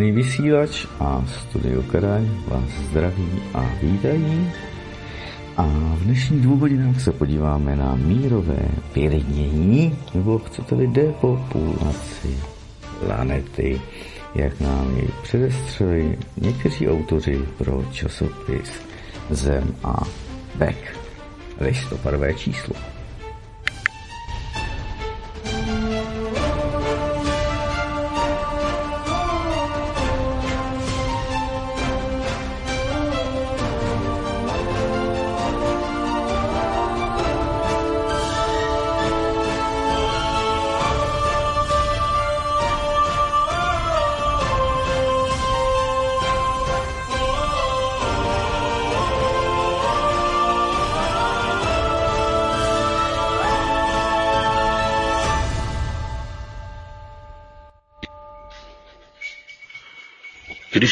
Svobodný vysílač a Studio Karaň vás zdraví a vítají. A v dnešních dvou hodinách se podíváme na mírové vyrnění, nebo chcete-li depopulaci planety, jak nám ji předestřeli někteří autoři pro časopis Zem a Beck. Listopadové číslo.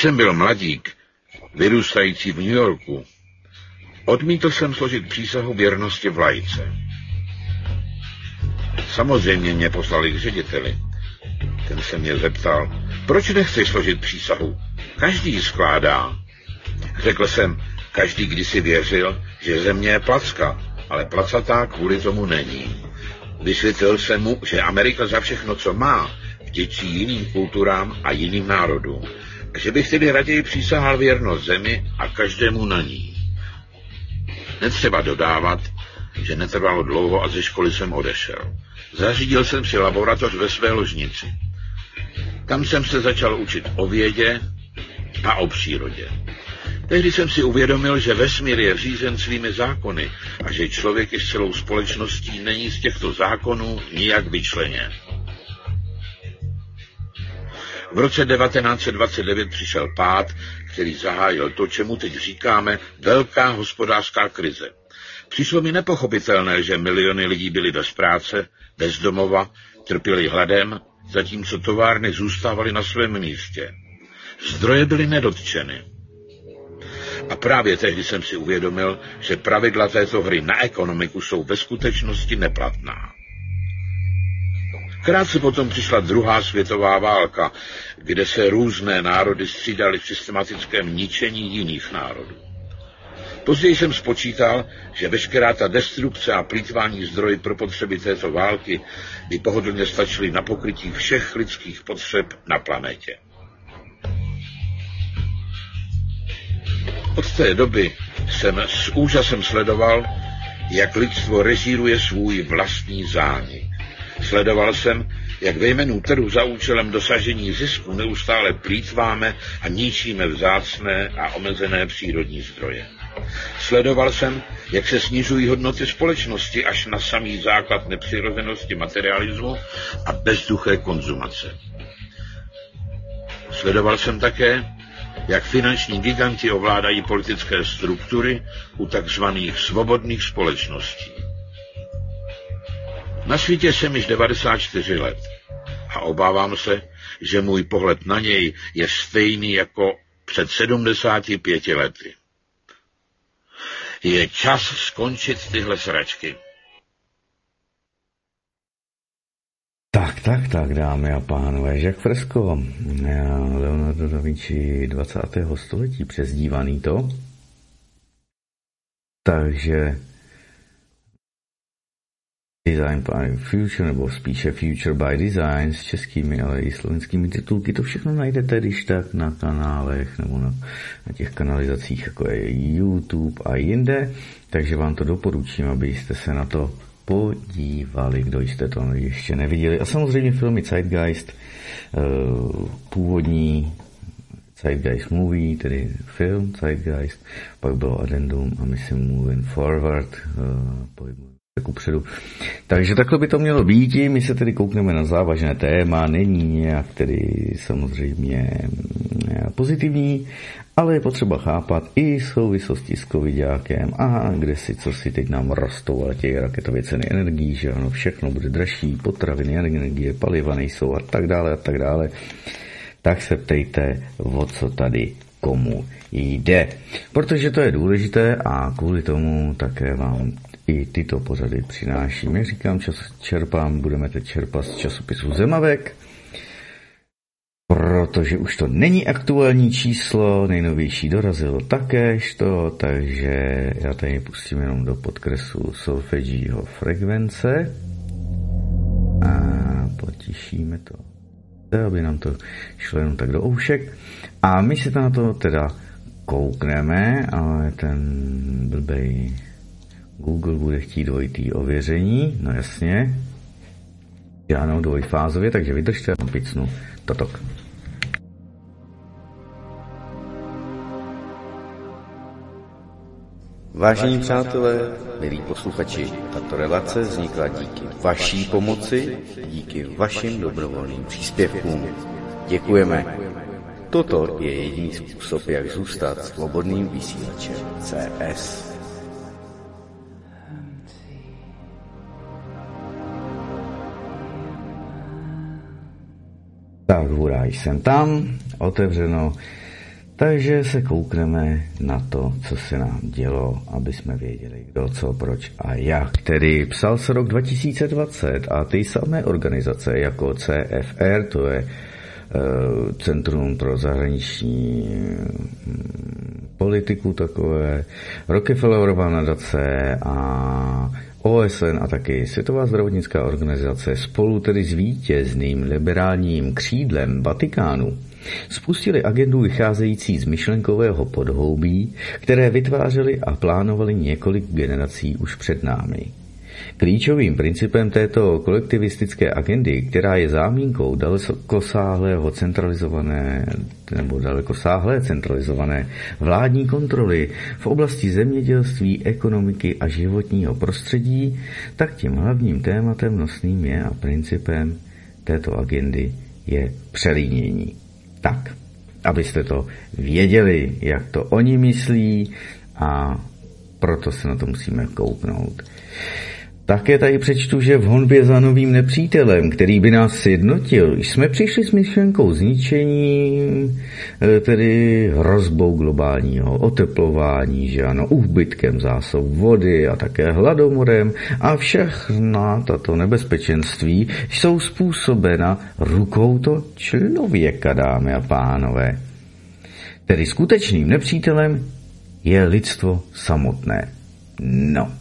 Jsem byl mladík, vyrůstající v New Yorku, odmítl jsem složit přísahu věrnosti vlajce. Samozřejmě mě poslali k řediteli. Ten se mě zeptal, proč nechceš složit přísahu? Každý ji skládá. Řekl jsem, každý kdysi věřil, že země je placka, ale placatá kvůli tomu není. Vysvětlil jsem mu, že Amerika za všechno, co má, vděčí jiným kulturám a jiným národům že bych tedy raději přísahal věrnost zemi a každému na ní. Netřeba dodávat, že netrvalo dlouho a ze školy jsem odešel. Zařídil jsem si laboratoř ve své ložnici. Tam jsem se začal učit o vědě a o přírodě. Tehdy jsem si uvědomil, že vesmír je řízen svými zákony a že člověk i s celou společností není z těchto zákonů nijak vyčleněn. V roce 1929 přišel pád, který zahájil to, čemu teď říkáme velká hospodářská krize. Přišlo mi nepochopitelné, že miliony lidí byly bez práce, bez domova, trpěli hladem, zatímco továrny zůstávaly na svém místě. Zdroje byly nedotčeny. A právě tehdy jsem si uvědomil, že pravidla této hry na ekonomiku jsou ve skutečnosti neplatná. Krátce potom přišla druhá světová válka, kde se různé národy střídaly v systematickém ničení jiných národů. Později jsem spočítal, že veškerá ta destrukce a plítvání zdroji pro potřeby této války by pohodlně stačily na pokrytí všech lidských potřeb na planetě. Od té doby jsem s úžasem sledoval, jak lidstvo režíruje svůj vlastní zánik. Sledoval jsem, jak ve jménu trhu za účelem dosažení zisku neustále plítváme a ničíme vzácné a omezené přírodní zdroje. Sledoval jsem, jak se snižují hodnoty společnosti až na samý základ nepřirozenosti materialismu a bezduché konzumace. Sledoval jsem také, jak finanční giganti ovládají politické struktury u takzvaných svobodných společností. Na světě jsem již 94 let a obávám se, že můj pohled na něj je stejný jako před 75 lety. Je čas skončit tyhle sračky. Tak, tak, tak, dámy a pánové, Jacques Fresco, Leonardo da Vinci 20. století, přezdívaný to. Takže Design by Future, nebo spíše Future by Design s českými, ale i slovenskými titulky. To všechno najdete, když tak na kanálech nebo na, na těch kanalizacích, jako je YouTube a jinde. Takže vám to doporučím, abyste se na to podívali, kdo jste to ještě neviděli. A samozřejmě filmy Zeitgeist, eh, původní Zeitgeist Movie, tedy film Zeitgeist, pak bylo Addendum a myslím Moving Forward, eh, kupředu. Takže takhle by to mělo být. My se tedy koukneme na závažné téma. Není nějak tedy samozřejmě mm, pozitivní, ale je potřeba chápat i souvislosti s covidákem a kde si, co si teď nám rostou, ale těch raketové ceny energií, že ano, všechno bude dražší, potraviny, energie, paliva nejsou a tak dále a tak dále. Tak se ptejte, o co tady komu jde. Protože to je důležité a kvůli tomu také vám i tyto pořady přináším. Jak říkám, čas čerpám, budeme teď čerpat z časopisu Zemavek. protože už to není aktuální číslo, nejnovější dorazilo takéž to, takže já tady pustím jenom do podkresu solfeggio frekvence a potišíme to, aby nám to šlo jenom tak do oušek. A my to na to teda koukneme, ale ten blbej Google bude chtít dvojitý ověření, no jasně. Ano, dvojfázově, takže vydržte, picnu totok. Vážení přátelé, milí posluchači, tato relace vznikla díky vaší pomoci, díky vašim dobrovolným příspěvkům. Děkujeme. Toto je jediný způsob, jak zůstat svobodným vysílačem CS. Tak, hurá, jsem tam, otevřeno takže se koukneme na to, co se nám dělo, aby jsme věděli, kdo, co, proč a jak. Tedy psal se rok 2020 a ty samé organizace jako CFR, to je eh, Centrum pro zahraniční hm, politiku takové, Rockefellerova nadace a OSN a taky Světová zdravotnická organizace spolu tedy s vítězným liberálním křídlem Vatikánu Spustili agendu vycházející z myšlenkového podhoubí, které vytvářely a plánovali několik generací už před námi. Klíčovým principem této kolektivistické agendy, která je zámínkou dalekosáhlého centralizované nebo dalekosáhlé centralizované vládní kontroly v oblasti zemědělství, ekonomiky a životního prostředí, tak tím hlavním tématem nosným je a principem této agendy je přelínění. Tak, abyste to věděli, jak to oni myslí a proto se na to musíme kouknout. Také tady přečtu, že v honbě za novým nepřítelem, který by nás sjednotil, jsme přišli s myšlenkou zničení, eh, tedy hrozbou globálního oteplování, že ano, úbytkem zásob vody a také hladomorem a všechna tato nebezpečenství jsou způsobena rukou to člověka, dámy a pánové. Tedy skutečným nepřítelem je lidstvo samotné. No.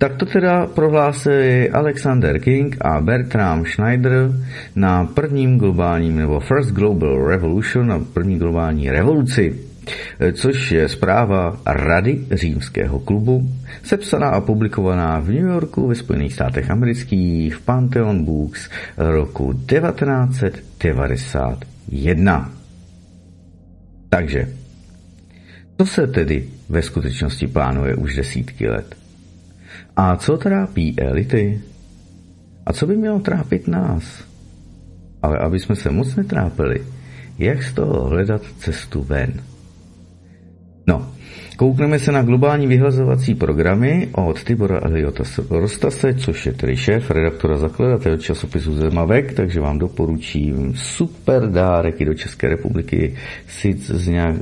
Tak to teda prohlásili Alexander King a Bertram Schneider na prvním globálním nebo First Global Revolution, na první globální revoluci, což je zpráva Rady římského klubu, sepsaná a publikovaná v New Yorku ve Spojených státech amerických v Pantheon Books roku 1991. Takže, to se tedy ve skutečnosti plánuje už desítky let. A co trápí elity? A co by mělo trápit nás? Ale aby jsme se moc netrápili, jak z toho hledat cestu ven? No, Koukneme se na globální vyhlazovací programy od Tibora Eliota Rostase, což je tedy šéf, redaktora, zakladatel časopisu Zemavek, takže vám doporučím super dárek i do České republiky, sice s, nějak,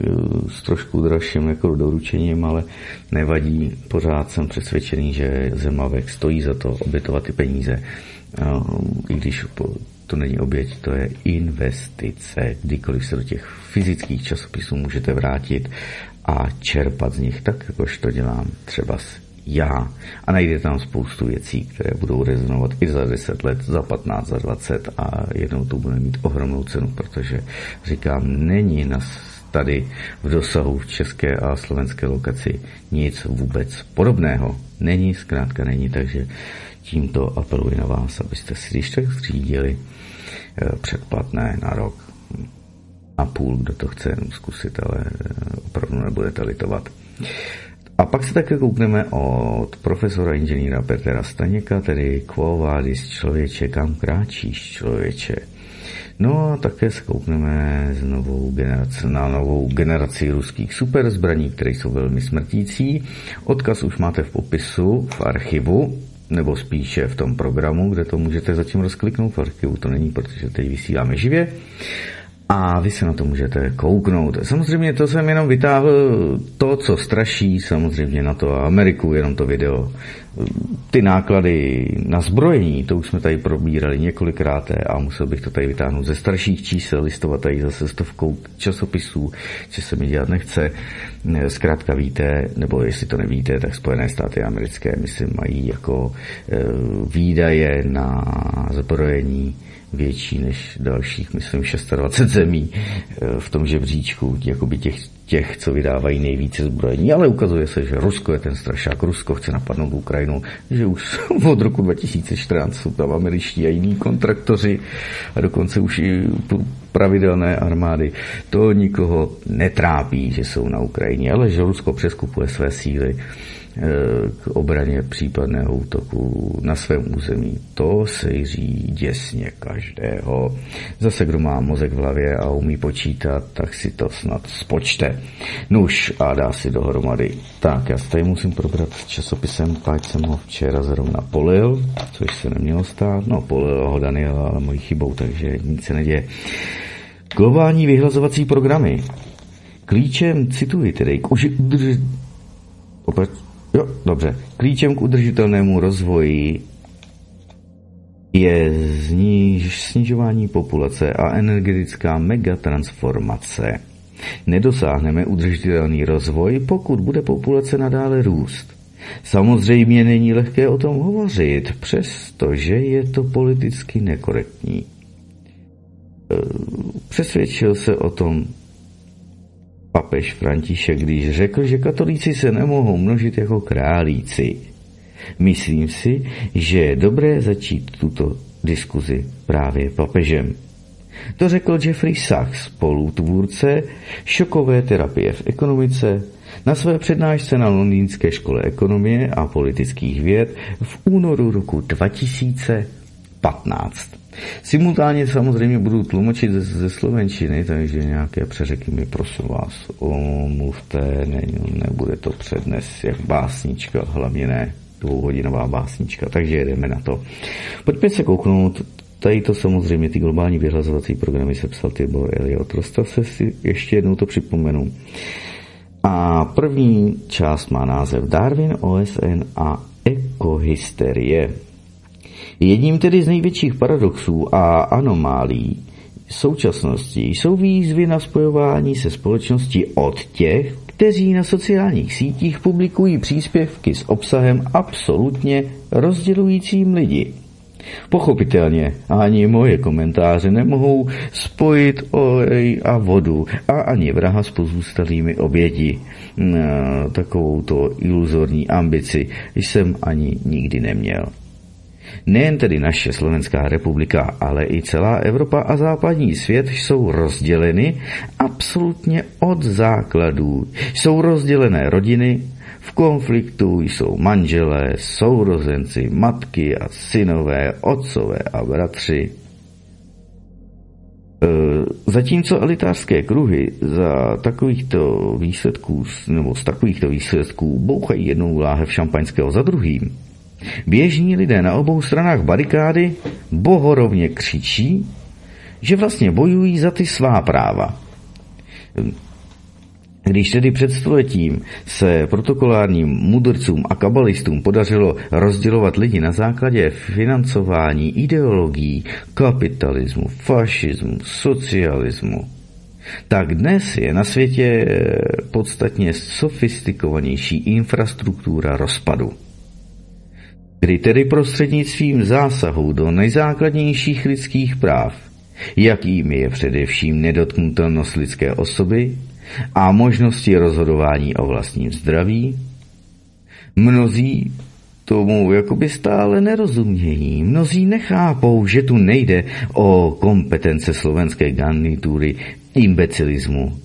s trošku dražším jako doručením, ale nevadí, pořád jsem přesvědčený, že Zemavek stojí za to obětovat ty peníze, i když to není oběť, to je investice. Kdykoliv se do těch fyzických časopisů můžete vrátit a čerpat z nich, tak jakož to dělám třeba já. A najde tam spoustu věcí, které budou rezonovat i za 10 let, za 15, za 20 a jednou to bude mít ohromnou cenu, protože říkám, není nás tady v dosahu v české a slovenské lokaci nic vůbec podobného. Není, zkrátka není, takže tímto apeluji na vás, abyste si když tak zřídili eh, předplatné na rok a půl, kdo to chce zkusit, ale eh, opravdu nebudete litovat. A pak se také koukneme od profesora inženýra Petra Staněka, tedy Quo Vadis člověče, kam kráčíš člověče. No a také se koukneme z novou generaci, na novou generaci ruských superzbraní, které jsou velmi smrtící. Odkaz už máte v popisu, v archivu, nebo spíše v tom programu, kde to můžete zatím rozkliknout. V archivu to není, protože teď vysíláme živě a vy se na to můžete kouknout. Samozřejmě to jsem jenom vytáhl to, co straší samozřejmě na to Ameriku, jenom to video ty náklady na zbrojení, to už jsme tady probírali několikrát a musel bych to tady vytáhnout ze starších čísel, listovat tady zase stovkou časopisů, že se mi dělat nechce. Zkrátka víte, nebo jestli to nevíte, tak Spojené státy americké, myslím, mají jako e, výdaje na zbrojení větší než dalších, myslím, 26 zemí eh, v tom žebříčku, těch, těch, co vydávají nejvíce zbrojení, ale ukazuje se, že Rusko je ten strašák, Rusko chce napadnout Ukrajinu, že už od roku 2014 jsou tam američtí a jiní kontraktoři a dokonce už i pravidelné armády. To nikoho netrápí, že jsou na Ukrajině, ale že Rusko přeskupuje své síly k obraně případného útoku na svém území. To sejří děsně každého. Zase, kdo má mozek v hlavě a umí počítat, tak si to snad spočte. Nuž a dá si dohromady. Tak, já se tady musím probrat s časopisem, páč jsem ho včera zrovna polil, což se nemělo stát. No, polil ho Daniel, ale mojí chybou, takže nic se neděje. Globální vyhlazovací programy. Klíčem, cituji tedy, už... Opět, Jo, dobře. Klíčem k udržitelnému rozvoji je zniž, snižování populace a energetická megatransformace. Nedosáhneme udržitelný rozvoj, pokud bude populace nadále růst. Samozřejmě není lehké o tom hovořit, přestože je to politicky nekorektní. Přesvědčil se o tom papež František, když řekl, že katolíci se nemohou množit jako králíci. Myslím si, že je dobré začít tuto diskuzi právě papežem. To řekl Jeffrey Sachs, spolutvůrce šokové terapie v ekonomice, na své přednášce na Londýnské škole ekonomie a politických věd v únoru roku 2015. Simultánně samozřejmě budu tlumočit ze, ze slovenčiny, takže nějaké přeřeky mi prosím vás omluvte, ne, nebude to přednes jak básnička, hlavně ne dvouhodinová básnička, takže jedeme na to. Pojďme se kouknout, tady to samozřejmě ty globální vyhlazovací programy sepsal Tibor Eliot. Rostav se si ještě jednou to připomenu. A první část má název Darwin, OSN a ekohysterie. Jedním tedy z největších paradoxů a anomálí současnosti jsou výzvy na spojování se společností od těch, kteří na sociálních sítích publikují příspěvky s obsahem absolutně rozdělujícím lidi. Pochopitelně ani moje komentáře nemohou spojit olej a vodu a ani vraha s pozůstalými oběti. Takovou to iluzorní ambici jsem ani nikdy neměl. Nejen tedy naše Slovenská republika, ale i celá Evropa a západní svět jsou rozděleny absolutně od základů. Jsou rozdělené rodiny, v konfliktu jsou manželé, sourozenci, matky a synové, otcové a bratři. E, zatímco elitářské kruhy za takovýchto výsledků, nebo z takovýchto výsledků bouchají jednou láhev šampaňského za druhým, Běžní lidé na obou stranách barikády bohorovně křičí, že vlastně bojují za ty svá práva. Když tedy před stoletím se protokolárním mudrcům a kabalistům podařilo rozdělovat lidi na základě financování ideologií kapitalismu, fašismu, socialismu, tak dnes je na světě podstatně sofistikovanější infrastruktura rozpadu kdy tedy prostřednictvím zásahu do nejzákladnějších lidských práv, jakými je především nedotknutelnost lidské osoby a možnosti rozhodování o vlastním zdraví, mnozí tomu jakoby stále nerozumějí. Mnozí nechápou, že tu nejde o kompetence slovenské garnitury imbecilismu,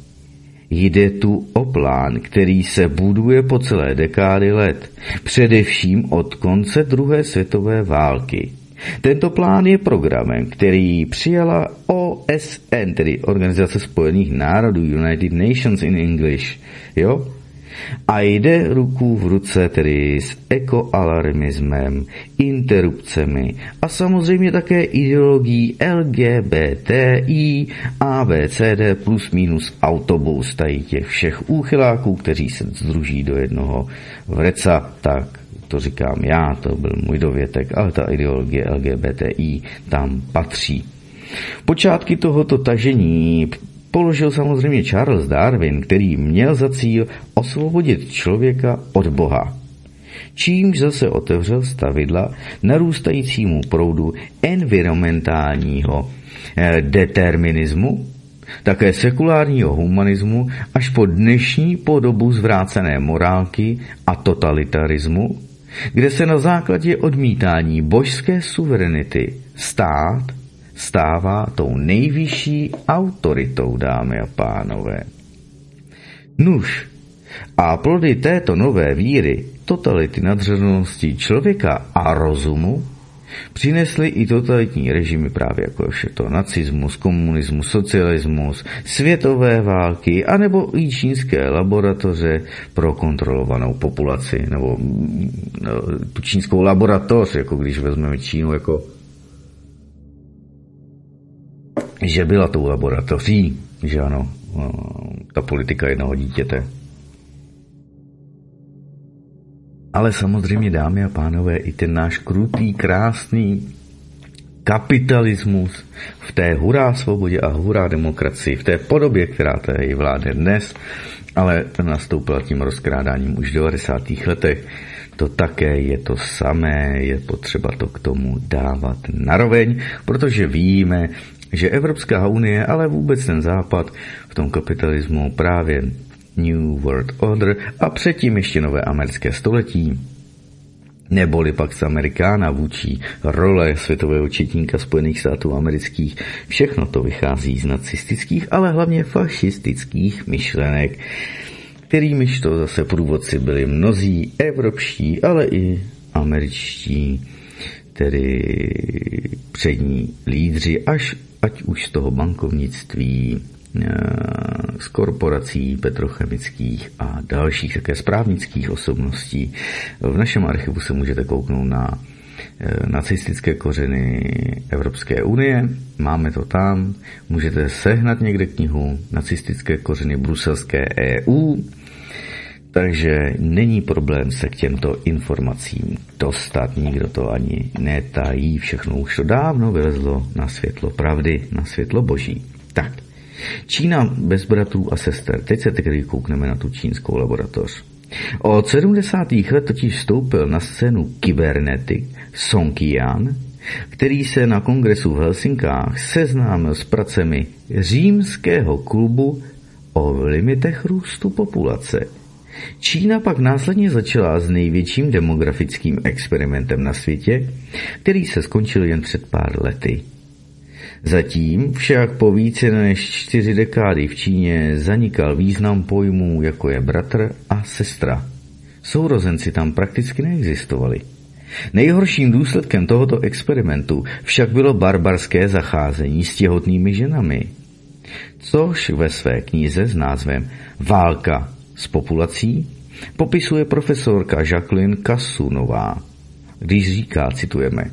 Jde tu o plán, který se buduje po celé dekády let, především od konce druhé světové války. Tento plán je programem, který přijala OSN, tedy Organizace spojených národů, United Nations in English, jo? A jde ruku v ruce tedy s ekoalarmismem, interrupcemi a samozřejmě také ideologií LGBTI, ABCD plus minus autobus, tady těch všech úchyláků, kteří se združí do jednoho vreca, tak to říkám já, to byl můj dovětek, ale ta ideologie LGBTI tam patří. Počátky tohoto tažení položil samozřejmě Charles Darwin, který měl za cíl osvobodit člověka od Boha. Čímž zase otevřel stavidla narůstajícímu proudu environmentálního eh, determinismu, také sekulárního humanismu až po dnešní podobu zvrácené morálky a totalitarismu, kde se na základě odmítání božské suverenity stát stává tou nejvyšší autoritou, dámy a pánové. Nuž, a plody této nové víry, totality nadřazenosti člověka a rozumu, přinesly i totalitní režimy právě jako vše to nacismus, komunismus, socialismus, světové války, anebo i čínské laboratoře pro kontrolovanou populaci, nebo no, tu čínskou laboratoř, jako když vezmeme Čínu jako že byla tou laboratoří, že ano, ta politika jednoho dítěte. Ale samozřejmě, dámy a pánové, i ten náš krutý, krásný kapitalismus v té hurá svobodě a hurá demokracii, v té podobě, která tady vládne dnes, ale nastoupila tím rozkrádáním už v 90. letech, to také je to samé, je potřeba to k tomu dávat naroveň, protože víme, že Evropská unie, ale vůbec ten západ v tom kapitalismu právě New World Order a předtím ještě nové americké století, neboli pak z Amerikána vůči role světového četníka Spojených států amerických. Všechno to vychází z nacistických, ale hlavně fašistických myšlenek, kterýmiž to zase průvodci byli mnozí evropští, ale i američtí, tedy přední lídři, až ať už z toho bankovnictví, eh, z korporací petrochemických a dalších také správnických osobností. V našem archivu se můžete kouknout na eh, nacistické kořeny Evropské unie. Máme to tam. Můžete sehnat někde knihu Nacistické kořeny bruselské EU takže není problém se k těmto informacím dostat, nikdo to ani netají, všechno už to dávno vylezlo na světlo pravdy, na světlo boží. Tak, Čína bez bratrů a sester, teď se tedy koukneme na tu čínskou laboratoř. Od 70. let totiž vstoupil na scénu kybernetik Song Qian, který se na kongresu v Helsinkách seznámil s pracemi římského klubu o limitech růstu populace – Čína pak následně začala s největším demografickým experimentem na světě, který se skončil jen před pár lety. Zatím však po více než čtyři dekády v Číně zanikal význam pojmů jako je bratr a sestra. Sourozenci tam prakticky neexistovali. Nejhorším důsledkem tohoto experimentu však bylo barbarské zacházení s těhotnými ženami, což ve své knize s názvem Válka s populací popisuje profesorka Jacqueline Kasunová, když říká, citujeme,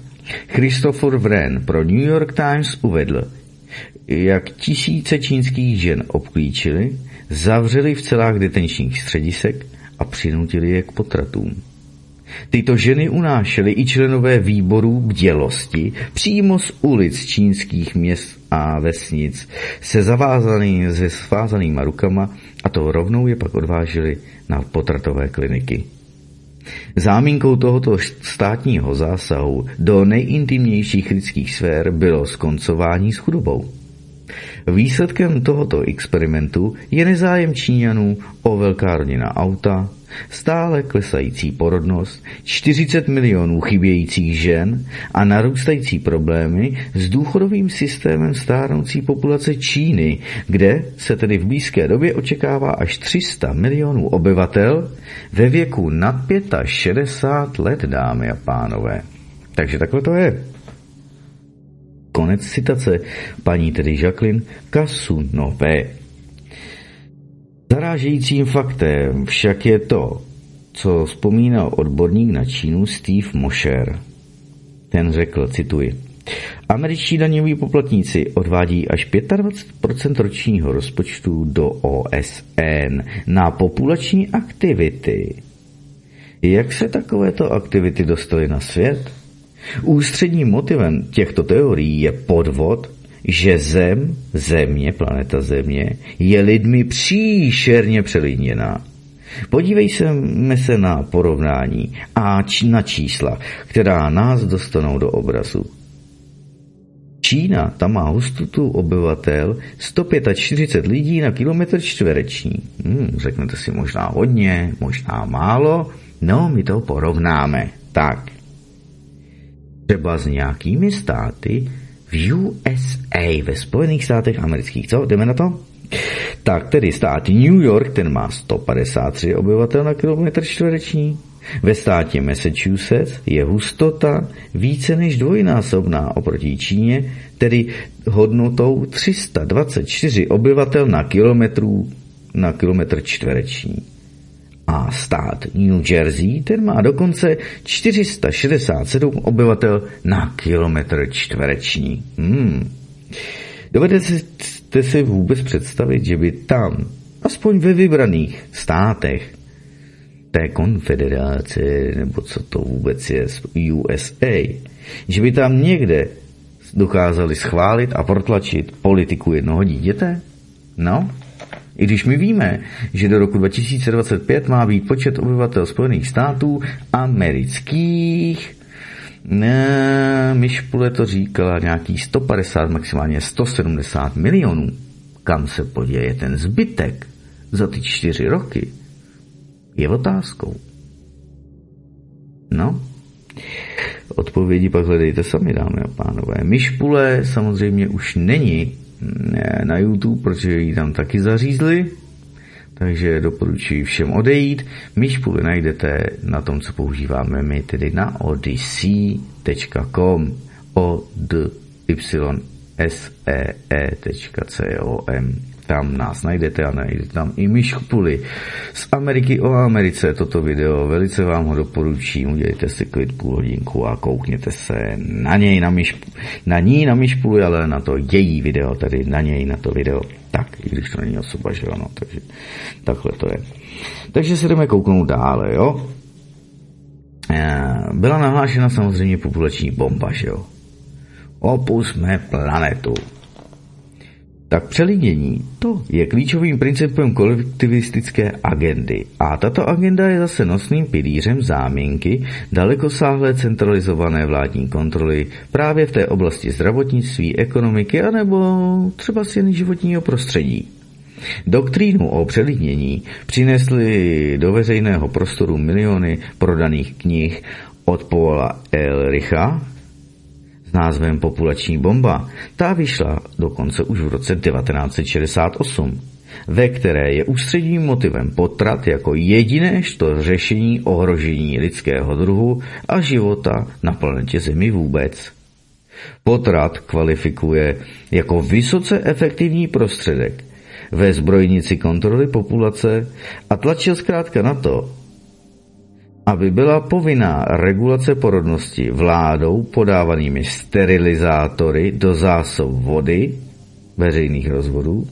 Christopher Wren pro New York Times uvedl, jak tisíce čínských žen obklíčili, zavřeli v celách detenčních středisek a přinutili je k potratům. Tyto ženy unášely i členové výborů bdělosti přímo z ulic čínských měst a vesnic se zavázanými, se svázanýma rukama a to rovnou je pak odvážili na potratové kliniky. Zámínkou tohoto státního zásahu do nejintimnějších lidských sfér bylo skoncování s chudobou. Výsledkem tohoto experimentu je nezájem Číňanů o velká rodina auta, stále klesající porodnost, 40 milionů chybějících žen a narůstající problémy s důchodovým systémem stárnoucí populace Číny, kde se tedy v blízké době očekává až 300 milionů obyvatel ve věku nad 65 let, dámy a pánové. Takže takhle to je. Konec citace paní tedy Jacqueline Kasunové. Zarážejícím faktem však je to, co vzpomínal odborník na Čínu Steve Mosher. Ten řekl, cituji, Američtí daňoví poplatníci odvádí až 25% ročního rozpočtu do OSN na populační aktivity. Jak se takovéto aktivity dostaly na svět? Ústředním motivem těchto teorií je podvod, že Zem, Země, planeta Země, je lidmi příšerně přelidněná. Podívejme se na porovnání a na čísla, která nás dostanou do obrazu. Čína, tam má hustotu obyvatel 145 lidí na kilometr čtvereční. Hmm, řeknete si možná hodně, možná málo, no my to porovnáme. Tak, třeba s nějakými státy v USA, ve Spojených státech amerických. Co, jdeme na to? Tak tedy stát New York, ten má 153 obyvatel na kilometr čtvereční. Ve státě Massachusetts je hustota více než dvojnásobná oproti Číně, tedy hodnotou 324 obyvatel na, kilometru, na kilometr čtvereční. A stát New Jersey, ten má dokonce 467 obyvatel na kilometr čtvereční. Hmm. Dovedete si vůbec představit, že by tam, aspoň ve vybraných státech, té konfederace, nebo co to vůbec je, USA, že by tam někde dokázali schválit a protlačit politiku jednoho dítěte? No, i když my víme, že do roku 2025 má být počet obyvatel Spojených států amerických, ne, Myšpule to říkala nějaký 150, maximálně 170 milionů. Kam se poděje ten zbytek za ty čtyři roky? Je otázkou. No, odpovědi pak hledejte sami, dámy a pánové. Myšpule samozřejmě už není na YouTube, protože ji tam taky zařízli, takže doporučuji všem odejít. Myšpůly najdete na tom, co používáme my, tedy na odyssey.com o d y s e e.com tam nás najdete a najdete tam i myšpuly z Ameriky o Americe. Toto video velice vám ho doporučím. Udělejte si klid půl hodinku a koukněte se na něj, na, myšpu, na ní, na myšpulu, ale na to její video, tedy na něj, na to video. Tak, i když to není osoba, že ano, takže takhle to je. Takže se jdeme kouknout dále, jo. Eh, byla nahlášena samozřejmě populační bomba, že jo. Opusme planetu. Tak přelidnění, to je klíčovým principem kolektivistické agendy. A tato agenda je zase nosným pilířem záminky dalekosáhlé centralizované vládní kontroly právě v té oblasti zdravotnictví, ekonomiky anebo třeba si životního prostředí. Doktrínu o přelidnění přinesly do veřejného prostoru miliony prodaných knih od Paula Elricha, s názvem Populační bomba. Ta vyšla dokonce už v roce 1968, ve které je ústředním motivem potrat jako jediné to řešení ohrožení lidského druhu a života na planetě Zemi vůbec. Potrat kvalifikuje jako vysoce efektivní prostředek ve zbrojnici kontroly populace a tlačil zkrátka na to, aby byla povinná regulace porodnosti vládou podávanými sterilizátory do zásob vody, veřejných rozvodů,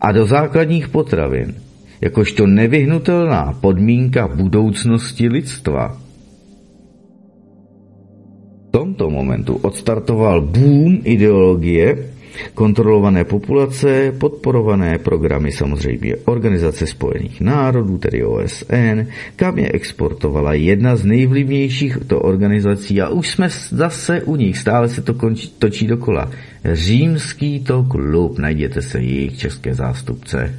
a do základních potravin, jakožto nevyhnutelná podmínka budoucnosti lidstva. V tomto momentu odstartoval boom ideologie, kontrolované populace, podporované programy samozřejmě Organizace spojených národů, tedy OSN, kam je exportovala jedna z nejvlivnějších to organizací a už jsme zase u nich, stále se to končí, točí dokola. Římský to klub, najděte se jejich české zástupce.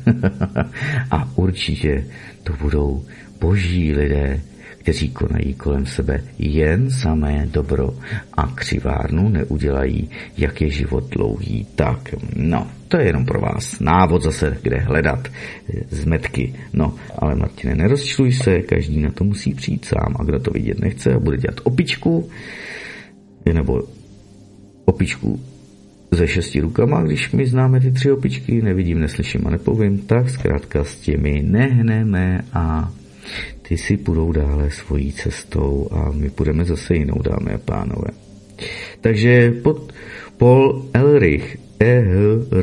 a určitě to budou boží lidé, kteří konají kolem sebe jen samé dobro a křivárnu neudělají, jak je život dlouhý. Tak, no, to je jenom pro vás návod zase, kde hledat zmetky. No, ale Martine, nerozčluj se, každý na to musí přijít sám a kdo to vidět nechce a bude dělat opičku, nebo opičku ze šesti rukama, když my známe ty tři opičky, nevidím, neslyším a nepovím, tak zkrátka s těmi nehneme a ty si půjdou dále svojí cestou a my půjdeme zase jinou, dámy a pánové. Takže pod Paul Elrich, E-H-R-L-I-H,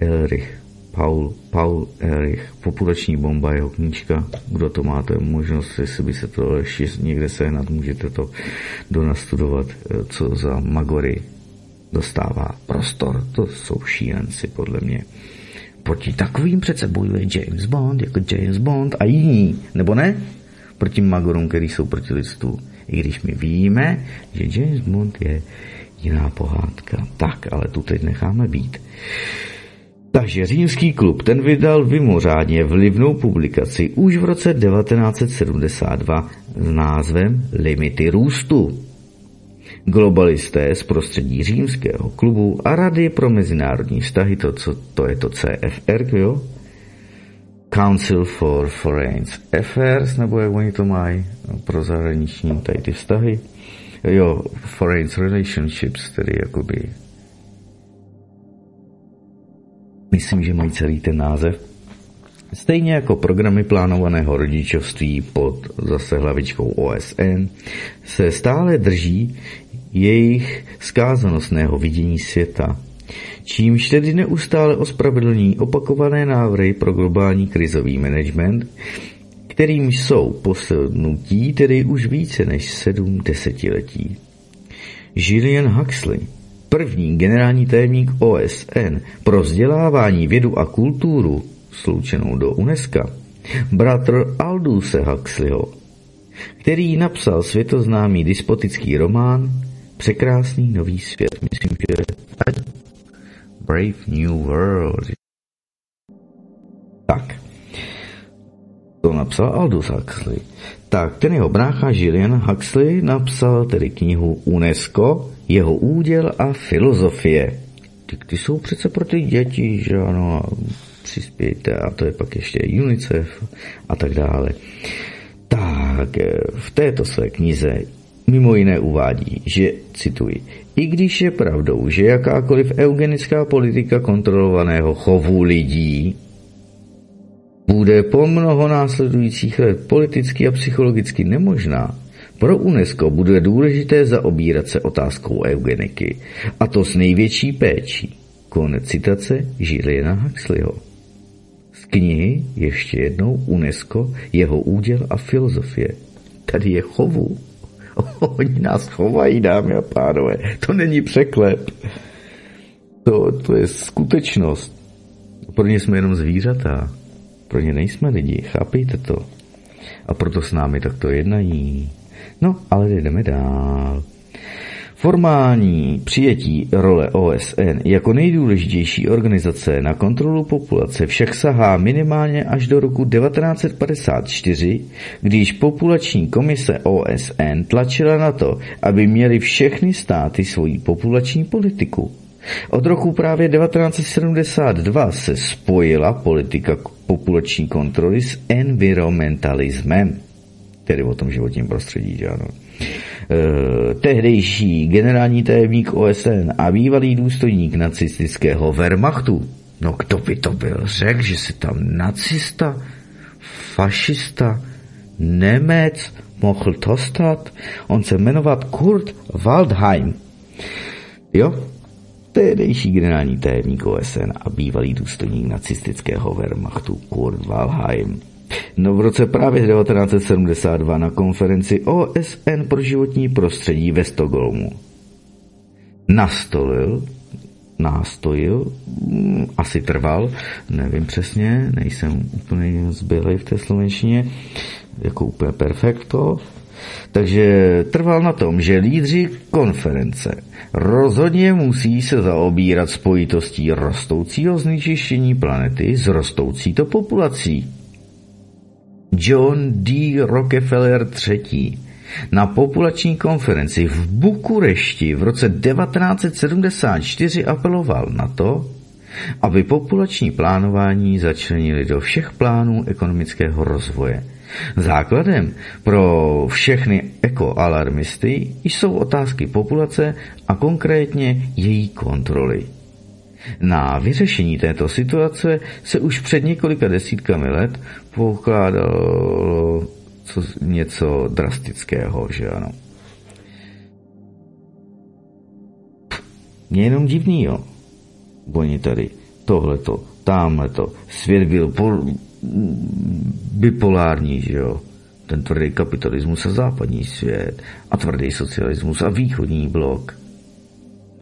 Elrich, Paul, Paul Erich, Populační bomba, jeho knížka, kdo to máte možnost, jestli by se to ještě někde sehnat, můžete to donastudovat, eh, co za Magory dostává prostor, to jsou šílenci podle mě. Proti takovým přece bojuje James Bond, jako James Bond a jiní, nebo ne? Proti Magorům, který jsou proti lidstvu. I když my víme, že James Bond je jiná pohádka. Tak, ale tu teď necháme být. Takže římský klub ten vydal mimořádně vlivnou publikaci už v roce 1972 s názvem Limity růstu. Globalisté z prostředí římského klubu a Rady pro mezinárodní vztahy, to, co, to je to CFR, jo? Council for Foreign Affairs, nebo jak oni to mají no, pro zahraniční tady ty vztahy. Jo, Foreign Relationships, tedy jakoby Myslím, že mají celý ten název. Stejně jako programy plánovaného rodičovství pod zase hlavičkou OSN se stále drží jejich skázanostného vidění světa, čímž tedy neustále ospravedlní opakované návrhy pro globální krizový management, kterým jsou poslednutí tedy už více než sedm desetiletí. Julian Huxley první generální tajemník OSN pro vzdělávání, vědu a kulturu, sloučenou do UNESCO, bratr Alduse Huxleyho, který napsal světoznámý despotický román Překrásný nový svět. Myslím, že Brave New World. Tak. To napsal Aldous Huxley. Tak ten jeho brácha Julian Huxley napsal tedy knihu UNESCO, jeho úděl a filozofie. Ty, ty jsou přece pro ty děti, že ano, přispějte a to je pak ještě UNICEF a tak dále. Tak v této své knize mimo jiné uvádí, že, cituji, i když je pravdou, že jakákoliv eugenická politika kontrolovaného chovu lidí bude po mnoho následujících let politicky a psychologicky nemožná, pro UNESCO bude důležité zaobírat se otázkou eugeniky, a to s největší péčí. Konec citace Žiliena Huxleyho. Z knihy ještě jednou UNESCO, jeho úděl a filozofie. Tady je chovu. Oni nás chovají, dámy a pánové. To není překlep. To, to je skutečnost. Pro ně jsme jenom zvířata. Pro ně nejsme lidi, chápejte to. A proto s námi takto jednají. No, ale jdeme dál. Formální přijetí role OSN jako nejdůležitější organizace na kontrolu populace však sahá minimálně až do roku 1954, když populační komise OSN tlačila na to, aby měly všechny státy svoji populační politiku. Od roku právě 1972 se spojila politika populační kontroly s environmentalismem tedy o tom životním prostředí, že ano. E, tehdejší generální tajemník OSN a bývalý důstojník nacistického Wehrmachtu, no kdo by to byl, řekl, že se tam nacista, fašista, Nemec mohl to stát, on se jmenovat Kurt Waldheim. Jo? Tehdejší generální tajemník OSN a bývalý důstojník nacistického Wehrmachtu Kurt Waldheim No v roce právě 1972 na konferenci OSN pro životní prostředí ve Stockholmu nastolil, nástojil, mm, asi trval, nevím přesně, nejsem úplně zbylej v té slovenštině, jako úplně perfekto, takže trval na tom, že lídři konference rozhodně musí se zaobírat spojitostí rostoucího znečištění planety s rostoucí to populací. John D. Rockefeller III. na populační konferenci v Bukurešti v roce 1974 apeloval na to, aby populační plánování začlenili do všech plánů ekonomického rozvoje. Základem pro všechny ekoalarmisty jsou otázky populace a konkrétně její kontroly. Na vyřešení této situace se už před několika desítkami let pokládalo co, něco drastického, že ano. Mně jenom divný, jo. Oni tady tohleto tamhle to. Svět byl pol, bipolární, že jo. Ten tvrdý kapitalismus a západní svět a tvrdý socialismus a východní blok.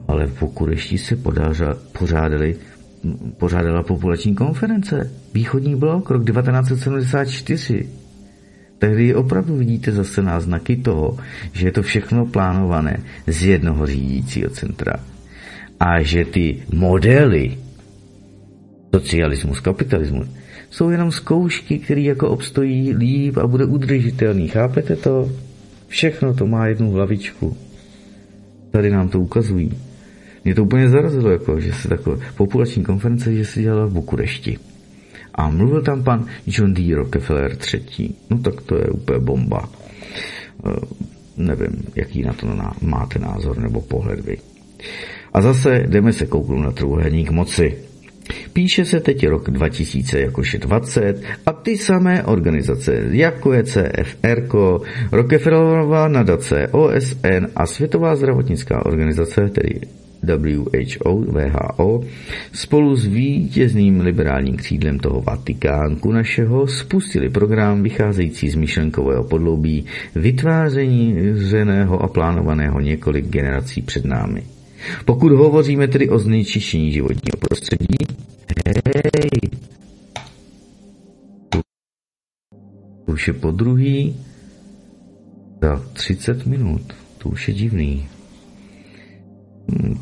Ale v Pokurešti se pořádali, pořádala populační konference. Východní blok, rok 1974. Tehdy opravdu vidíte zase náznaky toho, že je to všechno plánované z jednoho řídícího centra. A že ty modely socialismus, kapitalismus jsou jenom zkoušky, které jako obstojí líp a bude udržitelný. Chápete to? Všechno to má jednu hlavičku. Tady nám to ukazují. Mě to úplně zarazilo, jako, že se takové populační konference, že se dělala v Bukurešti. A mluvil tam pan John D. Rockefeller III. No tak to je úplně bomba. E, nevím, jaký na to máte názor nebo pohled vy. A zase jdeme se kouknout na trůhelník moci. Píše se teď rok 2000 jakože 20 a ty samé organizace, jako je CFR, Rockefellerová nadace, OSN a Světová zdravotnická organizace, tedy WHO, VHO, spolu s vítězným liberálním křídlem toho Vatikánku našeho spustili program vycházející z myšlenkového podloubí vytváření zřeného a plánovaného několik generací před námi. Pokud hovoříme tedy o znečištění životního prostředí, hej, už je po druhý za 30 minut, to už je divný.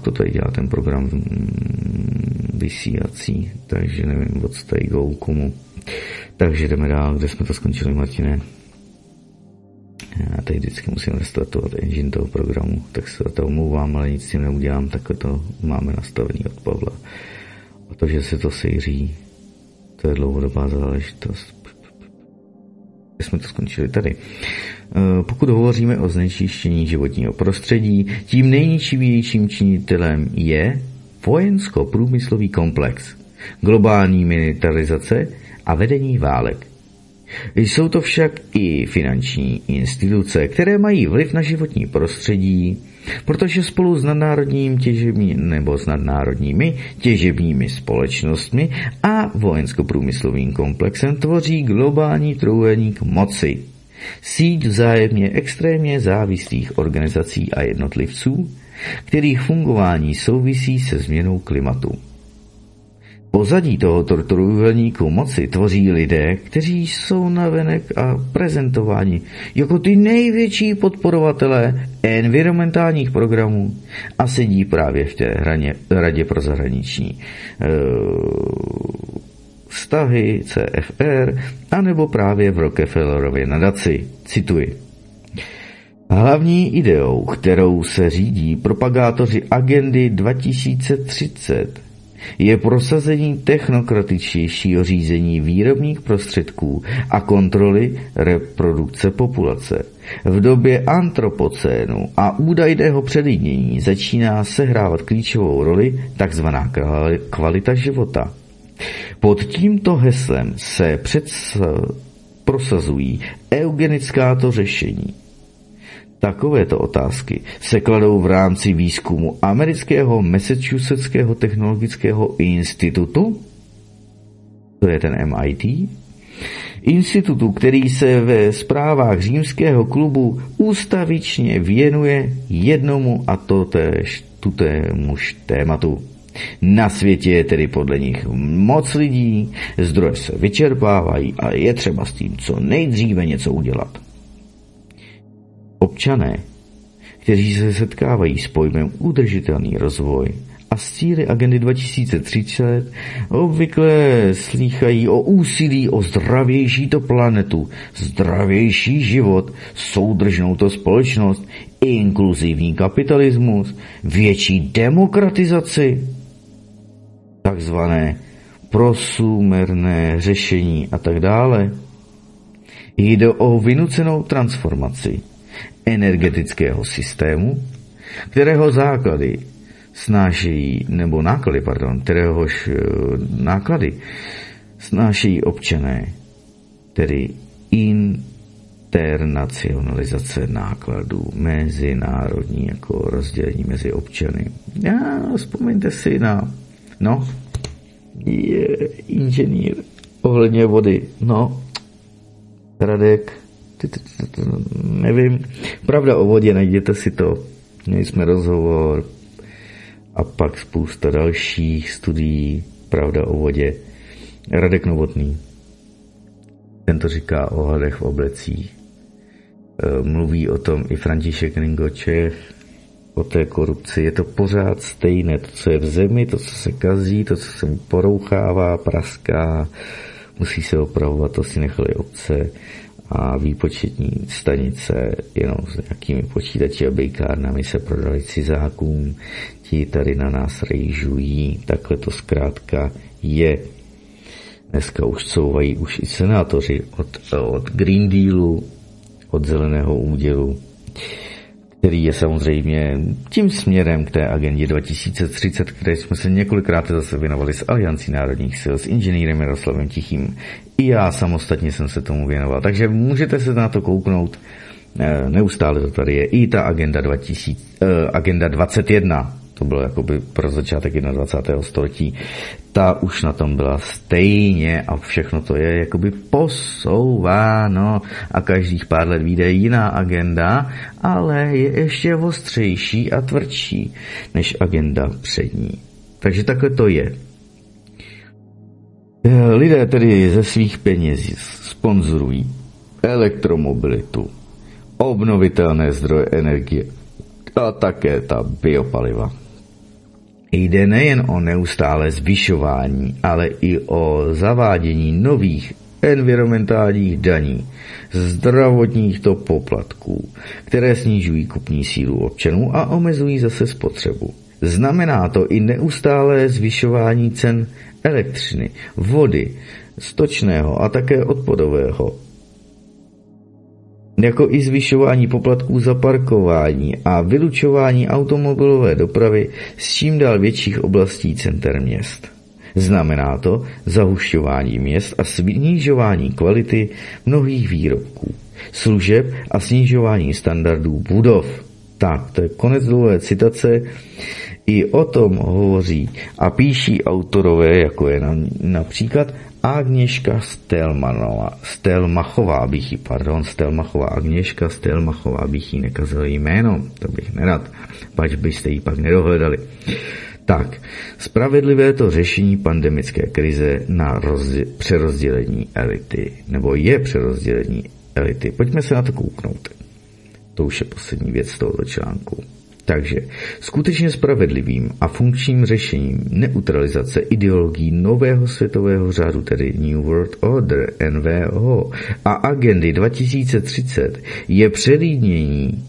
To tady dělá ten program vysílací, takže nevím, od tady go komu. Takže jdeme dál, kde jsme to skončili, Martine. Já tady vždycky musím restartovat engine toho programu, tak se za to omlouvám, ale nic s tím neudělám, tak to máme nastavený od Pavla. A to, že se to sejří, to je dlouhodobá záležitost. Jsme to skončili tady. E, pokud hovoříme o znečištění životního prostředí, tím nejničivějším činitelem je vojensko-průmyslový komplex, globální militarizace a vedení válek. Jsou to však i finanční instituce, které mají vliv na životní prostředí, protože spolu s nadnárodním těžební, nebo s nadnárodními těžebními společnostmi a vojensko-průmyslovým komplexem tvoří globální trůhelník moci. Síť vzájemně extrémně závislých organizací a jednotlivců, kterých fungování souvisí se změnou klimatu. Pozadí tohoto trojuhelníku moci tvoří lidé, kteří jsou navenek a prezentováni jako ty největší podporovatelé environmentálních programů a sedí právě v té hraně, radě pro zahraniční e, vztahy CFR anebo právě v Rockefellerově nadaci. Cituji. Hlavní ideou, kterou se řídí propagátoři agendy 2030, je prosazení technokratičtějšího řízení výrobních prostředků a kontroly reprodukce populace. V době antropocénu a údajného předjínění začíná sehrávat klíčovou roli tzv. kvalita života. Pod tímto heslem se před prosazují eugenická to řešení – Takovéto otázky se kladou v rámci výzkumu amerického Massachusettského technologického institutu, to je ten MIT, institutu, který se ve zprávách římského klubu ústavičně věnuje jednomu a to též tutémuž tématu. Na světě je tedy podle nich moc lidí, zdroje se vyčerpávají a je třeba s tím co nejdříve něco udělat. Občané, kteří se setkávají s pojmem udržitelný rozvoj a s cíly agendy 2030 obvykle slýchají o úsilí o zdravější to planetu, zdravější život, soudržnou to společnost, inkluzivní kapitalismus, větší demokratizaci, takzvané prosumerné řešení a tak dále. Jde o vynucenou transformaci energetického systému, kterého základy snášejí, nebo náklady, pardon, kteréhož eh, náklady snášejí občané, tedy internacionalizace nákladů, mezinárodní jako rozdělení mezi občany. Já, vzpomeňte si na, no, je inženýr ohledně vody. No, Radek, nevím. Pravda o vodě, najděte si to. Měli jsme rozhovor a pak spousta dalších studií. Pravda o vodě. Radek Novotný. Ten to říká o hadech v oblecích. E, mluví o tom i František Ringočev, o té korupci. Je to pořád stejné. To, co je v zemi, to, co se kazí, to, co se porouchává, praská, musí se opravovat, to si nechali obce a výpočetní stanice jenom s nějakými počítači a bejkárnami se prodali cizákům, ti tady na nás rejžují, takhle to zkrátka je. Dneska už couvají už i senátoři od, od Green Dealu, od zeleného údělu, který je samozřejmě tím směrem k té agendě 2030, které jsme se několikrát zase věnovali s Aliancí národních sil, s inženýrem Jaroslavem Tichým. I já samostatně jsem se tomu věnoval. Takže můžete se na to kouknout. Eh, neustále to tady je. I ta agenda, 2000, eh, agenda 21, to bylo jakoby pro začátek 21. století, ta už na tom byla stejně a všechno to je jakoby posouváno a každých pár let vyjde jiná agenda, ale je ještě ostřejší a tvrdší než agenda přední. Takže takhle to je. Lidé tedy ze svých peněz sponzorují elektromobilitu, obnovitelné zdroje energie a také ta biopaliva. Jde nejen o neustále zvyšování, ale i o zavádění nových environmentálních daní, zdravotních to poplatků, které snižují kupní sílu občanů a omezují zase spotřebu. Znamená to i neustále zvyšování cen elektřiny, vody, stočného a také odpadového jako i zvyšování poplatků za parkování a vylučování automobilové dopravy z čím dál větších oblastí center měst. Znamená to zahušťování měst a snižování kvality mnohých výrobků, služeb a snižování standardů budov. Tak, to je konec dlouhé citace. I o tom hovoří a píší autorové, jako je například Agněška Stelmanová, Stelmachová bych jí, pardon, Stelmachová, Agněška Stelmachová bych jí nekazil jméno, to bych nerad, pač byste ji pak nedohledali. Tak, spravedlivé to řešení pandemické krize na rozdě- přerozdělení elity, nebo je přerozdělení elity. Pojďme se na to kouknout. To už je poslední věc z tohoto článku. Takže skutečně spravedlivým a funkčním řešením neutralizace ideologií nového světového řádu, tedy New World Order, NVO, a agendy 2030 je předjínění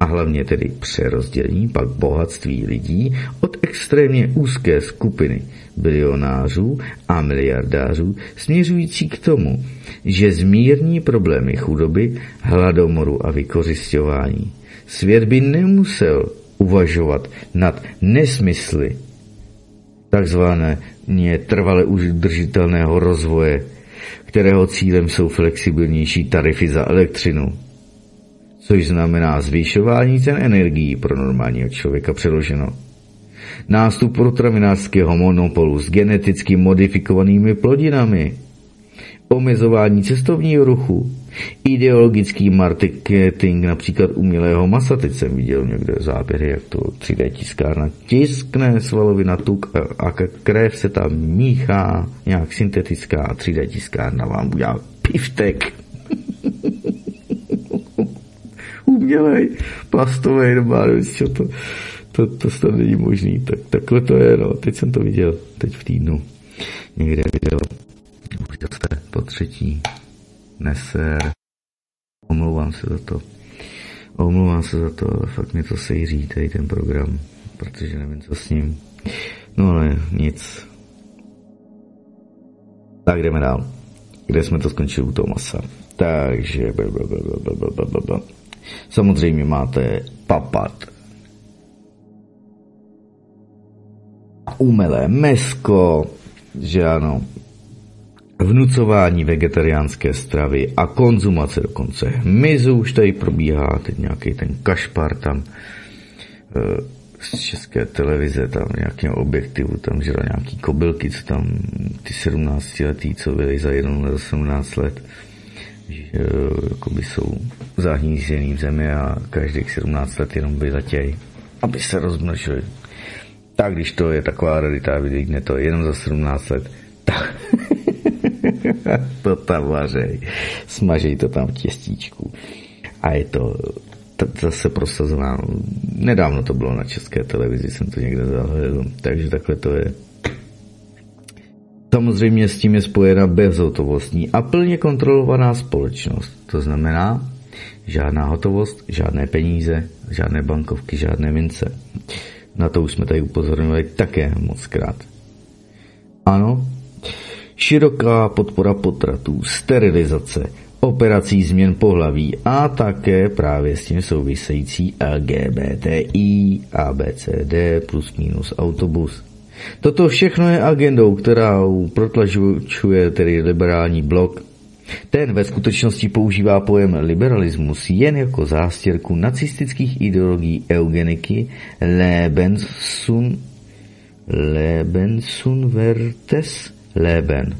a hlavně tedy přerozdělení pak bohatství lidí od extrémně úzké skupiny bilionářů a miliardářů směřující k tomu, že zmírní problémy chudoby, hladomoru a vykořišťování Svět by nemusel uvažovat nad nesmysly takzvané trvale udržitelného rozvoje, kterého cílem jsou flexibilnější tarify za elektřinu, což znamená zvyšování cen energií pro normálního člověka přeloženo. Nástup potravinářského monopolu s geneticky modifikovanými plodinami, omezování cestovního ruchu, ideologický marketing například umělého masa. Teď jsem viděl někde záběry, jak to 3D tiskárna tiskne svalovina tuk a krev se tam míchá, nějak syntetická a 3D tiskárna vám udělá piftek. Umělej, plastový, nebo co to, to, to snad není možný. Tak, takhle to je, no. Teď jsem to viděl, teď v týdnu. Někde viděl. Už zase po třetí. Neser. Omlouvám se za to. Omlouvám se za to, ale fakt mi to sejří tady ten program, protože nevím, co s ním. No ale nic. Tak jdeme dál. Kde jsme to skončili u toho masa. Takže samozřejmě máte papat. Umelé mesko, že ano, vnucování vegetariánské stravy a konzumace dokonce hmyzu už tady probíhá, teď nějaký ten kašpar tam. E, z české televize, tam nějakého objektivu, tam žral nějaký kobylky, co tam ty 17 letý, co byli za jednou na 17 let, že jakoby jsou zahnízený v zemi a každých 17 let jenom vyletěj, aby se rozmnožili. Tak když to je taková realita, vidíte to jenom za 17 let, tak to tam vařej, smažej to tam v těstíčku. A je to zase prosazováno. Nedávno to bylo na české televizi, jsem to někde zahledl, takže takhle to je. Samozřejmě s tím je spojena bezhotovostní a plně kontrolovaná společnost. To znamená, žádná hotovost, žádné peníze, žádné bankovky, žádné mince. Na to už jsme tady upozorňovali také moc krát. Ano, široká podpora potratů, sterilizace, operací změn pohlaví a také právě s tím související LGBTI, ABCD plus minus autobus. Toto všechno je agendou, která protlačuje tedy liberální blok. Ten ve skutečnosti používá pojem liberalismus jen jako zástěrku nacistických ideologií eugeniky Lebensun, Lebensunvertes Leben.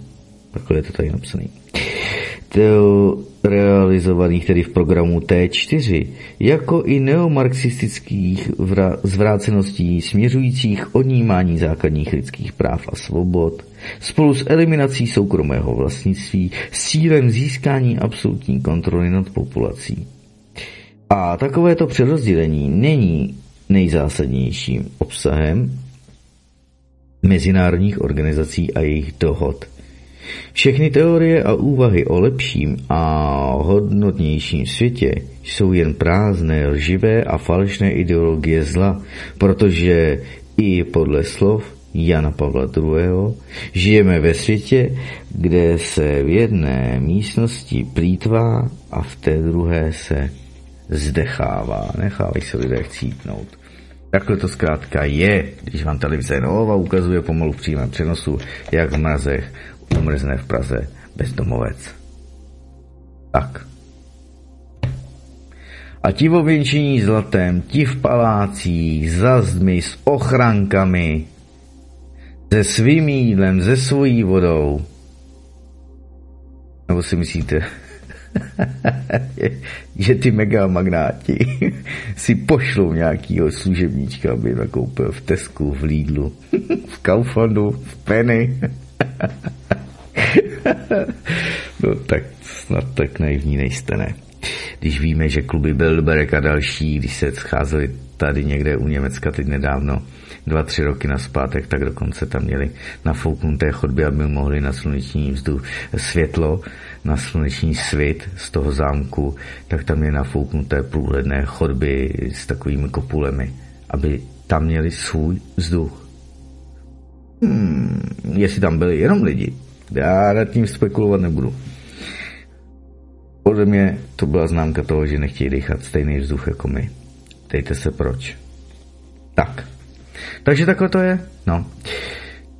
Takhle je to tady napsané realizovaných tedy v programu T4, jako i neomarxistických zvráceností směřujících odnímání základních lidských práv a svobod, spolu s eliminací soukromého vlastnictví s cílem získání absolutní kontroly nad populací. A takovéto přerozdělení není nejzásadnějším obsahem mezinárodních organizací a jejich dohod – všechny teorie a úvahy o lepším a hodnotnějším světě jsou jen prázdné, lživé a falešné ideologie zla, protože i podle slov Jana Pavla II. žijeme ve světě, kde se v jedné místnosti plítvá a v té druhé se zdechává. Nechávají se lidé chcítnout. Takhle to zkrátka je, když vám televize Nova ukazuje pomalu v přímém přenosu, jak v mrazech umrzne v Praze bezdomovec. Tak. A ti ověnčení zlatem, ti v palácích, za zdmi, s ochrankami, se svým jídlem, se svojí vodou. Nebo si myslíte, že ty mega magnáti si pošlou nějakýho služebníčka, aby nakoupil v Tesku, v Lidlu, v Kauflandu, v Penny. no tak snad tak naivní nejste, ne? Když víme, že kluby Bilderberg a další, když se scházeli tady někde u Německa teď nedávno, dva, tři roky na zpátek, tak dokonce tam měli nafouknuté chodby, aby mohli na sluneční vzduch světlo, na sluneční svit z toho zámku, tak tam je nafouknuté průhledné chodby s takovými kopulemi, aby tam měli svůj vzduch. Hmm, jestli tam byli jenom lidi, já nad tím spekulovat nebudu. Podle mě to byla známka toho, že nechtějí dýchat stejný vzduch jako my. Dejte se proč. Tak. Takže takhle to je. No.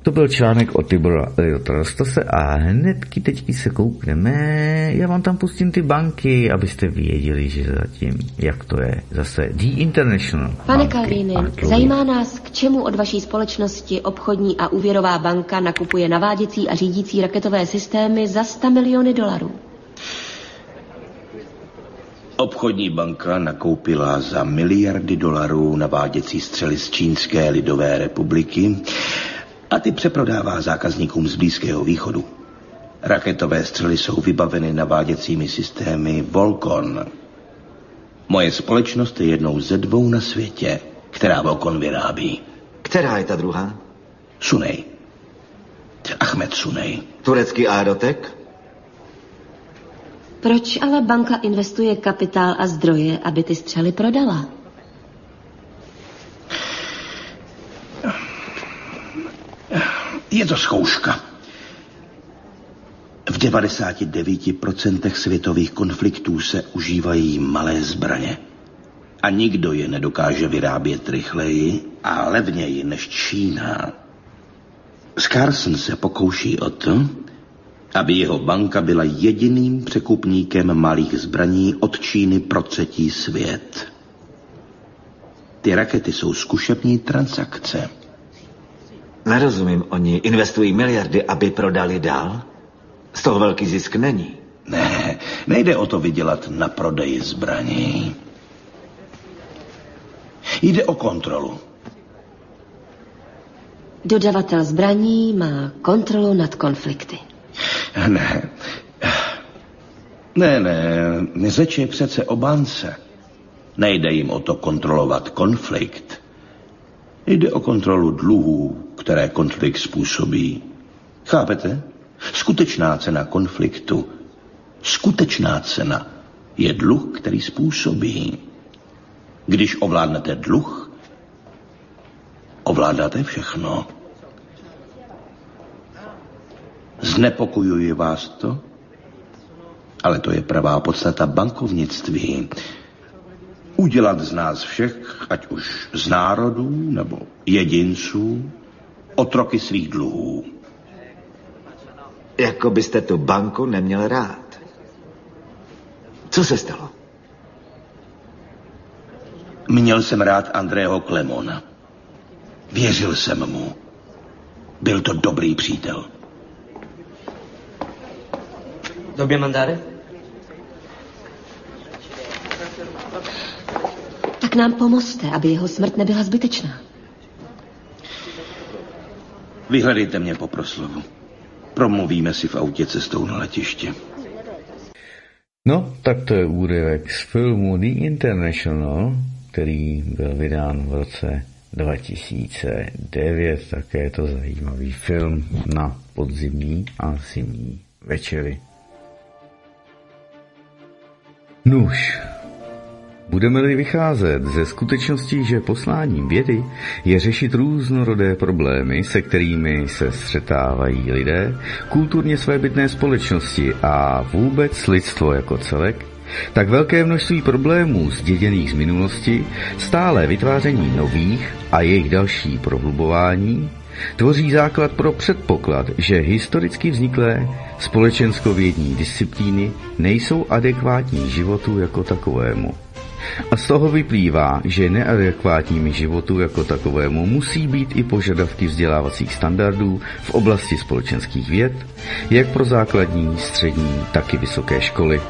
To byl článek o Tibora Eliottarostase a hnedky teďky se koukneme, já vám tam pustím ty banky, abyste věděli, že zatím, jak to je. Zase The International. Pane Kalvíny, zajímá nás, k čemu od vaší společnosti obchodní a úvěrová banka nakupuje naváděcí a řídící raketové systémy za 100 miliony dolarů. Obchodní banka nakoupila za miliardy dolarů naváděcí střely z Čínské lidové republiky a ty přeprodává zákazníkům z Blízkého východu. Raketové střely jsou vybaveny naváděcími systémy Volcon. Moje společnost je jednou ze dvou na světě, která Volcon vyrábí. Která je ta druhá? Sunej. Ahmed Sunej. Turecký aerotek? Proč ale banka investuje kapitál a zdroje, aby ty střely prodala? Je to zkouška. V 99% světových konfliktů se užívají malé zbraně. A nikdo je nedokáže vyrábět rychleji a levněji než Čína. Scarson se pokouší o to, aby jeho banka byla jediným překupníkem malých zbraní od Číny pro třetí svět. Ty rakety jsou zkušební transakce. Nerozumím, oni investují miliardy, aby prodali dál? Z toho velký zisk není. Ne, nejde o to vydělat na prodeji zbraní. Jde o kontrolu. Dodavatel zbraní má kontrolu nad konflikty. Ne. Ne, ne, řeč je přece o bance. Nejde jim o to kontrolovat konflikt. Jde o kontrolu dluhů, které konflikt způsobí. Chápete? Skutečná cena konfliktu, skutečná cena je dluh, který způsobí. Když ovládnete dluh, ovládáte všechno. Znepokojuje vás to? Ale to je pravá podstata bankovnictví. Udělat z nás všech, ať už z národů nebo jedinců, otroky svých dluhů. Jako byste tu banku neměl rád. Co se stalo? Měl jsem rád Andrého Klemona. Věřil jsem mu. Byl to dobrý přítel. Době mandáre? Tak nám pomozte, aby jeho smrt nebyla zbytečná. Vyhledejte mě po proslovu. Promluvíme si v autě cestou na letiště. No, tak to je úryvek z filmu The International, který byl vydán v roce 2009. Také je to zajímavý film na podzimní a zimní večery. Nuž, Budeme-li vycházet ze skutečnosti, že posláním vědy je řešit různorodé problémy, se kterými se střetávají lidé, kulturně svébytné společnosti a vůbec lidstvo jako celek, tak velké množství problémů zděděných z minulosti, stále vytváření nových a jejich další prohlubování, tvoří základ pro předpoklad, že historicky vzniklé společenskovědní disciplíny nejsou adekvátní životu jako takovému. A z toho vyplývá, že neadekvátními životu jako takovému musí být i požadavky vzdělávacích standardů v oblasti společenských věd, jak pro základní, střední, tak i vysoké školy.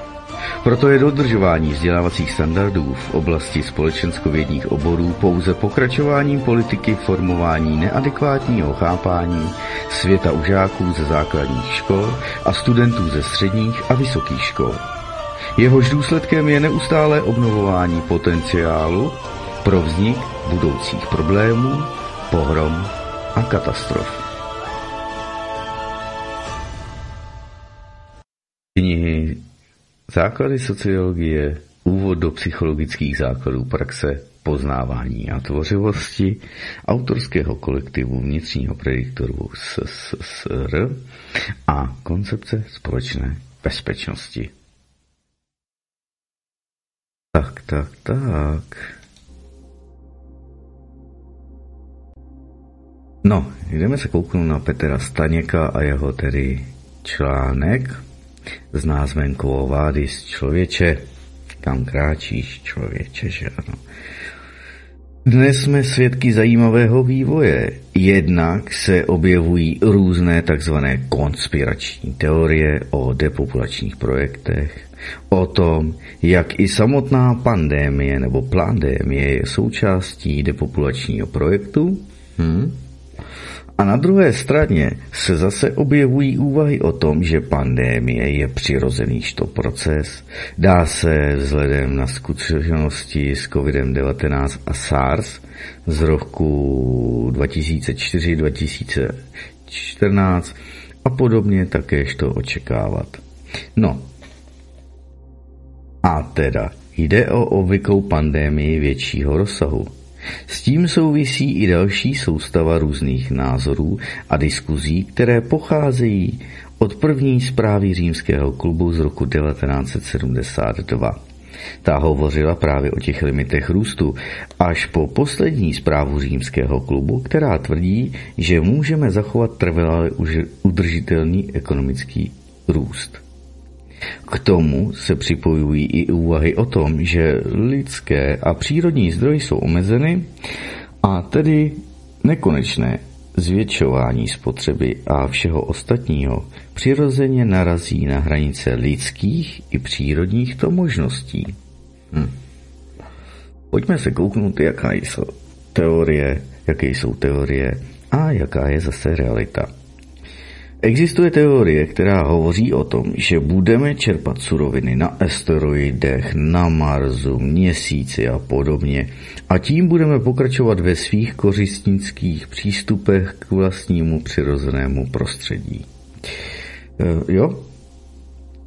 Proto je dodržování vzdělávacích standardů v oblasti společenskovědních oborů pouze pokračováním politiky formování neadekvátního chápání světa u žáků ze základních škol a studentů ze středních a vysokých škol. Jehož důsledkem je neustálé obnovování potenciálu pro vznik budoucích problémů, pohrom a katastrof. Knihy Základy sociologie, úvod do psychologických základů praxe, poznávání a tvořivosti autorského kolektivu vnitřního prediktoru SSR a koncepce společné bezpečnosti. Tak, tak, tak. No, jdeme se kouknout na Petra Staněka a jeho tedy článek s názvem Kvovádis člověče. Kam kráčíš člověče, že ano. Dnes jsme svědky zajímavého vývoje. Jednak se objevují různé takzvané konspirační teorie o depopulačních projektech, o tom, jak i samotná pandémie nebo plandémie je součástí depopulačního projektu. Hm? A na druhé straně se zase objevují úvahy o tom, že pandémie je přirozený proces, dá se vzhledem na zkušenosti s COVID-19 a SARS z roku 2004-2014 a podobně takéž to očekávat. No, a teda jde o obvyklou pandémii většího rozsahu. S tím souvisí i další soustava různých názorů a diskuzí, které pocházejí od první zprávy římského klubu z roku 1972. Ta hovořila právě o těch limitech růstu, až po poslední zprávu římského klubu, která tvrdí, že můžeme zachovat trvalé udržitelný ekonomický růst. K tomu se připojují i úvahy o tom, že lidské a přírodní zdroje jsou omezeny a tedy nekonečné zvětšování spotřeby a všeho ostatního přirozeně narazí na hranice lidských i přírodních to možností. Hm. Pojďme se kouknout, jaká jsou teorie, jaké jsou teorie a jaká je zase realita. Existuje teorie, která hovoří o tom, že budeme čerpat suroviny na asteroidech, na Marsu, měsíci a podobně a tím budeme pokračovat ve svých kořistnických přístupech k vlastnímu přirozenému prostředí. E, jo?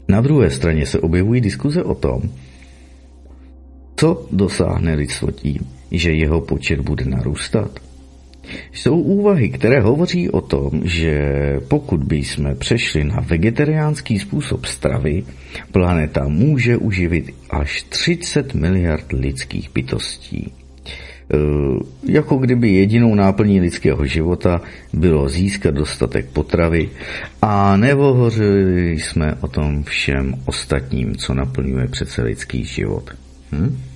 Na druhé straně se objevují diskuze o tom, co dosáhne lidstvo tím, že jeho počet bude narůstat. Jsou úvahy, které hovoří o tom, že pokud by jsme přešli na vegetariánský způsob stravy, planeta může uživit až 30 miliard lidských bytostí. E, jako kdyby jedinou náplní lidského života bylo získat dostatek potravy a nehovořili jsme o tom všem ostatním, co naplňuje přece lidský život. Hm?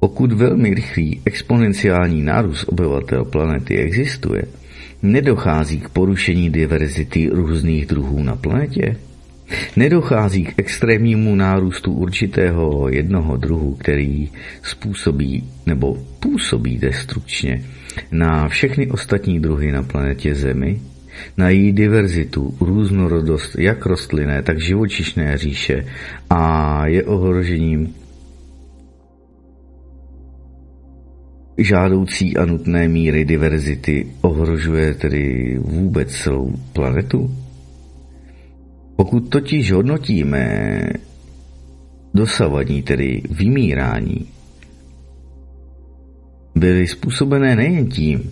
Pokud velmi rychlý exponenciální nárůst obyvatel planety existuje, nedochází k porušení diverzity různých druhů na planetě? Nedochází k extrémnímu nárůstu určitého jednoho druhu, který způsobí nebo působí destrukčně na všechny ostatní druhy na planetě Zemi, na její diverzitu, různorodost jak rostlinné, tak živočišné říše a je ohrožením žádoucí a nutné míry diverzity ohrožuje tedy vůbec celou planetu? Pokud totiž hodnotíme dosavadní, tedy vymírání, byly způsobené nejen tím,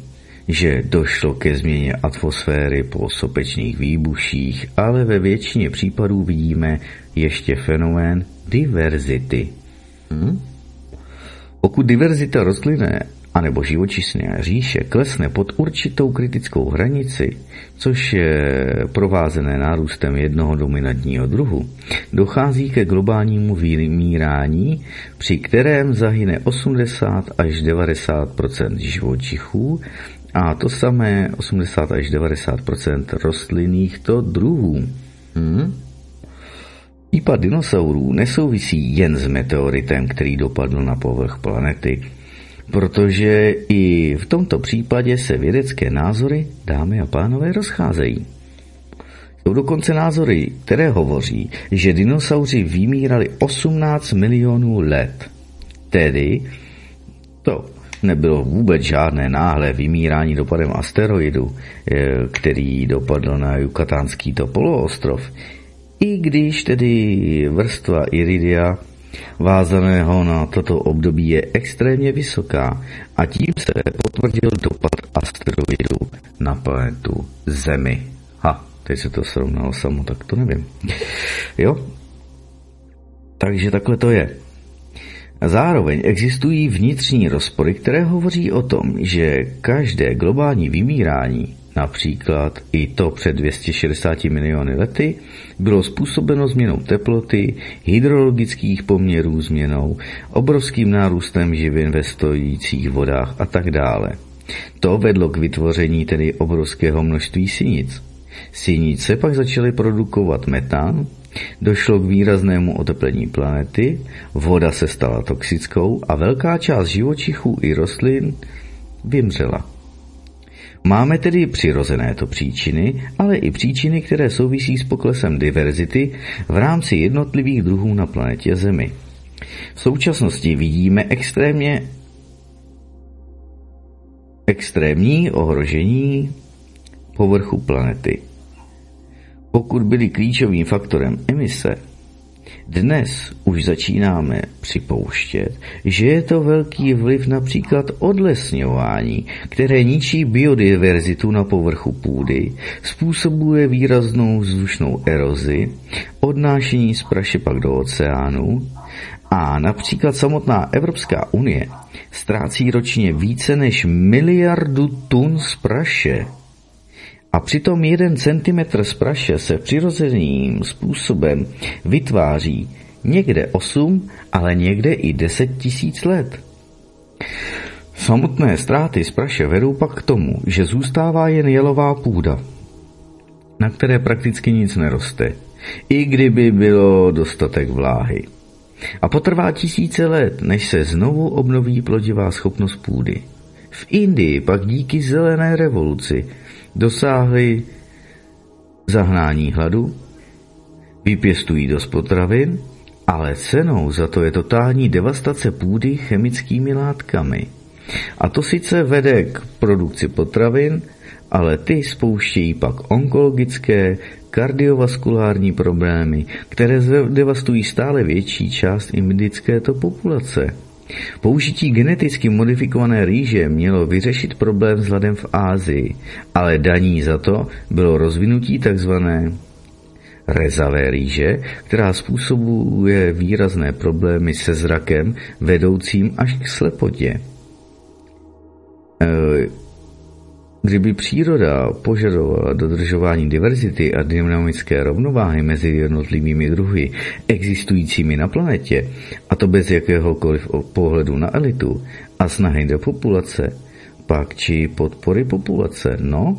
že došlo ke změně atmosféry po sopečných výbuších, ale ve většině případů vidíme ještě fenomén diverzity. Hm? Pokud diverzita rostlinné anebo živočišné říše klesne pod určitou kritickou hranici, což je provázené nárůstem jednoho dominantního druhu, dochází ke globálnímu vymírání, při kterém zahyne 80 až 90% živočichů a to samé 80 až 90% rostlinných to druhů. Hmm? Případ dinosaurů nesouvisí jen s meteoritem, který dopadl na povrch planety, protože i v tomto případě se vědecké názory, dámy a pánové, rozcházejí. Jsou dokonce názory, které hovoří, že dinosauři vymírali 18 milionů let. Tedy to nebylo vůbec žádné náhlé vymírání dopadem asteroidu, eh, který dopadl na Jukatánský to poloostrov. I když tedy vrstva Iridia vázaného na toto období je extrémně vysoká a tím se potvrdil dopad asteroidu na planetu Zemi. Ha, teď se to srovnalo samo, tak to nevím. Jo? Takže takhle to je. Zároveň existují vnitřní rozpory, které hovoří o tom, že každé globální vymírání Například i to před 260 miliony lety bylo způsobeno změnou teploty, hydrologických poměrů změnou, obrovským nárůstem živin ve stojících vodách a tak dále. To vedlo k vytvoření tedy obrovského množství sinic. Sinice pak začaly produkovat metán, došlo k výraznému oteplení planety, voda se stala toxickou a velká část živočichů i rostlin vymřela. Máme tedy přirozené to příčiny, ale i příčiny, které souvisí s poklesem diverzity v rámci jednotlivých druhů na planetě Zemi. V současnosti vidíme extrémně extrémní ohrožení povrchu planety. Pokud byly klíčovým faktorem emise, dnes už začínáme připouštět, že je to velký vliv například odlesňování, které ničí biodiverzitu na povrchu půdy, způsobuje výraznou vzdušnou erozi, odnášení z praše pak do oceánu a například samotná Evropská unie ztrácí ročně více než miliardu tun z praše A přitom jeden centimetr z praše se přirozeným způsobem vytváří někde 8, ale někde i 10 tisíc let. Samotné ztráty z praše vedou pak k tomu, že zůstává jen jelová půda, na které prakticky nic neroste, i kdyby bylo dostatek vláhy. A potrvá tisíce let, než se znovu obnoví plodivá schopnost půdy. V Indii pak díky zelené revoluci dosáhli zahnání hladu, vypěstují dost potravin, ale cenou za to je totální devastace půdy chemickými látkami. A to sice vede k produkci potravin, ale ty spouštějí pak onkologické, kardiovaskulární problémy, které devastují stále větší část indické to populace. Použití geneticky modifikované rýže mělo vyřešit problém s hladem v Ázii, ale daní za to bylo rozvinutí tzv. rezavé rýže, která způsobuje výrazné problémy se zrakem vedoucím až k slepotě. E, Kdyby příroda požadovala dodržování diverzity a dynamické rovnováhy mezi jednotlivými druhy existujícími na planetě, a to bez jakéhokoliv pohledu na elitu a snahy do populace, pak či podpory populace, no?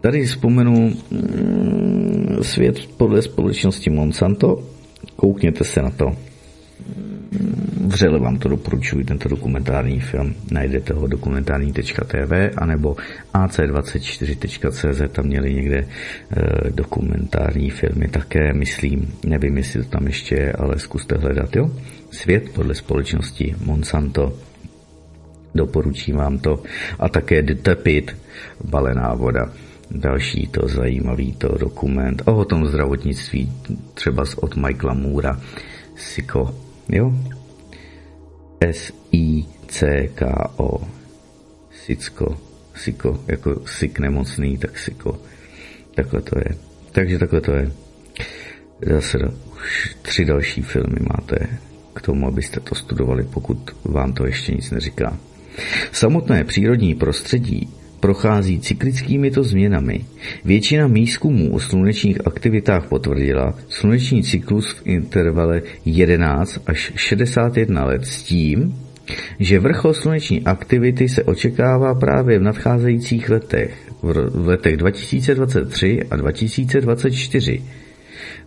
Tady vzpomenu mm, svět podle společnosti Monsanto, koukněte se na to vřele vám to doporučuji, tento dokumentární film. Najdete ho dokumentární.tv anebo ac24.cz, tam měli někde e, dokumentární filmy také, myslím, nevím, jestli to tam ještě je, ale zkuste hledat, jo. Svět podle společnosti Monsanto. Doporučím vám to. A také The Tepid, balená voda další to zajímavý to dokument o tom zdravotnictví, třeba od Michaela Moora, Siko, jo, S-I-C-K-O. Sicko. Siko, jako sik nemocný, tak siko. Takhle to je. Takže takhle to je. Zase už tři další filmy máte k tomu, abyste to studovali, pokud vám to ještě nic neříká. Samotné přírodní prostředí prochází cyklickými to změnami. Většina výzkumů o slunečních aktivitách potvrdila sluneční cyklus v intervale 11 až 61 let s tím, že vrchol sluneční aktivity se očekává právě v nadcházejících letech, v letech 2023 a 2024.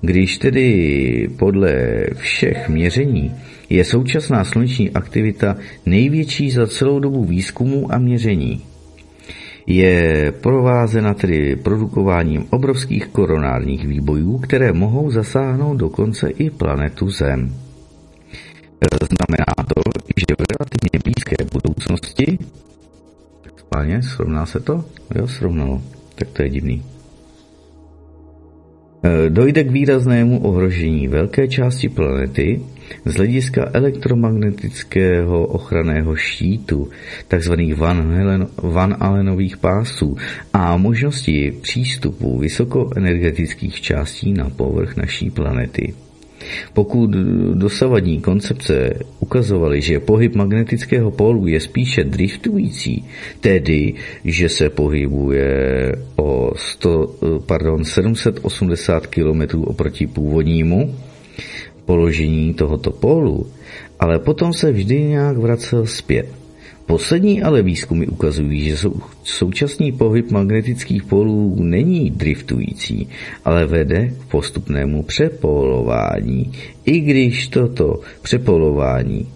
Když tedy podle všech měření je současná sluneční aktivita největší za celou dobu výzkumu a měření je provázena tedy produkováním obrovských koronárních výbojů, které mohou zasáhnout dokonce i planetu Zem. Znamená to, že v relativně blízké budoucnosti, spálně, srovná se to? Jo, srovnalo. Tak to je divný. E, dojde k výraznému ohrožení velké části planety z hlediska elektromagnetického ochranného štítu, tzv. Van, Van Allenových pásů a možnosti přístupu vysokoenergetických částí na povrch naší planety. Pokud dosavadní koncepce ukazovaly, že pohyb magnetického pólu je spíše driftující, tedy že se pohybuje o 100, pardon, 780 km oproti původnímu položení tohoto pólu, ale potom se vždy nějak vracel zpět. Poslední ale výzkumy ukazují, že současný pohyb magnetických polů není driftující, ale vede k postupnému přepolování, i když toto přepolování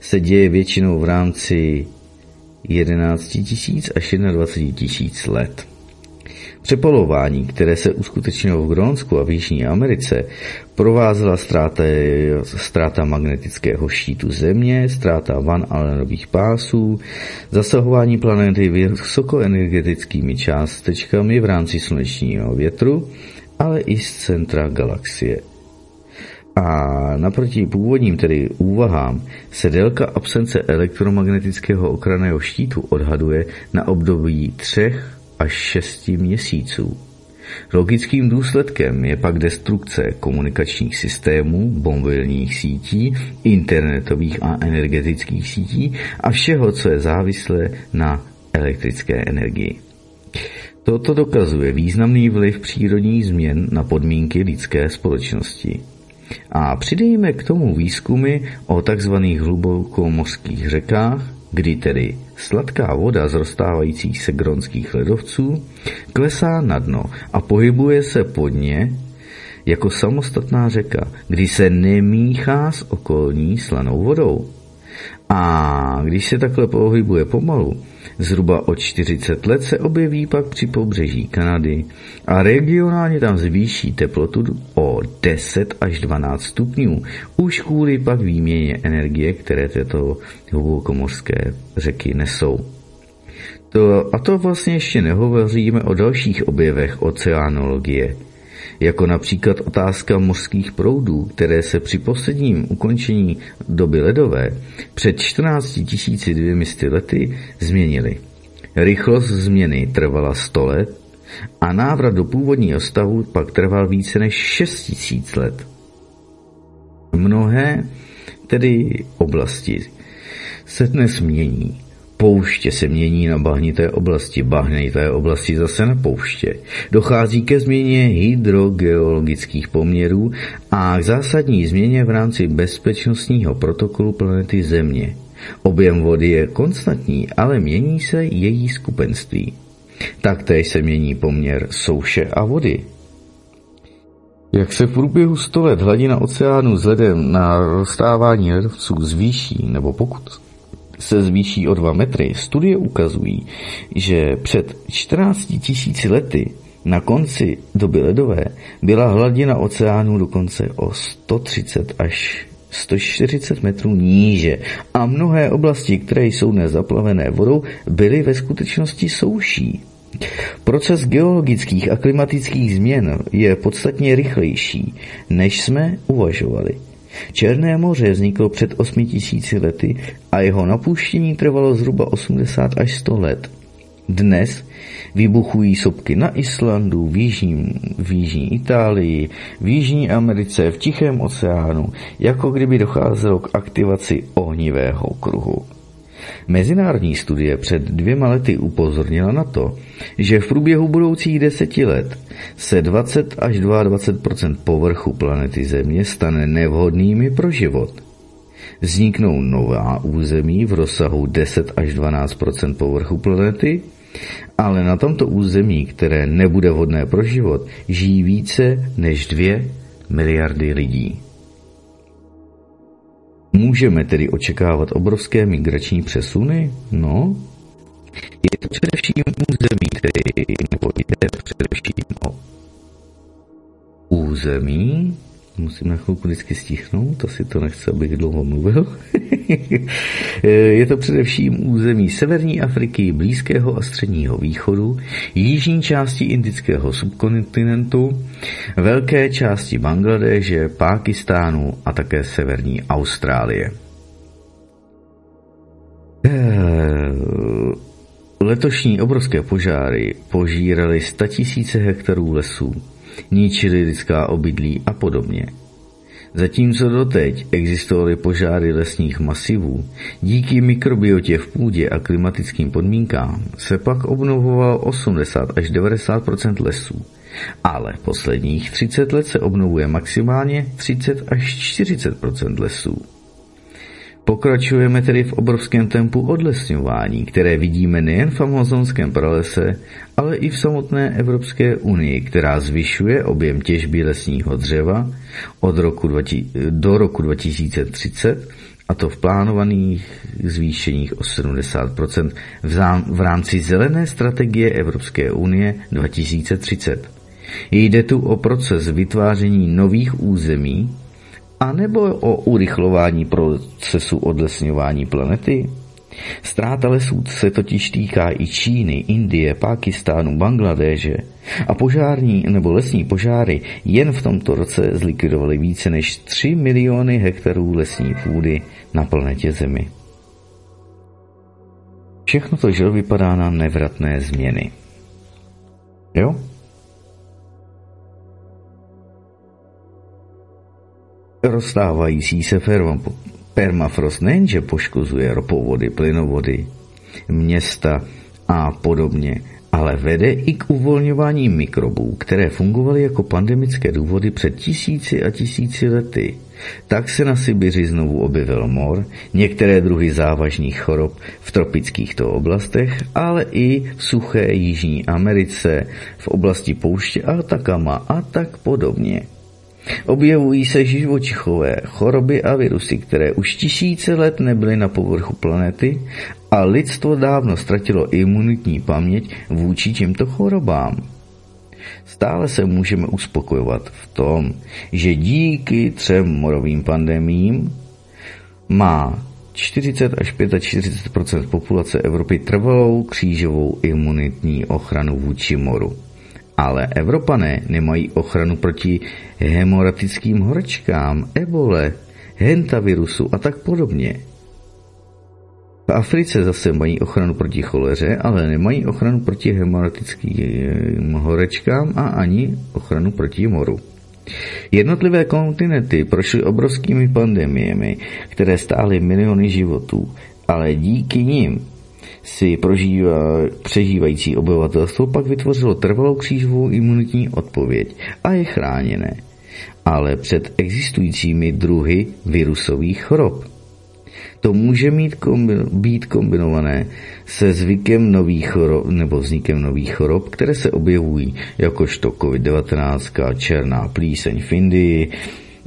se děje většinou v rámci 11 000 až 21 tisíc let. Přepolování, které se uskutečnilo v Grónsku a v Jižní Americe, provázela ztráta, ztráta magnetického štítu Země, ztráta Van Allenových pásů, zasahování planety vysokoenergetickými částečkami v rámci slunečního větru, ale i z centra galaxie. A naproti původním tedy úvahám se délka absence elektromagnetického okraného štítu odhaduje na období třech až šesti měsíců. Logickým důsledkem je pak destrukce komunikačních systémů, mobilních sítí, internetových a energetických sítí a všeho, co je závislé na elektrické energii. Toto dokazuje významný vliv přírodních změn na podmínky lidské společnosti. A přidejme k tomu výzkumy o tzv. hlubokomořských řekách, kdy tedy sladká voda z rozstávajících se gronských ledovců klesá na dno a pohybuje se pod ně jako samostatná řeka, kdy se nemíchá s okolní slanou vodou. A když se takhle pohybuje pomalu, zhruba o 40 let se objeví pak při pobřeží Kanady a regionálně tam zvýší teplotu o 10 až 12 stupňů, už kvůli pak výměně energie, které této hlubokomořské řeky nesou. To, a to vlastně ještě nehovoříme o dalších objevech oceánologie – jako například otázka mořských proudů, které se při posledním ukončení doby ledové před 14 200 lety změnily. Rychlost změny trvala 100 let a návrat do původního stavu pak trval více než 6000 let. Mnohé tedy oblasti se dnes mění Pouště se mění na bahnité oblasti, bahnité oblasti zase na pouště. Dochází ke změně hydrogeologických poměrů a k zásadní změně v rámci bezpečnostního protokolu planety Země. Objem vody je konstantní, ale mění se její skupenství. Taktéž se mění poměr souše a vody. Jak se v průběhu 100 let hladina oceánu vzhledem na rozstávání ledovců zvýší, nebo pokud se zvýší o 2 metry, studie ukazují, že před 14 tisíci lety na konci doby ledové byla hladina oceánu dokonce o 130 až 140 metrů níže a mnohé oblasti, které jsou nezaplavené vodou, byly ve skutečnosti souší. Proces geologických a klimatických změn je podstatně rychlejší, než jsme uvažovali. Černé moře vzniklo před 8 tisíci lety a jeho napuštění trvalo zhruba 80 až 100 let. Dnes vybuchují sopky na Islandu, v jižní, v jižní Itálii, v Jižní Americe, v Tichém oceánu, jako kdyby docházelo k aktivaci ohnivého kruhu. Mezinárodní studie před dvěma lety upozornila na to, že v průběhu budoucích deseti let se 20 až 22 povrchu planety Země stane nevhodnými pro život. Vzniknou nová území v rozsahu 10 až 12 povrchu planety, ale na tomto území, které nebude vhodné pro život, žijí více než 2 miliardy lidí. Můžeme tedy očekávat obrovské migrační přesuny? No, je to především území, tedy, nebo jde především o území, musím na chvilku vždycky stichnout, asi to nechce, abych dlouho mluvil. je to především území Severní Afriky, Blízkého a Středního východu, jižní části indického subkontinentu, velké části Bangladeže, Pákistánu a také Severní Austrálie. Letošní obrovské požáry požíraly statisíce hektarů lesů, ničili lidská obydlí a podobně. Zatímco doteď existovaly požáry lesních masivů, díky mikrobiotě v půdě a klimatickým podmínkám se pak obnovovalo 80 až 90% lesů. Ale posledních 30 let se obnovuje maximálně 30 až 40% lesů. Pokračujeme tedy v obrovském tempu odlesňování, které vidíme nejen v amazonském pralese, ale i v samotné Evropské unii, která zvyšuje objem těžby lesního dřeva od roku 20, do roku 2030 a to v plánovaných zvýšeních o 70% v rámci zelené strategie Evropské unie 2030. Jde tu o proces vytváření nových území, anebo o urychlování procesu odlesňování planety? Ztráta lesů se totiž týká i Číny, Indie, Pákistánu, Bangladéže a požární nebo lesní požáry jen v tomto roce zlikvidovaly více než 3 miliony hektarů lesní půdy na planetě Zemi. Všechno to žil vypadá na nevratné změny. Jo? Rozstávající se permafrost nejenže poškozuje ropovody, plynovody, města a podobně, ale vede i k uvolňování mikrobů, které fungovaly jako pandemické důvody před tisíci a tisíci lety. Tak se na Sibiři znovu objevil mor, některé druhy závažných chorob v tropických to oblastech, ale i v suché Jižní Americe, v oblasti pouště Atacama a tak podobně. Objevují se živočichové choroby a virusy, které už tisíce let nebyly na povrchu planety a lidstvo dávno ztratilo imunitní paměť vůči těmto chorobám. Stále se můžeme uspokojovat v tom, že díky třem morovým pandemím má 40 až 45% populace Evropy trvalou křížovou imunitní ochranu vůči moru. Ale Evropané nemají ochranu proti hemoratickým horečkám, ebole, hentavirusu a tak podobně. V Africe zase mají ochranu proti choleře, ale nemají ochranu proti hemoratickým horečkám a ani ochranu proti moru. Jednotlivé kontinenty prošly obrovskými pandemiemi, které stály miliony životů, ale díky nim si prožívá, přežívající obyvatelstvo pak vytvořilo trvalou křížovou imunitní odpověď a je chráněné, ale před existujícími druhy virusových chorob. To může mít kombi- být kombinované se zvykem nových chorob nebo vznikem nových chorob, které se objevují jakožto COVID-19, černá plíseň v Indii,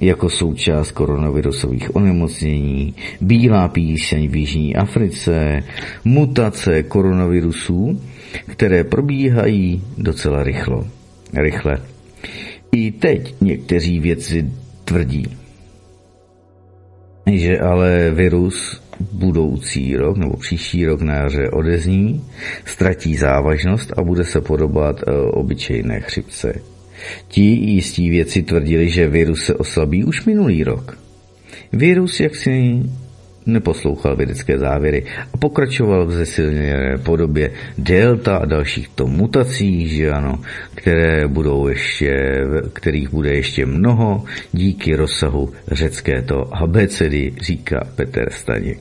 jako součást koronavirusových onemocnění, bílá píseň v Jižní Africe, mutace koronavirusů, které probíhají docela rychlo, rychle. I teď někteří vědci tvrdí, že ale virus budoucí rok nebo příští rok na jaře odezní, ztratí závažnost a bude se podobat e, obyčejné chřipce. Ti jistí věci tvrdili, že virus se oslabí už minulý rok. Virus jaksi neposlouchal vědecké závěry a pokračoval v zesilněné podobě delta a dalších to mutací, že ano, které budou ještě, kterých bude ještě mnoho díky rozsahu řecké to abecedy, říká Petr Staněk.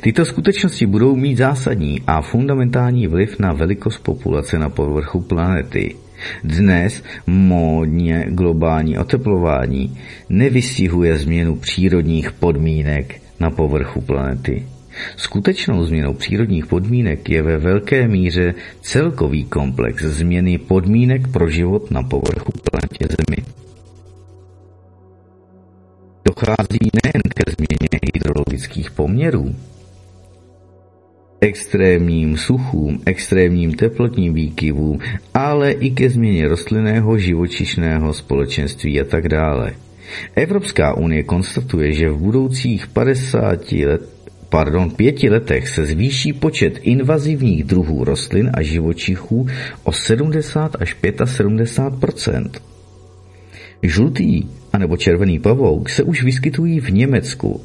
Tyto skutečnosti budou mít zásadní a fundamentální vliv na velikost populace na povrchu planety. Dnes módně globální oteplování nevystihuje změnu přírodních podmínek na povrchu planety. Skutečnou změnou přírodních podmínek je ve velké míře celkový komplex změny podmínek pro život na povrchu planetě Zemi. Dochází nejen ke změně hydrologických poměrů, extrémním suchům, extrémním teplotním výkyvům, ale i ke změně rostlinného živočišného společenství a tak dále. Evropská unie konstatuje, že v budoucích 50 let, pardon, pěti letech se zvýší počet invazivních druhů rostlin a živočichů o 70 až 75% Žlutý anebo červený pavouk se už vyskytují v Německu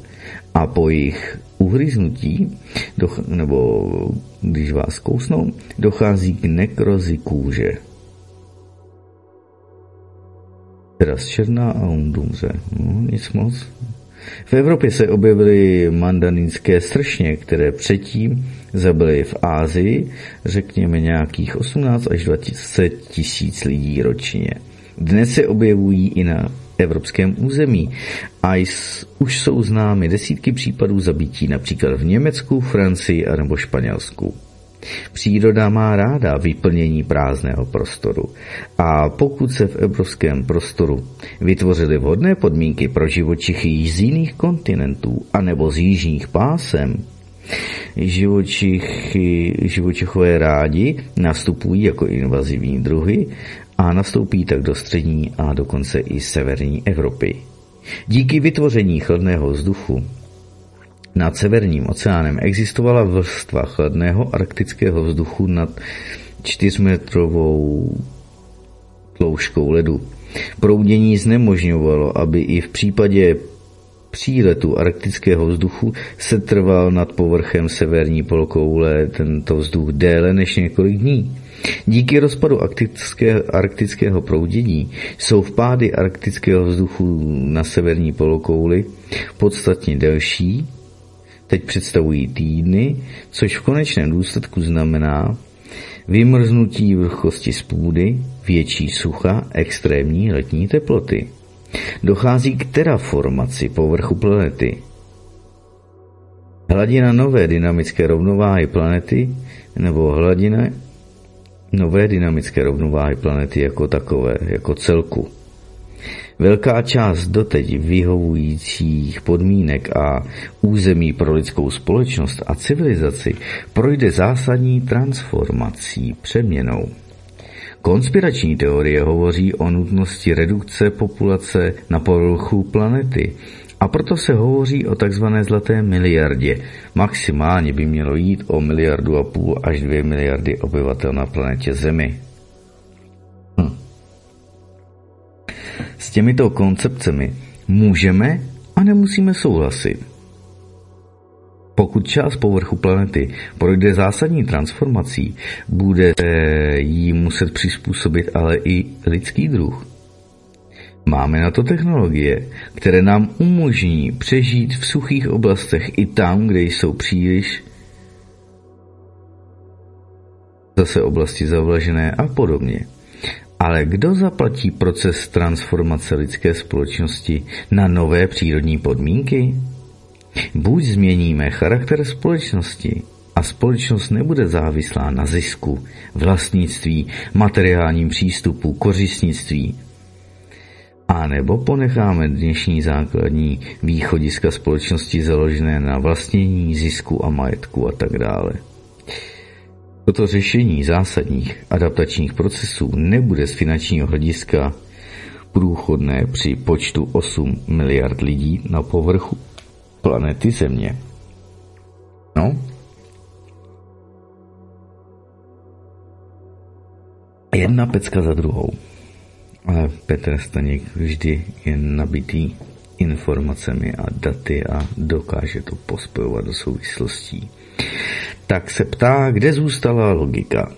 a po jejich uhryznutí, nebo když vás kousnou, dochází k nekrozi kůže. Teraz černá a on dumře. No, nic moc. V Evropě se objevily mandaninské sršně, které předtím zabily v Ázii, řekněme nějakých 18 až 20 tisíc lidí ročně. Dnes se objevují i na evropském území a už jsou známy desítky případů zabití například v Německu, Francii a nebo Španělsku. Příroda má ráda vyplnění prázdného prostoru a pokud se v evropském prostoru vytvořily vhodné podmínky pro živočichy z jiných kontinentů anebo z jižních pásem, živočichy, živočichové rádi nastupují jako invazivní druhy a nastoupí tak do střední a dokonce i severní Evropy. Díky vytvoření chladného vzduchu nad severním oceánem existovala vrstva chladného arktického vzduchu nad čtyřmetrovou tloušťkou ledu. Proudění znemožňovalo, aby i v případě příletu arktického vzduchu se trval nad povrchem severní polokoule tento vzduch déle než několik dní. Díky rozpadu arktického, arktického proudění jsou vpády arktického vzduchu na severní polokouli podstatně delší, teď představují týdny, což v konečném důsledku znamená vymrznutí vlhkosti z půdy, větší sucha, extrémní letní teploty. Dochází k terraformaci povrchu planety. Hladina nové dynamické rovnováhy planety nebo hladina nové dynamické rovnováhy planety jako takové, jako celku. Velká část doteď vyhovujících podmínek a území pro lidskou společnost a civilizaci projde zásadní transformací, přeměnou. Konspirační teorie hovoří o nutnosti redukce populace na povrchu planety a proto se hovoří o takzvané zlaté miliardě. Maximálně by mělo jít o miliardu a půl až dvě miliardy obyvatel na planetě Zemi. Hm. S těmito koncepcemi můžeme a nemusíme souhlasit. Pokud část povrchu planety projde zásadní transformací, bude jí muset přizpůsobit ale i lidský druh. Máme na to technologie, které nám umožní přežít v suchých oblastech i tam, kde jsou příliš zase oblasti zavlažené a podobně. Ale kdo zaplatí proces transformace lidské společnosti na nové přírodní podmínky? Buď změníme charakter společnosti a společnost nebude závislá na zisku, vlastnictví, materiálním přístupu, kořistnictví, a nebo ponecháme dnešní základní východiska společnosti založené na vlastnění, zisku a majetku a tak dále. Toto řešení zásadních adaptačních procesů nebude z finančního hlediska průchodné při počtu 8 miliard lidí na povrchu planety Země. No, jedna pecka za druhou. Ale Petr Staněk vždy je nabitý informacemi a daty a dokáže to pospojovat do souvislostí. Tak se ptá, kde zůstala logika.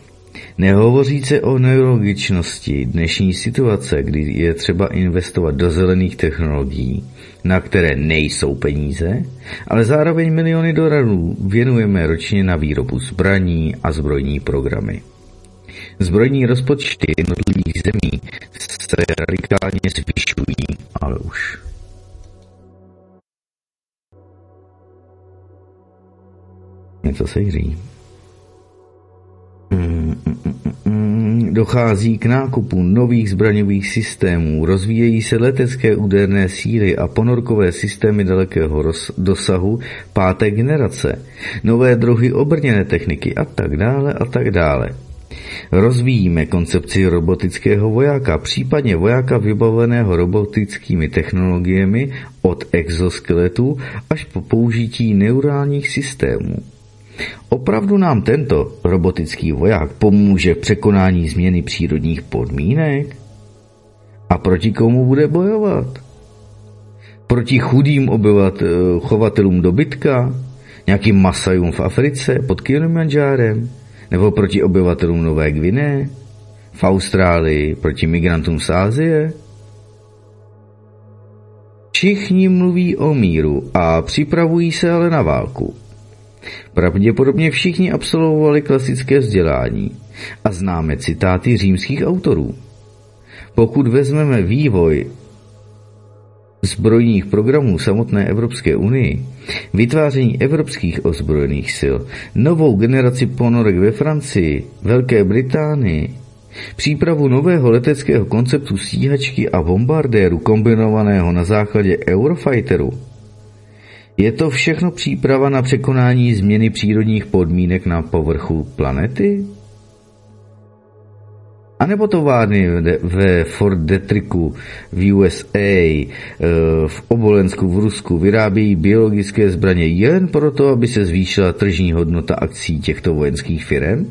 Nehovoří se o nelogičnosti dnešní situace, kdy je třeba investovat do zelených technologií, na které nejsou peníze, ale zároveň miliony dolarů věnujeme ročně na výrobu zbraní a zbrojní programy. Zbrojní rozpočty jednotlivých zemí se radikálně zvyšují, ale už. Něco se hří. Dochází k nákupu nových zbraňových systémů, rozvíjejí se letecké úderné síly a ponorkové systémy dalekého dosahu páté generace, nové druhy obrněné techniky a tak dále a tak dále. Rozvíjíme koncepci robotického vojáka, případně vojáka vybaveného robotickými technologiemi od exoskeletu až po použití neurálních systémů. Opravdu nám tento robotický voják pomůže v překonání změny přírodních podmínek? A proti komu bude bojovat? Proti chudým obyvat, chovatelům dobytka? Nějakým masajům v Africe pod Kilimanjárem? Nebo proti obyvatelům Nové Gviné? V Austrálii proti migrantům z Ázie? Všichni mluví o míru a připravují se ale na válku. Pravděpodobně všichni absolvovali klasické vzdělání a známe citáty římských autorů. Pokud vezmeme vývoj zbrojních programů samotné Evropské unii, vytváření evropských ozbrojených sil, novou generaci ponorek ve Francii, Velké Británii, přípravu nového leteckého konceptu stíhačky a bombardéru kombinovaného na základě Eurofighteru, je to všechno příprava na překonání změny přírodních podmínek na povrchu planety? A nebo továrny ve Fort Detricku v USA, eh, v Obolensku v Rusku vyrábějí biologické zbraně jen proto, aby se zvýšila tržní hodnota akcí těchto vojenských firm?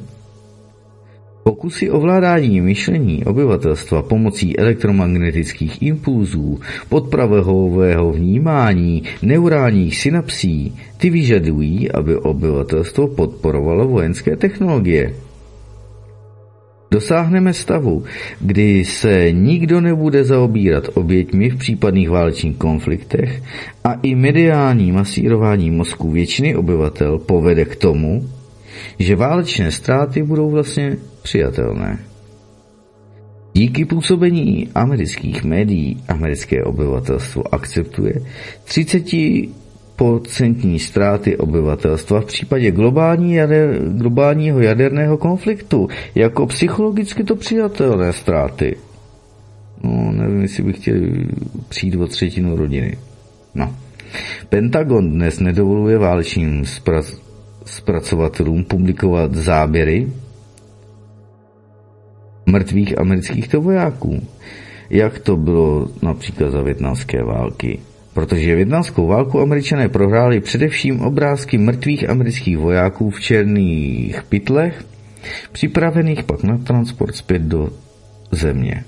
Pokusy ovládání myšlení obyvatelstva pomocí elektromagnetických impulzů, podpravehového vnímání, neurálních synapsí, ty vyžadují, aby obyvatelstvo podporovalo vojenské technologie. Dosáhneme stavu, kdy se nikdo nebude zaobírat oběťmi v případných válečných konfliktech a i mediální masírování mozku většiny obyvatel povede k tomu, že válečné ztráty budou vlastně přijatelné. Díky působení amerických médií americké obyvatelstvo akceptuje 30 procentní ztráty obyvatelstva v případě globální jader, globálního jaderného konfliktu jako psychologicky to přijatelné ztráty. No, nevím, jestli bych chtěl přijít o třetinu rodiny. No. Pentagon dnes nedovoluje válečným spra- zpracovatelům publikovat záběry mrtvých amerických vojáků, jak to bylo například za větnamské války. Protože větnamskou válku američané prohráli především obrázky mrtvých amerických vojáků v černých pytlech, připravených pak na transport zpět do země.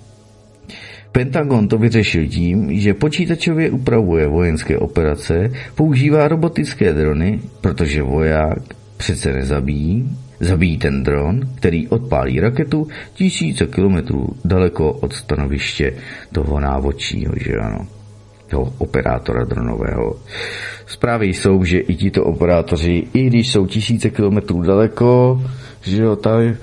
Pentagon to vyřešil tím, že počítačově upravuje vojenské operace, používá robotické drony, protože voják přece nezabíjí, zabíjí ten dron, který odpálí raketu tisíce kilometrů daleko od stanoviště toho návodčího, že ano, toho operátora dronového. Zprávy jsou, že i tito operátoři, i když jsou tisíce kilometrů daleko, že jo, tak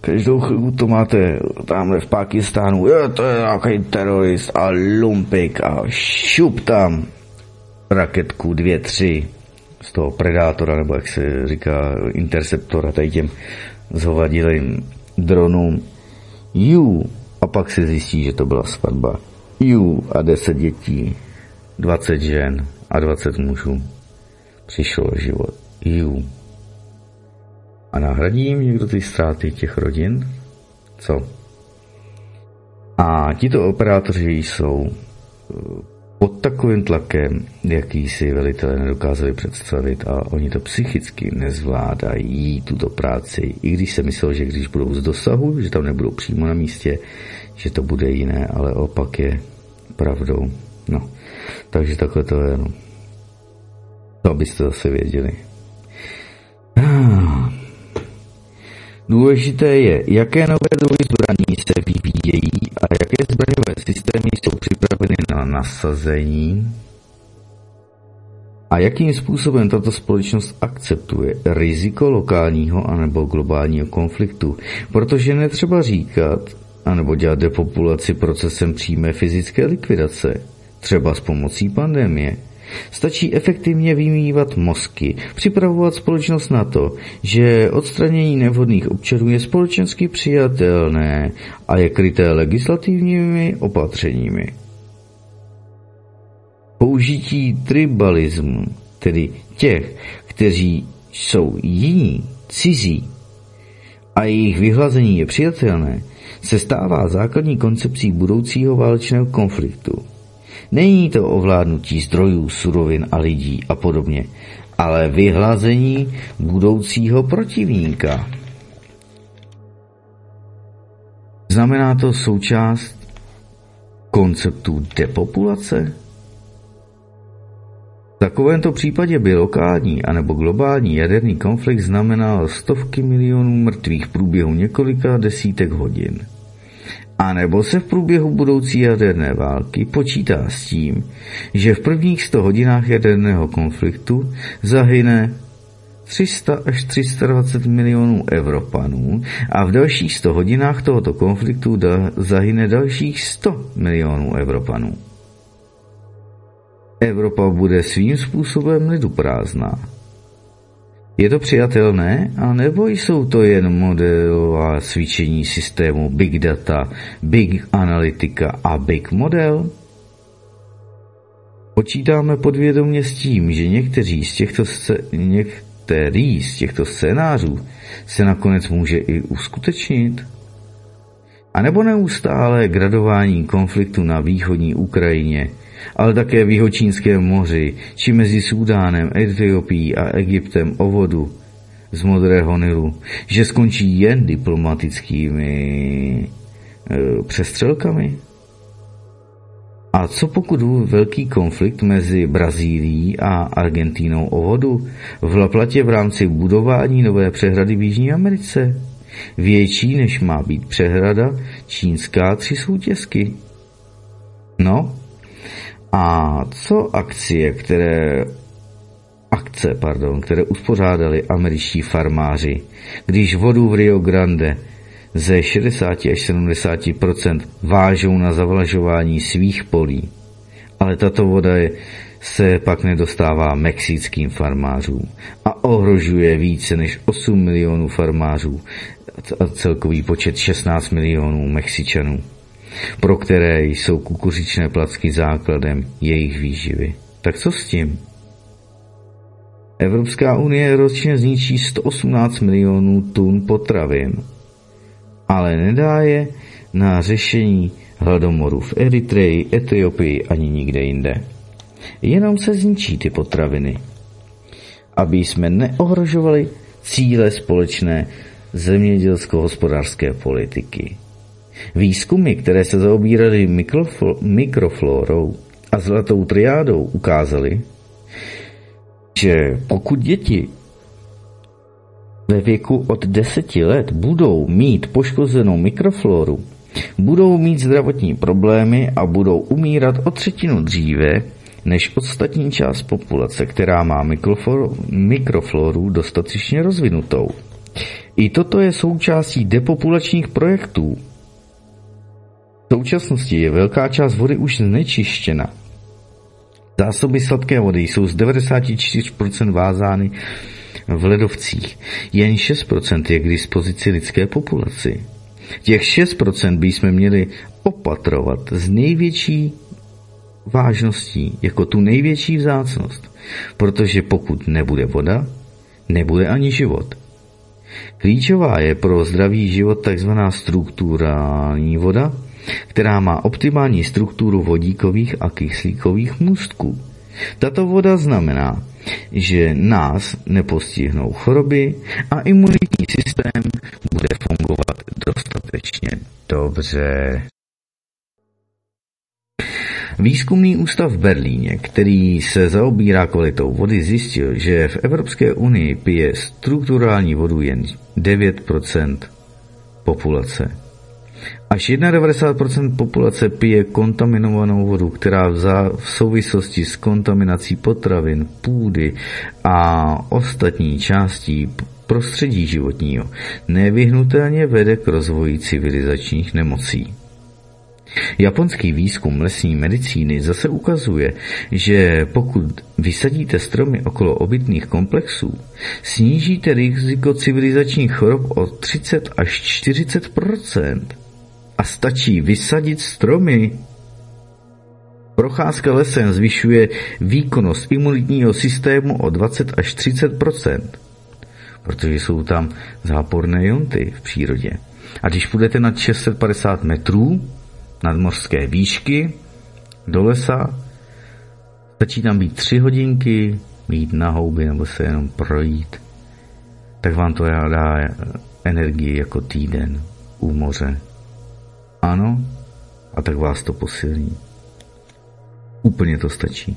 Každou chvíli to máte tamhle v Pakistánu, jo, to je nějaký terorist a lumpik a šup tam raketku dvě, tři z toho predátora, nebo jak se říká, interceptora, tady těm zhovadilým dronům. Jú, a pak se zjistí, že to byla svatba. Jú a deset dětí, dvacet žen a dvacet mužů. Přišlo život. Jú. A nahradí jim někdo ty ztráty těch rodin? Co? A tito operátoři jsou eh, pod takovým tlakem, jaký si velitelé nedokázali představit a oni to psychicky nezvládají, tuto práci, i když se myslel, že když budou z dosahu, že tam nebudou přímo na místě, že to bude jiné, ale opak je pravdou. No, takže takhle to je, no. To abyste zase věděli. Ah. Důležité je, jaké nové druhy zbraní se vyvíjejí a jaké zbraňové systémy jsou připraveny na nasazení a jakým způsobem tato společnost akceptuje riziko lokálního anebo globálního konfliktu, protože netřeba říkat anebo dělat depopulaci procesem přímé fyzické likvidace, třeba s pomocí pandemie, Stačí efektivně vymývat mozky, připravovat společnost na to, že odstranění nevhodných občanů je společensky přijatelné a je kryté legislativními opatřeními. Použití tribalismu, tedy těch, kteří jsou jiní, cizí a jejich vyhlazení je přijatelné, se stává základní koncepcí budoucího válečného konfliktu. Není to ovládnutí zdrojů, surovin a lidí a podobně, ale vyhlazení budoucího protivníka. Znamená to součást konceptu depopulace? V takovémto případě by lokální anebo globální jaderný konflikt znamenal stovky milionů mrtvých v průběhu několika desítek hodin. A nebo se v průběhu budoucí jaderné války počítá s tím, že v prvních 100 hodinách jaderného konfliktu zahyne 300 až 320 milionů Evropanů a v dalších 100 hodinách tohoto konfliktu da, zahyne dalších 100 milionů Evropanů. Evropa bude svým způsobem liduprázdná. Je to přijatelné, a nebo jsou to jen modelová cvičení systému Big Data, Big Analytica a Big Model? Počítáme podvědomě s tím, že někteří z těchto, sce- některý z těchto scénářů se nakonec může i uskutečnit? A nebo neustále gradování konfliktu na východní Ukrajině – ale také v Jihočínském moři, či mezi Súdánem, Etiopií a Egyptem o vodu z Modrého Nilu, že skončí jen diplomatickými e, přestřelkami? A co pokud velký konflikt mezi Brazílií a Argentínou o vodu v Laplatě v rámci budování nové přehrady v Jižní Americe? Větší, než má být přehrada čínská tři soutězky. No, a co akcie, které akce, pardon, které uspořádali američtí farmáři, když vodu v Rio Grande ze 60 až 70% vážou na zavlažování svých polí. Ale tato voda je, se pak nedostává mexickým farmářům a ohrožuje více než 8 milionů farmářů a celkový počet 16 milionů Mexičanů, pro které jsou kukuřičné placky základem jejich výživy. Tak co s tím? Evropská unie ročně zničí 118 milionů tun potravin, ale nedá je na řešení hladomoru v Eritreji, Etiopii ani nikde jinde. Jenom se zničí ty potraviny, aby jsme neohrožovali cíle společné zemědělsko-hospodářské politiky. Výzkumy, které se zaobíraly mikroflorou a zlatou triádou, ukázaly, že pokud děti ve věku od deseti let budou mít poškozenou mikrofloru, budou mít zdravotní problémy a budou umírat o třetinu dříve než ostatní část populace, která má mikrofloru dostatečně rozvinutou. I toto je součástí depopulačních projektů. V současnosti je velká část vody už znečištěna. Zásoby sladké vody jsou z 94% vázány v ledovcích. Jen 6% je k dispozici lidské populaci. Těch 6% by jsme měli opatrovat z největší vážností, jako tu největší vzácnost. Protože pokud nebude voda, nebude ani život. Klíčová je pro zdravý život takzvaná strukturální voda, která má optimální strukturu vodíkových a kyslíkových můstků. Tato voda znamená, že nás nepostihnou choroby a imunitní systém bude fungovat dostatečně dobře. Výzkumný ústav v Berlíně, který se zaobírá kvalitou vody, zjistil, že v Evropské unii pije strukturální vodu jen 9% populace. Až 91% populace pije kontaminovanou vodu, která v souvislosti s kontaminací potravin, půdy a ostatní částí prostředí životního nevyhnutelně vede k rozvoji civilizačních nemocí. Japonský výzkum lesní medicíny zase ukazuje, že pokud vysadíte stromy okolo obytných komplexů, snížíte riziko civilizačních chorob o 30 až 40 A stačí vysadit stromy. Procházka lesem zvyšuje výkonnost imunitního systému o 20 až 30% protože jsou tam záporné jonty v přírodě. A když půjdete nad 650 metrů, nadmořské výšky do lesa. Stačí tam být tři hodinky, jít na houby nebo se jenom projít. Tak vám to dá energii jako týden u moře. Ano, a tak vás to posilní. Úplně to stačí.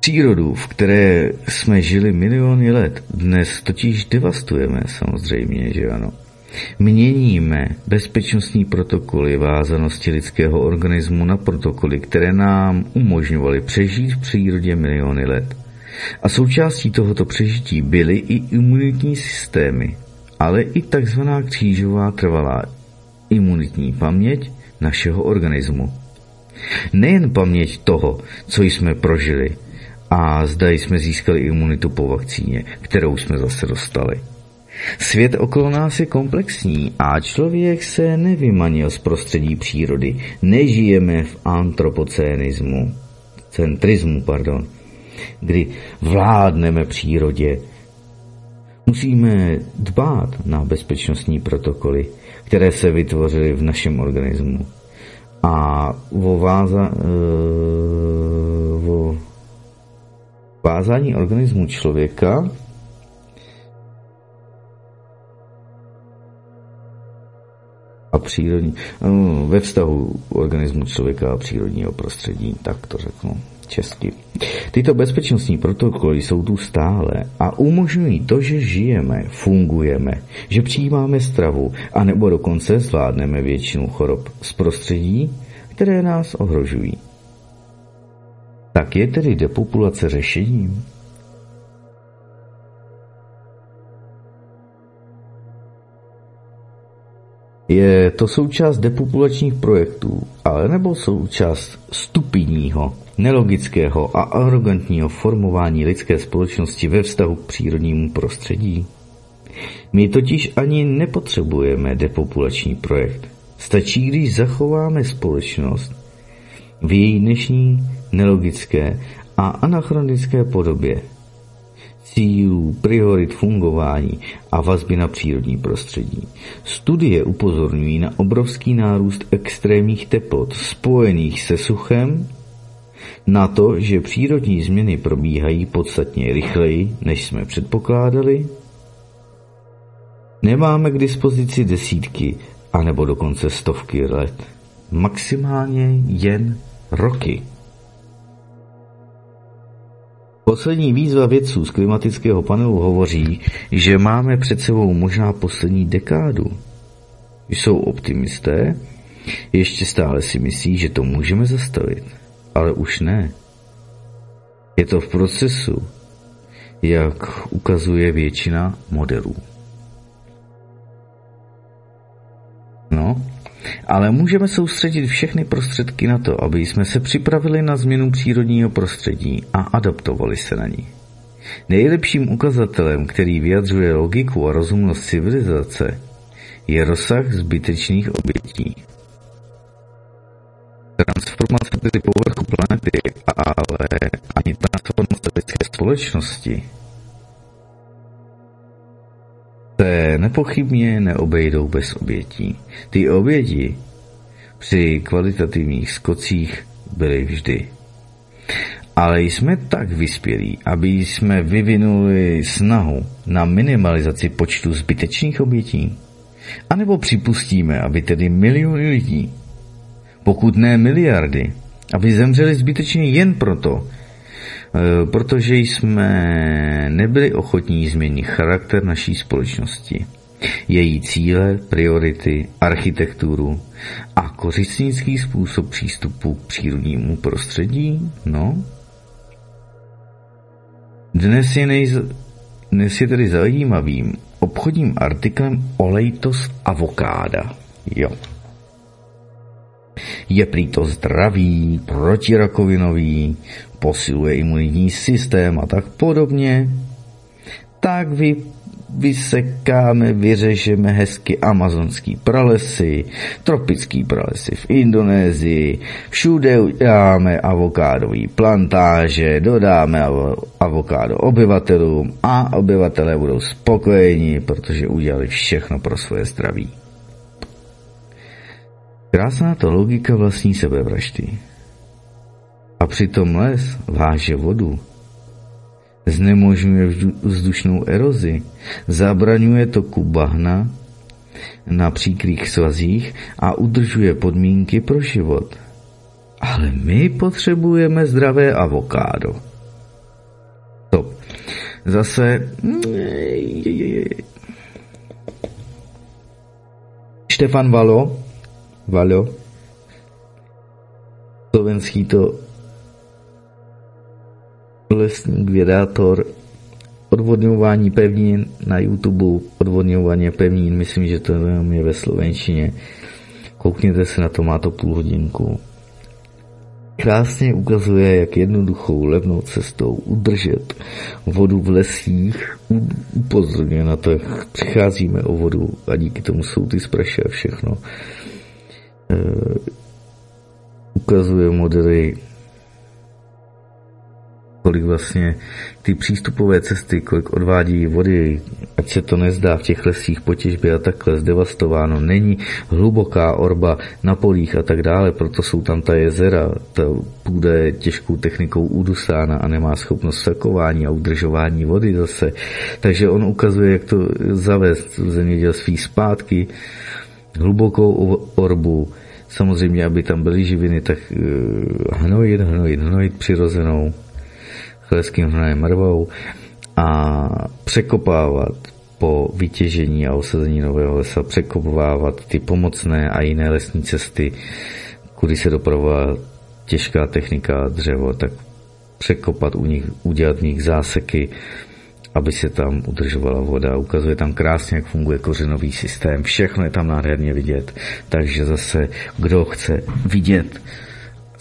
Přírodu, v které jsme žili miliony let, dnes totiž devastujeme samozřejmě, že ano. Měníme bezpečnostní protokoly vázanosti lidského organismu na protokoly, které nám umožňovaly přežít v přírodě miliony let. A součástí tohoto přežití byly i imunitní systémy, ale i takzvaná křížová trvalá imunitní paměť našeho organismu. Nejen paměť toho, co jsme prožili, a zda jsme získali imunitu po vakcíně, kterou jsme zase dostali. Svět okolo nás je komplexní a člověk se nevymanil z prostředí přírody. Nežijeme v antropocénismu, centrismu, pardon, kdy vládneme přírodě. Musíme dbát na bezpečnostní protokoly, které se vytvořily v našem organismu. A vo, váza, e, vo vázání organismu člověka a přírodní, no, ve vztahu organismu člověka a přírodního prostředí, tak to řeknu česky. Tyto bezpečnostní protokoly jsou tu stále a umožňují to, že žijeme, fungujeme, že přijímáme stravu a nebo dokonce zvládneme většinu chorob z prostředí, které nás ohrožují. Tak je tedy depopulace řešením? Je to součást depopulačních projektů, ale nebo součást stupidního, nelogického a arrogantního formování lidské společnosti ve vztahu k přírodnímu prostředí? My totiž ani nepotřebujeme depopulační projekt. Stačí, když zachováme společnost v její dnešní nelogické a anachronické podobě cílů, priorit fungování a vazby na přírodní prostředí. Studie upozorňují na obrovský nárůst extrémních teplot spojených se suchem, na to, že přírodní změny probíhají podstatně rychleji, než jsme předpokládali. Nemáme k dispozici desítky, anebo dokonce stovky let. Maximálně jen roky. Poslední výzva vědců z klimatického panelu hovoří, že máme před sebou možná poslední dekádu. Jsou optimisté, ještě stále si myslí, že to můžeme zastavit, ale už ne. Je to v procesu, jak ukazuje většina modelů. No, ale můžeme soustředit všechny prostředky na to, aby jsme se připravili na změnu přírodního prostředí a adaptovali se na ní. Nejlepším ukazatelem, který vyjadřuje logiku a rozumnost civilizace, je rozsah zbytečných obětí. Transformace tedy povrchu planety, ale ani transformace lidské společnosti se nepochybně neobejdou bez obětí. Ty oběti při kvalitativních skocích byly vždy. Ale jsme tak vyspělí, aby jsme vyvinuli snahu na minimalizaci počtu zbytečných obětí. A nebo připustíme, aby tedy miliony lidí, pokud ne miliardy, aby zemřeli zbytečně jen proto, protože jsme nebyli ochotní změnit charakter naší společnosti, její cíle, priority, architekturu a kořistnický způsob přístupu k přírodnímu prostředí, no. Dnes je, nejz... Dnes je tedy zajímavým obchodním artiklem olejtos avokáda. Jo. Je prý to zdravý, protirakovinový, posiluje imunitní systém a tak podobně, tak vy vysekáme, vyřežeme hezky amazonský pralesy, tropický pralesy v Indonésii, všude uděláme avokádové plantáže, dodáme avokádo obyvatelům a obyvatelé budou spokojeni, protože udělali všechno pro svoje zdraví. Krásná to logika vlastní sebevraždy. A přitom les váže vodu. Znemožňuje vzdušnou erozi, zabraňuje toku bahna na příkrých svazích a udržuje podmínky pro život. Ale my potřebujeme zdravé avokádo. Stop. Zase... Štefan Valo, Valo, slovenský to lesník, vědátor, odvodňování pevnin na YouTube, odvodňování pevnin, myslím, že to je ve slovenštině. Koukněte se na to, má to půl hodinku. Krásně ukazuje, jak jednoduchou levnou cestou udržet vodu v lesích. Upozorňuje na to, jak přicházíme o vodu a díky tomu jsou ty spraše a všechno. E, ukazuje modely kolik vlastně ty přístupové cesty, kolik odvádí vody, ať se to nezdá v těch lesích po těžbě a takhle zdevastováno, není hluboká orba na polích a tak dále, proto jsou tam ta jezera, ta půda je těžkou technikou udusána a nemá schopnost sakování a udržování vody zase. Takže on ukazuje, jak to zavést v zemědělství zpátky, hlubokou orbu, samozřejmě, aby tam byly živiny, tak eh, hnojit, hnojit, hnojit přirozenou, lesským hnojem mrvou a překopávat po vytěžení a osazení nového lesa, překopávat ty pomocné a jiné lesní cesty, kudy se dopravila těžká technika dřevo, tak překopat u nich, udělat v nich záseky, aby se tam udržovala voda. Ukazuje tam krásně, jak funguje kořenový systém. Všechno je tam nádherně vidět. Takže zase, kdo chce vidět,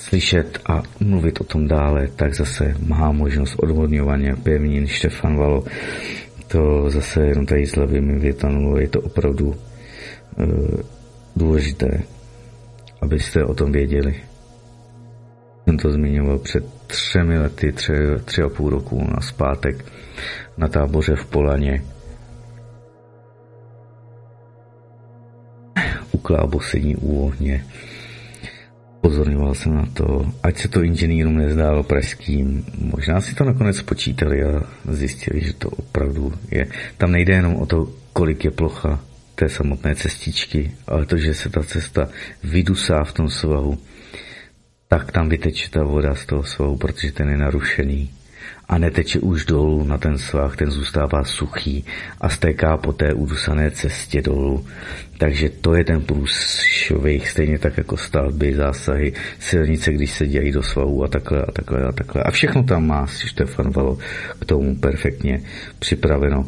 slyšet a mluvit o tom dále, tak zase má možnost odvodňování pevnin Štefan Valo. To zase jenom tady s levými větami je to opravdu e, důležité, abyste o tom věděli. Jsem to zmiňoval před třemi lety, tři, tři a půl roku na zpátek na táboře v Polaně. U klábosení u ohně. Pozorňoval jsem na to, ať se to inženýrům nezdálo pražským. Možná si to nakonec počítali a zjistili, že to opravdu je. Tam nejde jenom o to, kolik je plocha té samotné cestičky, ale to, že se ta cesta vydusá v tom svahu, tak tam vyteče ta voda z toho svahu, protože ten je narušený a neteče už dolů na ten svah, ten zůstává suchý a stéká po té udusané cestě dolů. Takže to je ten průšvih, stejně tak jako stavby, zásahy, silnice, když se dělají do svahu a takhle a takhle a takhle. A všechno tam má Štefan Valo k tomu perfektně připraveno.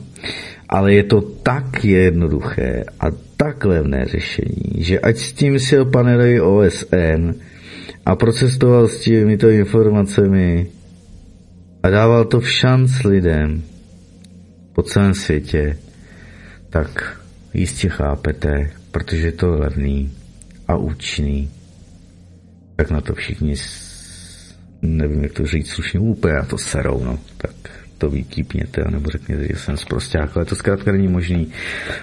Ale je to tak jednoduché a tak levné řešení, že ať s tím sil panely OSN a procestoval s těmito informacemi a dával to v šanc lidem po celém světě, tak jistě chápete, protože je to levný a účinný, tak na to všichni, nevím, jak to říct slušně, úplně na to serou, no, tak to vykýpněte, nebo řekněte, že jsem zprosták, ale to zkrátka není možný,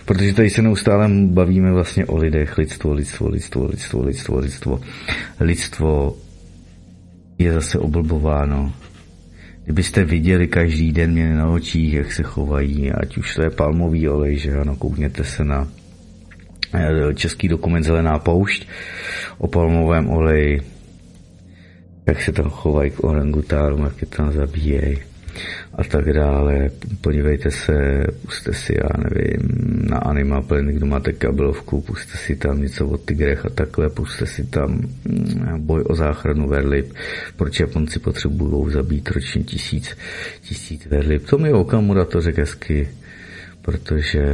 protože tady se neustále bavíme vlastně o lidech, lidstvo, lidstvo, lidstvo, lidstvo, lidstvo, lidstvo. Lidstvo je zase oblbováno Kdybyste viděli každý den mě na očích, jak se chovají, ať už to je palmový olej, že ano, koukněte se na eh, český dokument Zelená poušť o palmovém oleji, jak se tam chovají k orangutárům, jak je tam zabíjejí a tak dále. Podívejte se, puste si, já nevím, na Anima Planet, kdo máte kabelovku, puste si tam něco o tigrech a takhle, puste si tam mm, boj o záchranu verlip, proč Japonci potřebují zabít ročně tisíc, tisíc verlip. To mi Okamura to řekl hezky, protože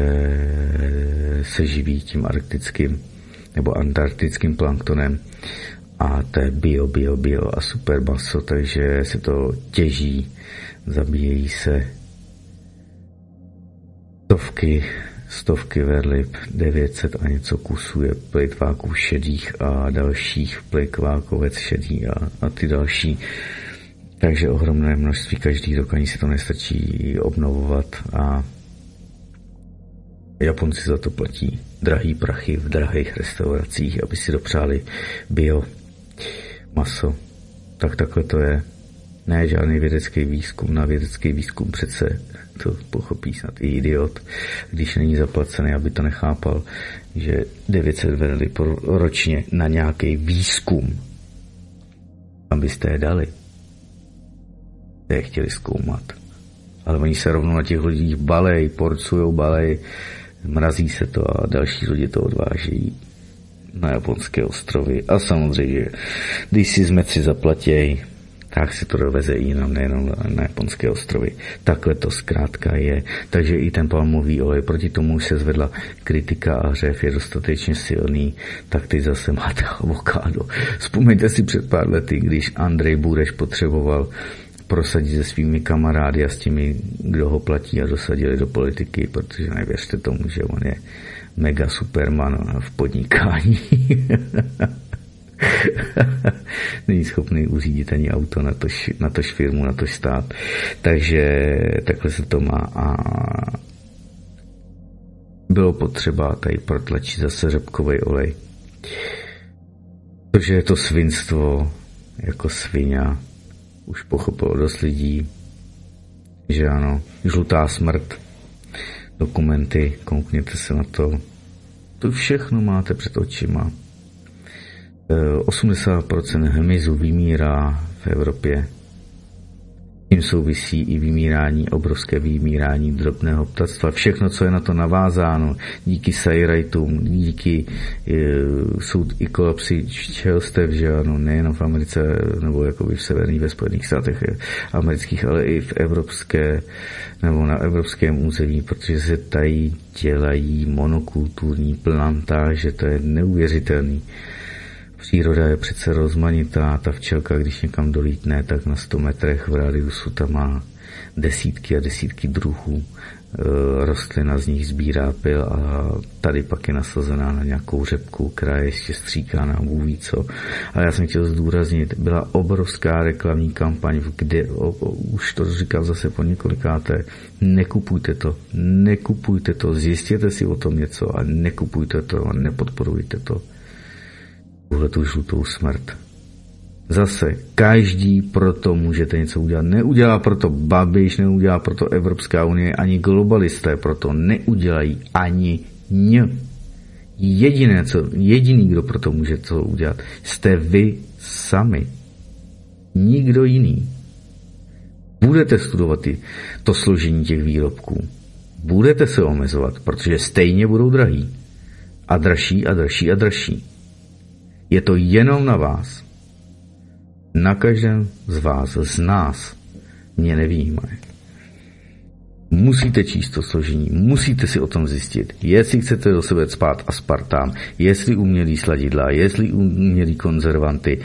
se živí tím arktickým nebo antarktickým planktonem a to je bio, bio, bio a super maso, takže se to těží zabíjejí se stovky, stovky verlip, 900 a něco kusů je plejtváků šedých a dalších plejtvákovec šedý a, a ty další. Takže ohromné množství každý rok ani se to nestačí obnovovat a Japonci za to platí drahý prachy v drahých restauracích, aby si dopřáli bio maso. Tak takhle to je. Ne žádný vědecký výzkum. Na vědecký výzkum přece to pochopí snad i idiot, když není zaplacený, aby to nechápal, že 900 vedli ročně na nějaký výzkum. Abyste je dali. Je chtěli zkoumat. Ale oni se rovnou na těch lidích balej, porcujou balej, mrazí se to a další lidi to odvážejí na japonské ostrovy. A samozřejmě, když si zmeci zaplatějí, tak si to doveze i jinam, nejenom na japonské ostrovy. Takhle to zkrátka je. Takže i ten palmový olej, proti tomu už se zvedla kritika a hřev je dostatečně silný, tak ty zase máte avokádo. Vzpomeňte si před pár lety, když Andrej Bureš potřeboval prosadit se svými kamarády a s těmi, kdo ho platí a dosadili do politiky, protože nevěřte tomu, že on je mega superman v podnikání. Není schopný uřídit ani auto na tož, na tož firmu, na tož stát. Takže takhle se to má a bylo potřeba tady protlačit zase řepkový olej. Protože je to svinstvo jako svině. Už pochopilo dost lidí, že ano, žlutá smrt, dokumenty, koukněte se na to. To všechno máte před očima. 80% hmyzu vymírá v Evropě. tím souvisí i vymírání, obrovské vymírání drobného ptactva. Všechno, co je na to navázáno, díky sajrajtům, díky e, jsou i kolapsy čelstev, že ano, nejen v Americe, nebo jako v severních, ve Spojených státech amerických, ale i v evropské, nebo na evropském území, protože se tady dělají monokulturní plantáže, to je neuvěřitelný. Příroda je přece rozmanitá, ta včelka, když někam dolítne, tak na 100 metrech v radiusu tam má desítky a desítky druhů. E, rostlina z nich sbírá pil a tady pak je nasazená na nějakou řepku, která je ještě stříkána, Bůh ví co. Ale já jsem chtěl zdůraznit, byla obrovská reklamní kampaň, kde, o, o, už to říkám zase po několikáté, nekupujte to, nekupujte to, zjistěte si o tom něco a nekupujte to a nepodporujte to tuhle tu žlutou smrt. Zase, každý proto můžete něco udělat. Neudělá proto Babiš, neudělá proto Evropská unie, ani globalisté proto neudělají ani ně. Jediné, co, jediný, kdo proto může to udělat, jste vy sami. Nikdo jiný. Budete studovat ty, to složení těch výrobků. Budete se omezovat, protože stejně budou drahý. A dražší a dražší a dražší. Je to jenom na vás. Na každém z vás, z nás, mě nevýjímaje. Musíte číst to složení, musíte si o tom zjistit, jestli chcete do sebe spát aspartám, jestli umělý sladidla, jestli umělý konzervanty,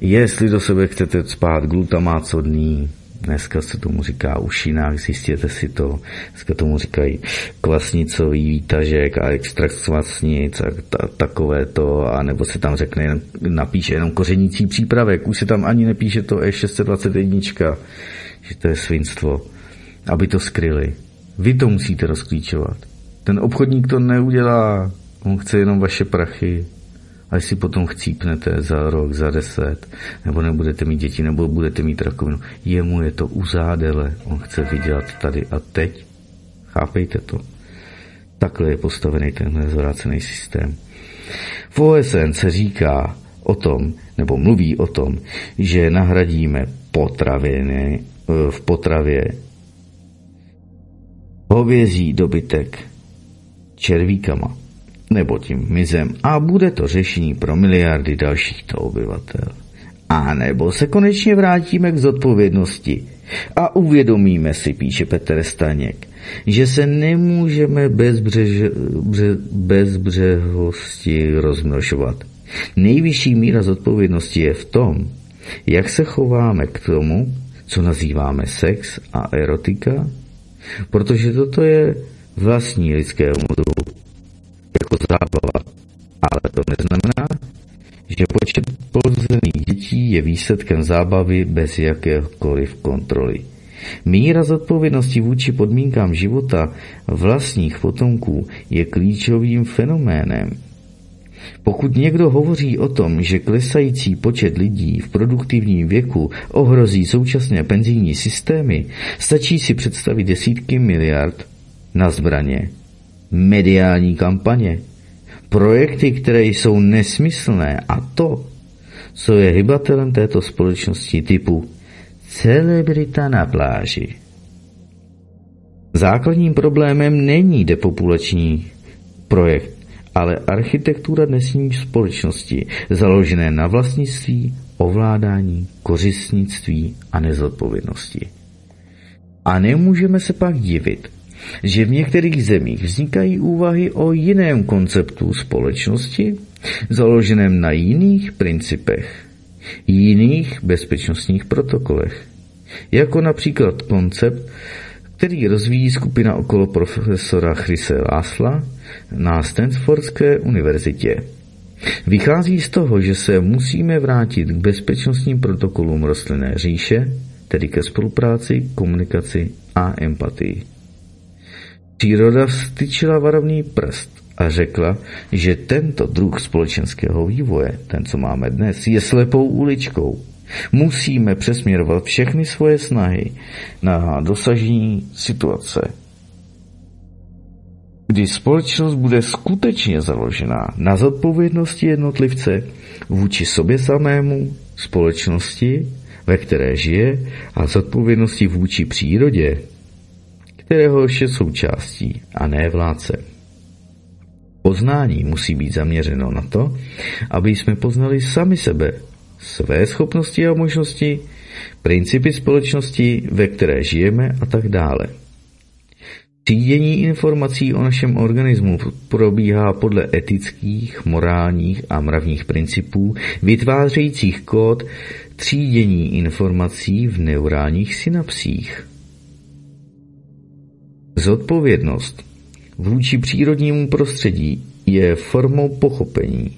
jestli do sebe chcete spát glutamát sodný, Dneska se tomu říká ušinák, zjistěte si to. Dneska tomu říkají kvasnicový výtažek a extrakt kvasnic a ta, takové to, a nebo se tam řekne, jen, napíše jenom kořenící přípravek. Už se tam ani nepíše to E621, že to je svinstvo. Aby to skryli. Vy to musíte rozklíčovat. Ten obchodník to neudělá. On chce jenom vaše prachy a jestli potom chcípnete za rok, za deset, nebo nebudete mít děti, nebo budete mít rakovinu, jemu je to uzádele, on chce vydělat tady a teď. Chápejte to. Takhle je postavený ten zvrácený systém. V OSN se říká o tom, nebo mluví o tom, že nahradíme potraviny eh, v potravě hovězí dobytek červíkama nebo tím mizem a bude to řešení pro miliardy dalších to obyvatel. A nebo se konečně vrátíme k zodpovědnosti a uvědomíme si, píše Petr Staněk, že se nemůžeme bezbřež, bře, bezbřehosti rozmnožovat. Nejvyšší míra zodpovědnosti je v tom, jak se chováme k tomu, co nazýváme sex a erotika, protože toto je vlastní lidskému druhu jako zábava. Ale to neznamená, že počet polozených dětí je výsledkem zábavy bez jakékoliv kontroly. Míra zodpovědnosti vůči podmínkám života vlastních potomků je klíčovým fenoménem. Pokud někdo hovoří o tom, že klesající počet lidí v produktivním věku ohrozí současné penzijní systémy, stačí si představit desítky miliard na zbraně mediální kampaně, projekty, které jsou nesmyslné a to, co je hybatelem této společnosti typu celebrita na pláži. Základním problémem není depopulační projekt, ale architektura dnesní společnosti, založené na vlastnictví, ovládání, kořistnictví a nezodpovědnosti. A nemůžeme se pak divit, že v některých zemích vznikají úvahy o jiném konceptu společnosti, založeném na jiných principech, jiných bezpečnostních protokolech, jako například koncept, který rozvíjí skupina okolo profesora Chrise Lásla na Stanfordské univerzitě. Vychází z toho, že se musíme vrátit k bezpečnostním protokolům rostlinné říše, tedy ke spolupráci, komunikaci a empatii. Příroda vstyčila varovný prst a řekla, že tento druh společenského vývoje, ten, co máme dnes, je slepou uličkou. Musíme přesměrovat všechny svoje snahy na dosažení situace, kdy společnost bude skutečně založená na zodpovědnosti jednotlivce vůči sobě samému, společnosti, ve které žije a zodpovědnosti vůči přírodě, kteréhož je součástí a ne vládce. Poznání musí být zaměřeno na to, aby jsme poznali sami sebe, své schopnosti a možnosti, principy společnosti, ve které žijeme a tak dále. Třídění informací o našem organismu probíhá podle etických, morálních a mravních principů, vytvářejících kód třídění informací v neurálních synapsích. Zodpovědnost vůči přírodnímu prostředí je formou pochopení,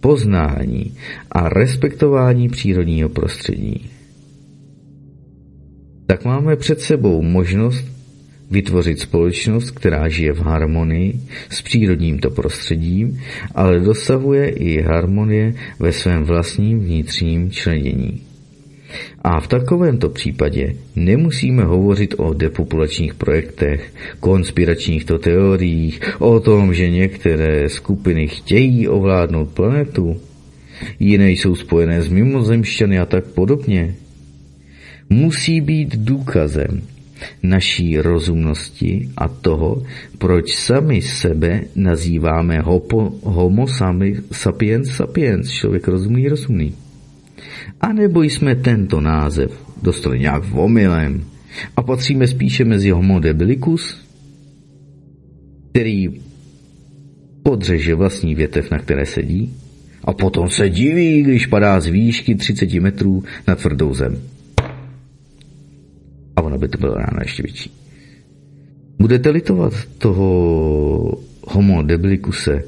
poznání a respektování přírodního prostředí. Tak máme před sebou možnost vytvořit společnost, která žije v harmonii s přírodním to prostředím, ale dosahuje i harmonie ve svém vlastním vnitřním členění. A v takovémto případě nemusíme hovořit o depopulačních projektech, konspiračních to teoriích, o tom, že některé skupiny chtějí ovládnout planetu, jiné jsou spojené s mimozemšťany a tak podobně. Musí být důkazem naší rozumnosti a toho, proč sami sebe nazýváme hopo, homo sapiens sapiens, člověk rozumný rozumný. A nebo jsme tento název dostali nějak v omylem a patříme spíše mezi homo debilicus, který podřeže vlastní větev, na které sedí, a potom se diví, když padá z výšky 30 metrů na tvrdou zem. A ono by to bylo ráno ještě větší. Budete litovat toho homo debilicuse,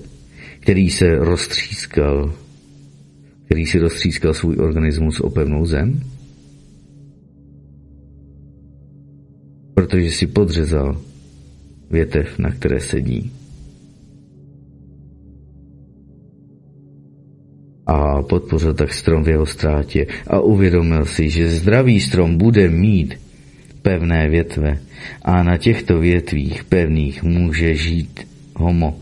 který se roztřískal který si roztřískal svůj organismus o pevnou zem? Protože si podřezal větev, na které sedí. A podpořil tak strom v jeho ztrátě a uvědomil si, že zdravý strom bude mít pevné větve a na těchto větvích pevných může žít homo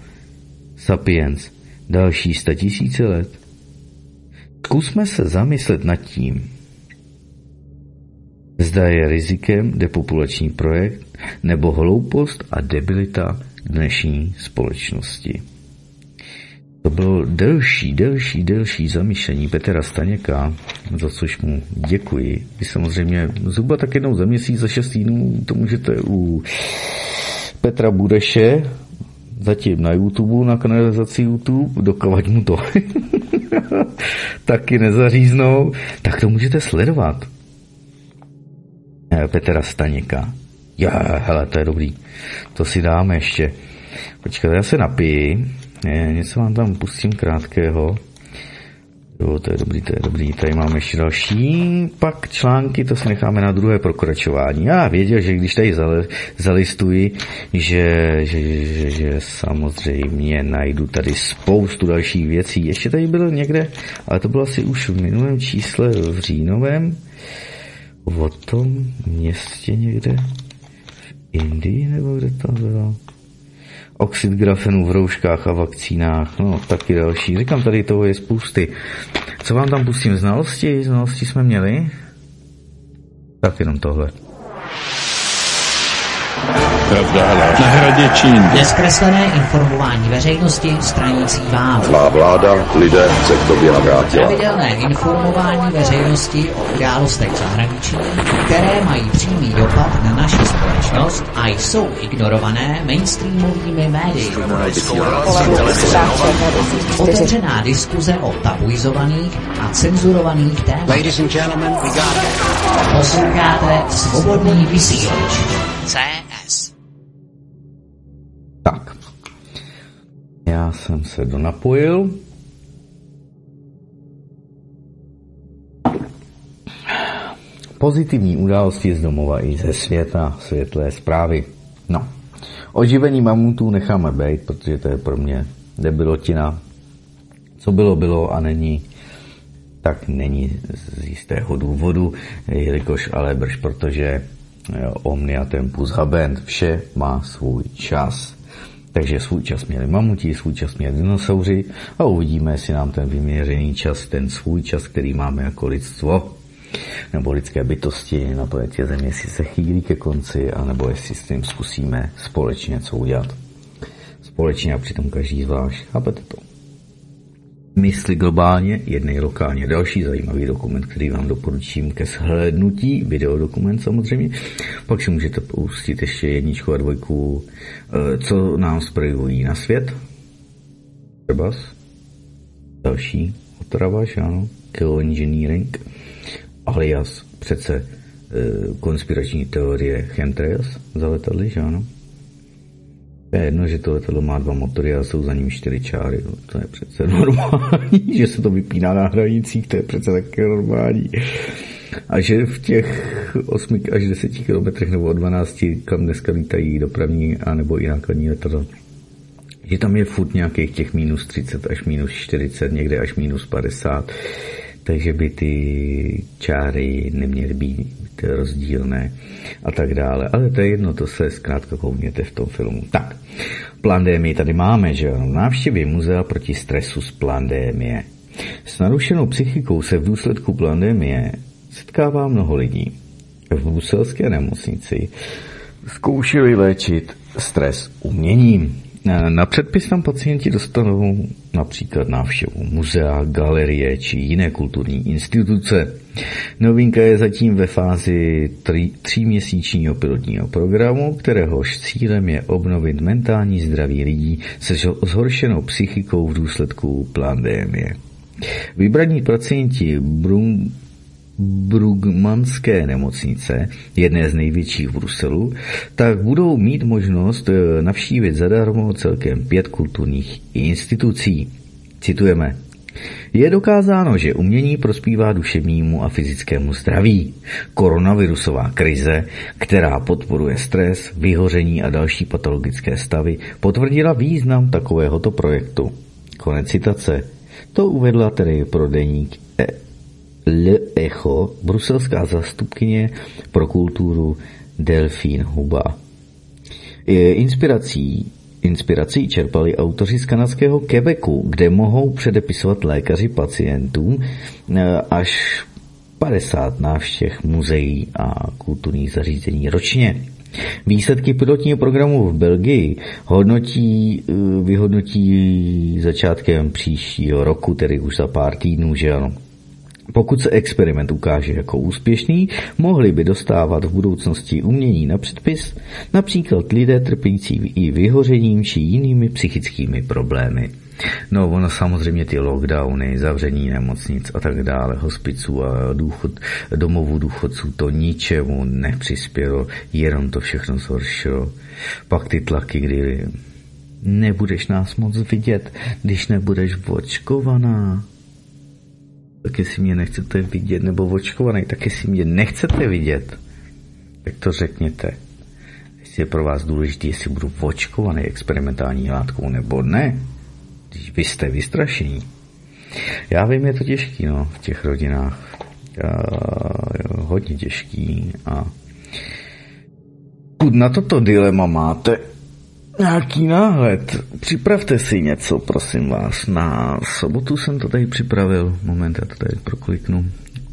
sapiens další statisíce let. Zkusme se zamyslet nad tím, zda je rizikem depopulační projekt nebo hloupost a debilita dnešní společnosti. To bylo delší, delší, delší zamýšlení Petra Staněka, za což mu děkuji. Vy samozřejmě zhruba tak jednou za měsíc, za šest týdnů to můžete u Petra Budeše, zatím na YouTube, na kanalizaci YouTube, dokovat mu to taky nezaříznou, tak to můžete sledovat. Eh, Petra Staněka. Já, hele, to je dobrý. To si dáme ještě. Počkej, já se napiji. Něco vám tam pustím krátkého. Jo, to je dobrý, to je dobrý. Tady máme ještě další pak články, to si necháme na druhé pokračování. Já věděl, že když tady zalistuji, že, že, že, že samozřejmě najdu tady spoustu dalších věcí. Ještě tady bylo někde, ale to bylo asi už v minulém čísle v říjnovém, o tom městě někde v Indii, nebo kde to bylo? Oxid grafenu v rouškách a vakcínách, no taky další. Říkám, tady toho je spousty. Co vám tam pustím? Znalosti? Znalosti jsme měli? Tak jenom tohle. Pravda, na hradě Čín. Neskreslené informování veřejnosti stranící vám. Má vláda lidé se k tobě navrátila. Pravidelné informování veřejnosti o událostech zahraničí, které mají přímý dopad na naši společnost a jsou ignorované mainstreamovými médii. Otevřená diskuze o tabuizovaných a cenzurovaných tématech. Posloucháte svobodný vysílač. CS. Já jsem se donapojil. Pozitivní události z domova i ze světa, světlé zprávy. No, oživení mamutů necháme být, protože to je pro mě debilotina. Co bylo, bylo a není, tak není z jistého důvodu, jelikož ale brž, protože omnia tempus habent, vše má svůj čas. Takže svůj čas měli mamuti, svůj čas měli dinosauři a uvidíme, jestli nám ten vyměřený čas, ten svůj čas, který máme jako lidstvo, nebo lidské bytosti na planetě Země, jestli se chýlí ke konci, anebo jestli s tím zkusíme společně něco udělat. Společně a přitom každý zvlášť. Chápete to? Mysli globálně, jednej lokálně. Další zajímavý dokument, který vám doporučím ke shlédnutí, videodokument samozřejmě. Pak si můžete pustit ještě jedničku a dvojku, eh, co nám sprejují na svět. Třeba další otrava, ano, kill engineering, alias přece e, konspirační teorie chemtrails za letadly, že ano. Je jedno, že to letadlo má dva motory a jsou za ním čtyři čáry. No, to je přece normální, že se to vypíná na hranicích, to je přece taky normální. A že v těch 8 až 10 kilometrech nebo 12, kam dneska lítají dopravní a nebo i nákladní letadla, že tam je furt nějakých těch minus 30 až minus 40, někde až minus 50, takže by ty čáry neměly být rozdílné a tak dále. Ale to je jedno, to se zkrátka koukněte v tom filmu. Tak, plandémii tady máme, že ano, návštěvy muzea proti stresu z plandémie. S narušenou psychikou se v důsledku plandémie setkává mnoho lidí. V bruselské nemocnici zkoušeli léčit stres uměním. Na předpis tam pacienti dostanou například návštěvu muzea, galerie či jiné kulturní instituce. Novinka je zatím ve fázi tři, tříměsíčního pilotního programu, kteréhož cílem je obnovit mentální zdraví lidí se zhoršenou psychikou v důsledku pandémie. Vybraní pacienti Brum, Brugmanské nemocnice, jedné z největších v Bruselu, tak budou mít možnost eh, navštívit zadarmo celkem pět kulturních institucí. Citujeme. Je dokázáno, že umění prospívá duševnímu a fyzickému zdraví. Koronavirusová krize, která podporuje stres, vyhoření a další patologické stavy, potvrdila význam takovéhoto projektu. Konec citace. To uvedla tedy pro deník Le Echo, bruselská zastupkyně pro kulturu Delfín Huba. Inspirací Inspirací čerpali autoři z kanadského Quebecu, kde mohou předepisovat lékaři pacientům eh, až 50 návštěv muzeí a kulturních zařízení ročně. Výsledky pilotního programu v Belgii hodnotí, eh, vyhodnotí začátkem příštího roku, tedy už za pár týdnů, že ano. Pokud se experiment ukáže jako úspěšný, mohli by dostávat v budoucnosti umění na předpis například lidé trpící i vyhořením či jinými psychickými problémy. No, ono samozřejmě ty lockdowny, zavření nemocnic a tak dále, hospiců a důchod, domovů důchodců, to ničemu nepřispělo, jenom to všechno zhoršilo. Pak ty tlaky, kdy nebudeš nás moc vidět, když nebudeš očkovaná tak jestli mě nechcete vidět, nebo očkovaný, tak jestli mě nechcete vidět, tak to řekněte. Jestli je pro vás důležité, jestli budu očkovaný experimentální látkou nebo ne, když vy jste vystrašení. Já vím, je to těžký, no, v těch rodinách. Já, hodně těžký a na toto dilema máte, nějaký náhled. Připravte si něco, prosím vás. Na sobotu jsem to tady připravil. Moment, já to tady prokliknu.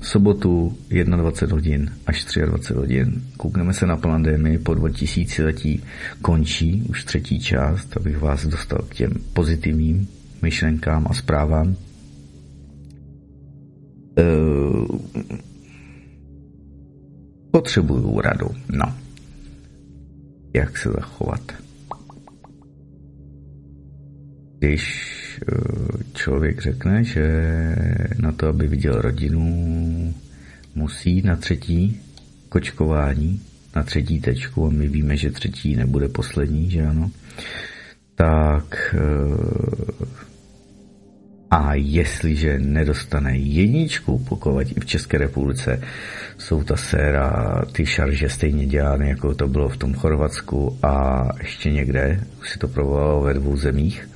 Sobotu 21 hodin až 23 hodin. Koukneme se na pandemii po 2000 letí. Končí už třetí část, abych vás dostal k těm pozitivním myšlenkám a zprávám. Eee, potřebuju radu. No. Jak se zachovat? Když eh, člověk řekne, že na to, aby viděl rodinu, musí na třetí kočkování, na třetí tečku, a my víme, že třetí nebude poslední, že ano, tak eh, a jestliže nedostane jedničku, pokud i v České republice jsou ta séra, ty šarže stejně dělány, jako to bylo v tom Chorvatsku a ještě někde, už si to provolalo ve dvou zemích,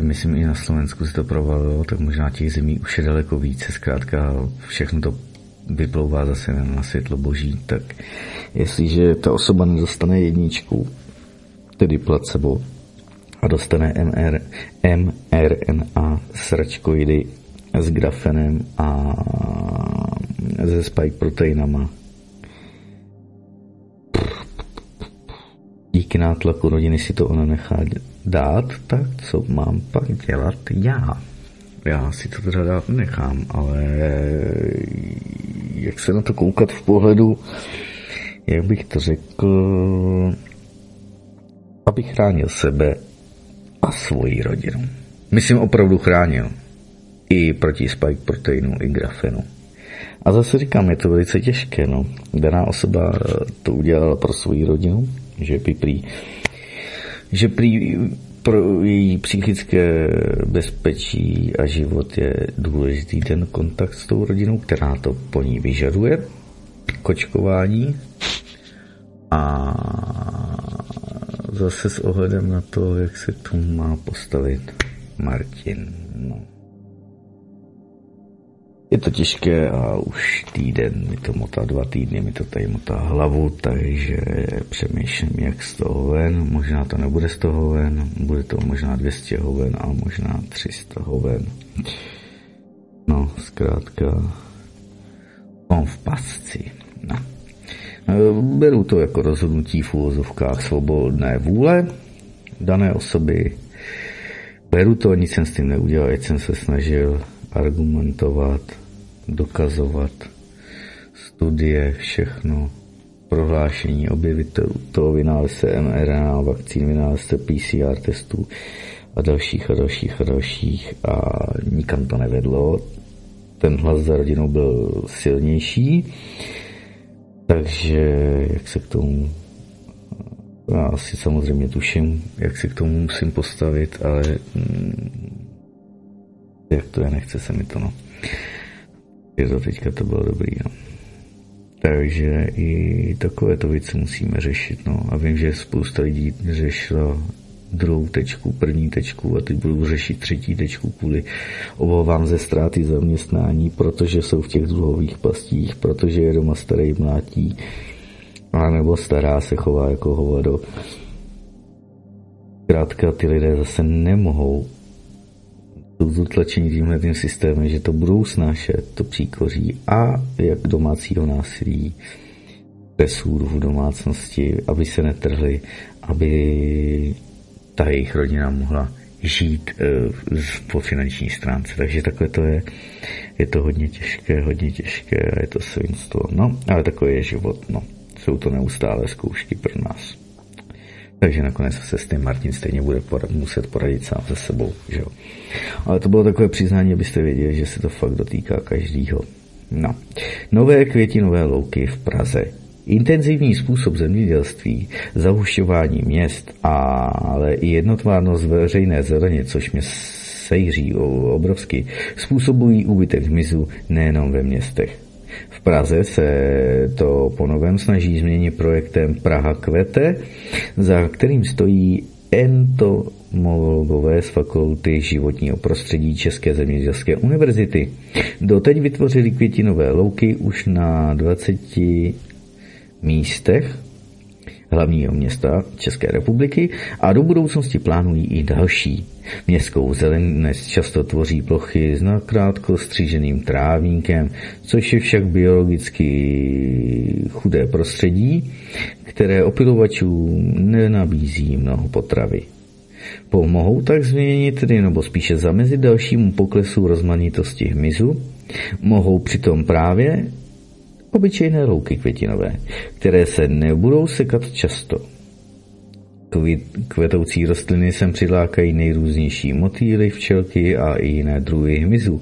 myslím i na Slovensku se to provalilo, tak možná těch zemí už je daleko více, zkrátka všechno to vyplouvá zase na světlo boží, tak jestliže ta osoba nedostane jedničku, tedy placebo, a dostane MR, mRNA sračkoidy s grafenem a se spike proteinama. Díky nátlaku rodiny si to ona nechá dát, tak co mám pak dělat já? Já si to teda dát nechám, ale jak se na to koukat v pohledu, jak bych to řekl, abych chránil sebe a svoji rodinu. Myslím opravdu chránil. I proti spike proteinu, i grafenu. A zase říkám, je to velice těžké. No. Daná osoba to udělala pro svoji rodinu, že by prý, že prý pro její psychické bezpečí a život je důležitý ten kontakt s tou rodinou, která to po ní vyžaduje, kočkování. A zase s ohledem na to, jak se k tomu má postavit Martin. No. Je to těžké a už týden mi to motá, dva týdny mi to tady motá hlavu, takže přemýšlím, jak z toho ven. Možná to nebude z toho ven, bude to možná 200 hoven a možná 300 hoven. No, zkrátka, mám v pasci. No. Beru to jako rozhodnutí v úvozovkách svobodné vůle dané osoby. Beru to, nic jsem s tím neudělal, ať jsem se snažil argumentovat, dokazovat, studie, všechno, prohlášení objevitelů toho vynálezce mRNA, vakcín, vynálezce PCR testů a dalších a dalších a dalších a nikam to nevedlo. Ten hlas za rodinou byl silnější, takže jak se k tomu já asi samozřejmě tuším, jak se k tomu musím postavit, ale mm, jak to je, nechce se mi to, no. Je to teďka to bylo dobrý, no. Takže i takovéto věci musíme řešit, no. A vím, že spousta lidí řešila druhou tečku, první tečku a teď budou řešit třetí tečku kvůli obavám ze ztráty zaměstnání, protože jsou v těch dluhových pastích, protože je doma starý mlátí, a nebo stará se chová jako hovado. Krátka ty lidé zase nemohou jsou tímhle tím systémem, že to budou snášet, to příkoří a jak domácího násilí, stresů v domácnosti, aby se netrhli, aby ta jejich rodina mohla žít uh, po finanční stránce. Takže takhle to je, je to hodně těžké, hodně těžké a je to svinstvo. No, ale takový je život, no. Jsou to neustále zkoušky pro nás. Takže nakonec se s tím Martin stejně bude muset poradit sám se sebou. Že jo? Ale to bylo takové přiznání, abyste věděli, že se to fakt dotýká každýho. No. Nové květinové louky v Praze. Intenzivní způsob zemědělství, zahušťování měst, ale i jednotvárnost veřejné zeleně, což mě sejří obrovsky, způsobují úbytek hmyzu nejenom ve městech. V Praze se to po novém snaží změnit projektem Praha kvete, za kterým stojí entomologové z fakulty životního prostředí České zemědělské univerzity. Doteď vytvořili květinové louky už na 20 místech hlavního města České republiky a do budoucnosti plánují i další. Městskou dnes často tvoří plochy s nakrátko stříženým trávníkem, což je však biologicky chudé prostředí, které opilovačům nenabízí mnoho potravy. Pomohou tak změnit tedy nebo spíše zamezit dalšímu poklesu rozmanitosti hmyzu, mohou přitom právě obyčejné louky květinové, které se nebudou sekat často. Kvetoucí rostliny sem přilákají nejrůznější motýly, včelky a i jiné druhy hmyzu.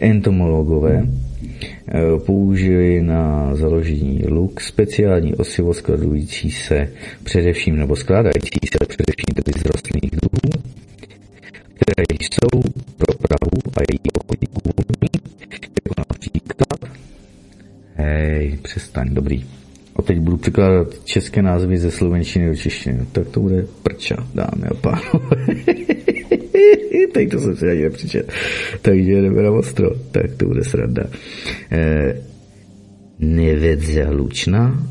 Entomologové eh, použili na založení luk speciální osivo skladující se především nebo skládající se především tedy z rostlinných druhů, které jsou pro Prahu a její okolí jako například hej, přestaň, dobrý. A teď budu překládat české názvy ze slovenštiny do češtiny. Tak to bude prča, dámy a pánové. teď to jsem si ani nepřičet. Takže jdeme na ostro. Tak to bude sranda. Eh, Nevedza lučná,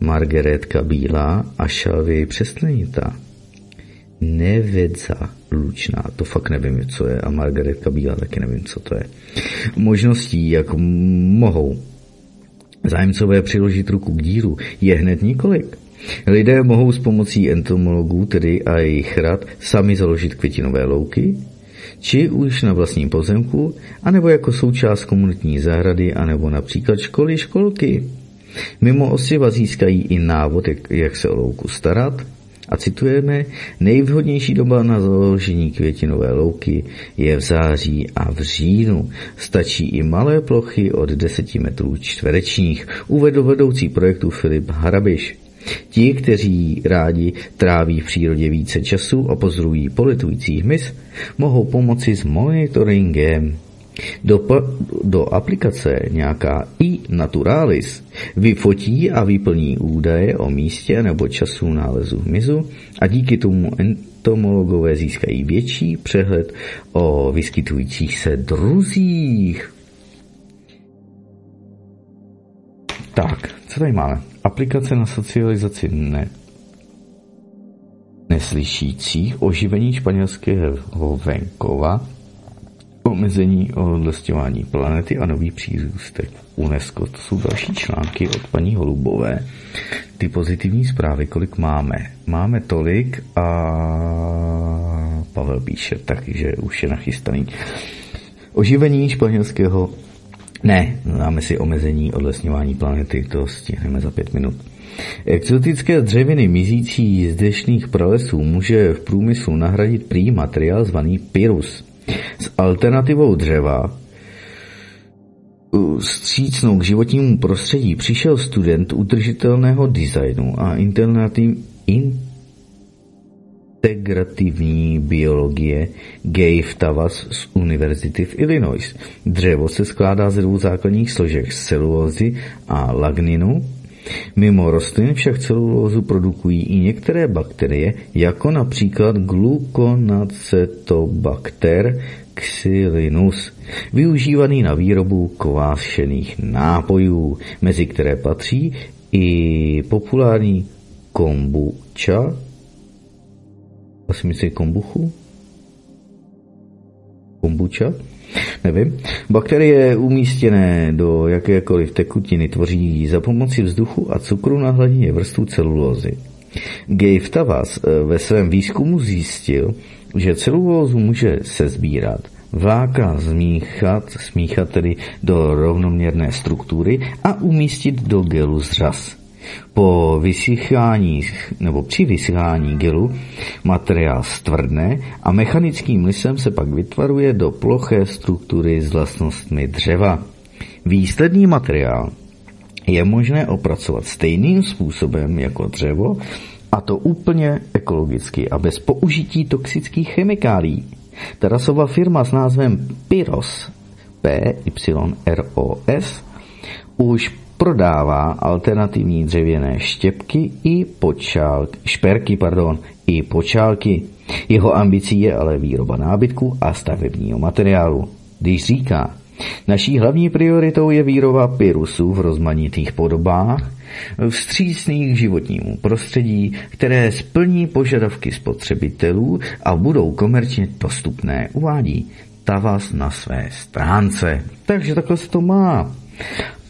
Margaretka bílá a šalvě přeslenitá. Nevedza lučná, to fakt nevím, co je, a margaretka bílá taky nevím, co to je. Možností, jak mohou zájemcové přiložit ruku k dílu, je hned několik. Lidé mohou s pomocí entomologů, tedy a jejich rad, sami založit květinové louky, či už na vlastním pozemku, anebo jako součást komunitní zahrady, anebo například školy, školky. Mimo osiva získají i návod, jak, jak se o louku starat, a citujeme, nejvhodnější doba na založení květinové louky je v září a v říjnu. Stačí i malé plochy od 10 metrů čtverečních, uvedl vedoucí projektu Filip Harabiš. Ti, kteří rádi tráví v přírodě více času a pozorují politující hmyz, mohou pomoci s monitoringem. Do, do aplikace nějaká i-naturalis vyfotí a vyplní údaje o místě nebo času nálezu hmyzu a díky tomu entomologové získají větší přehled o vyskytujících se druzích. Tak, co tady máme? Aplikace na socializaci ne, neslyšících, oživení španělského venkova, omezení odlesťování planety a nový přírůstek UNESCO. To jsou další články od paní Holubové. Ty pozitivní zprávy, kolik máme? Máme tolik a Pavel píše, takže už je nachystaný. Oživení španělského ne, máme si omezení odlesňování planety, to stihneme za pět minut. Exotické dřeviny mizící z dešných pralesů může v průmyslu nahradit prý materiál zvaný pyrus. S alternativou dřeva střícnou k životnímu prostředí přišel student udržitelného designu a integrativní biologie Gabe Tavas z Univerzity v Illinois. Dřevo se skládá ze dvou základních složek celulózy a lagninu. Mimo rostlin však celulózu produkují i některé bakterie, jako například gluconacetobacter xylinus, využívaný na výrobu kvášených nápojů, mezi které patří i populární kombucha, asi myslí kombuchu? Kombucha? Nevím. Bakterie umístěné do jakékoliv tekutiny tvoří za pomoci vzduchu a cukru na hladině vrstvu celulózy. Gabe Tavas eh, ve svém výzkumu zjistil, že celulózu může sezbírat, vláka zmíchat, smíchat tedy do rovnoměrné struktury a umístit do gelu zřas. Po vysychání nebo při vysychání gelu materiál stvrdne a mechanickým lisem se pak vytvaruje do ploché struktury s vlastnostmi dřeva. Výsledný materiál je možné opracovat stejným způsobem jako dřevo, a to úplně ekologicky a bez použití toxických chemikálií. Terasová firma s názvem Pyros, P-Y-R-O-S, už prodává alternativní dřevěné štěpky i počálky, šperky, pardon, i počálky. Jeho ambicí je ale výroba nábytku a stavebního materiálu. Když říká, naší hlavní prioritou je výroba pyrusů v rozmanitých podobách, vstřícných životnímu prostředí, které splní požadavky spotřebitelů a budou komerčně dostupné, uvádí Tavas na své stránce. Takže takhle se to má.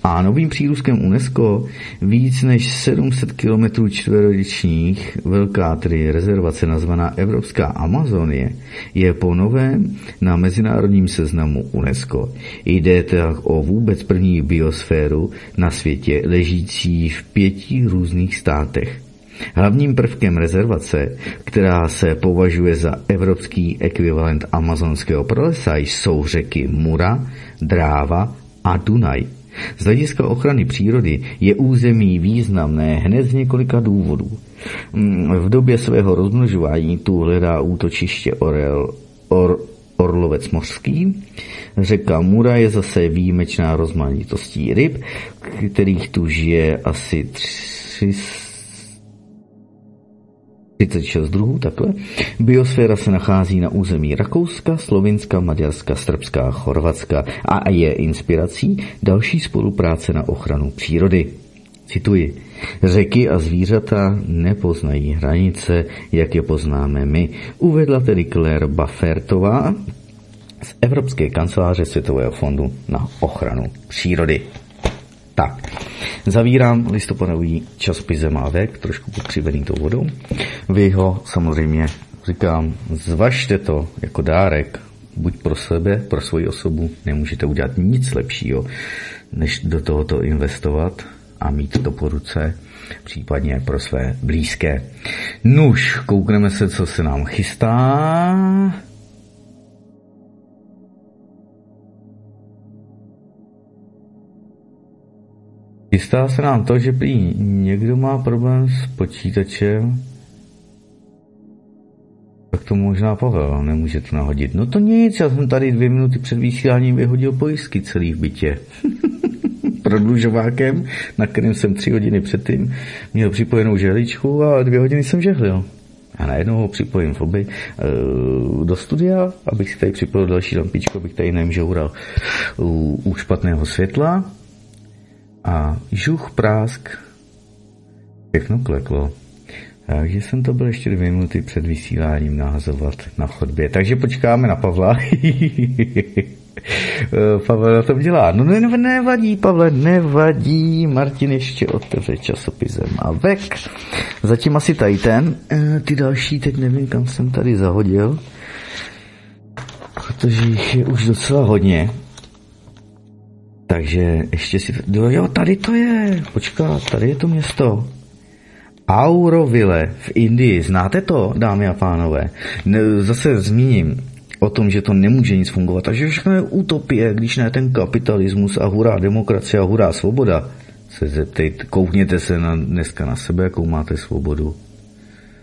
A novým přírůstkem UNESCO víc než 700 km čtverečních velká tedy rezervace nazvaná Evropská Amazonie je po novém na mezinárodním seznamu UNESCO. Jde tak o vůbec první biosféru na světě ležící v pěti různých státech. Hlavním prvkem rezervace, která se považuje za evropský ekvivalent amazonského pralesa, jsou řeky Mura, Dráva a Dunaj. Z hlediska ochrany přírody je území významné hned z několika důvodů. Mm, v době svého rozmnožování tu hledá útočiště orel, or, orlovec mořský. Řeka Mura je zase výjimečná rozmanitostí ryb, kterých tu žije asi 300 36 druhů, takhle. Biosféra se nachází na území Rakouska, Slovinska, Maďarska, Srbska, Chorvatska a je inspirací další spolupráce na ochranu přírody. Cituji. Řeky a zvířata nepoznají hranice, jak je poznáme my, uvedla tedy Claire Buffertová z Evropské kanceláře Světového fondu na ochranu přírody. Tak, zavírám listopadový časopis Zemávek, trošku pokřivený tou vodou. Vy ho samozřejmě, říkám, zvažte to jako dárek, buď pro sebe, pro svoji osobu, nemůžete udělat nic lepšího, než do tohoto investovat a mít to po ruce, případně pro své blízké. Nuž, koukneme se, co se nám chystá. Chystá se nám to, že prý někdo má problém s počítačem, tak to možná Pavel nemůže to nahodit. No to nic, já jsem tady dvě minuty před vysíláním vyhodil pojistky celý v bytě. Prodlužovákem, na kterém jsem tři hodiny předtím měl připojenou žehličku a dvě hodiny jsem žehlil. A najednou ho připojím v oby uh, do studia, abych si tady připojil další lampičku, abych tady nemžoural u, u špatného světla a žuch, prásk, všechno kleklo. Takže jsem to byl ještě dvě minuty před vysíláním nahazovat na chodbě. Takže počkáme na Pavla. Pavel tom dělá. No ne, nevadí, Pavle, nevadí. Martin ještě otevře časopisem a vek. Zatím asi tady ten. E, ty další teď nevím, kam jsem tady zahodil. Protože jich je už docela hodně. Takže ještě si... Jo, jo, tady to je. Počká, tady je to město. Auroville v Indii. Znáte to, dámy a pánové? Zase zmíním o tom, že to nemůže nic fungovat. Takže všechno je utopie, když ne ten kapitalismus a hurá demokracie a hurá svoboda. Se zeptejte, koukněte se na, dneska na sebe, jakou máte svobodu.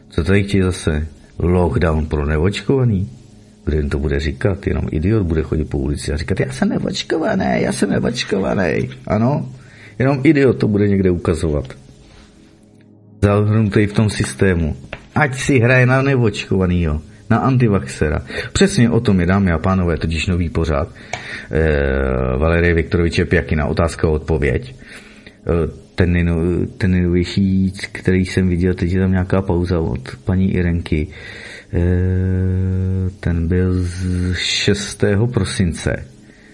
Co tady chtějí zase? Lockdown pro neočkovaný? Kdo to bude říkat? Jenom idiot bude chodit po ulici a říkat, já jsem neočkovaný, já jsem neočkovaný. Ano? Jenom idiot to bude někde ukazovat. Zahrnutý v tom systému. Ať si hraje na neočkovanýho, na antivaxera. Přesně o tom je, dámy a pánové, totiž nový pořád. E, Valerie Viktoroviče Pjakina, otázka a odpověď. E, ten, ten nejnovější, který jsem viděl, teď je tam nějaká pauza od paní Irenky. Eh, ten byl z 6. prosince.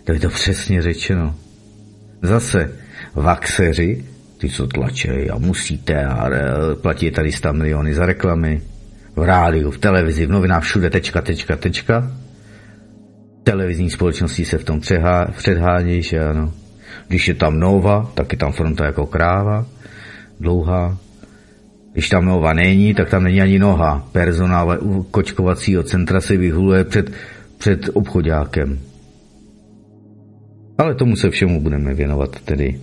To je to přesně řečeno. Zase vaxeři, ty, co tlačí a musíte a platí tady 100 miliony za reklamy, v rádiu, v televizi, v novinách, všude, tečka, tečka, tečka. Televizní společnosti se v tom předhánějí, že ano. Když je tam nova, tak je tam fronta jako kráva, dlouhá. Když tam nova není, tak tam není ani noha. Personál kočkovacího centra se vyhuluje před, před obchodákem. Ale tomu se všemu budeme věnovat tedy.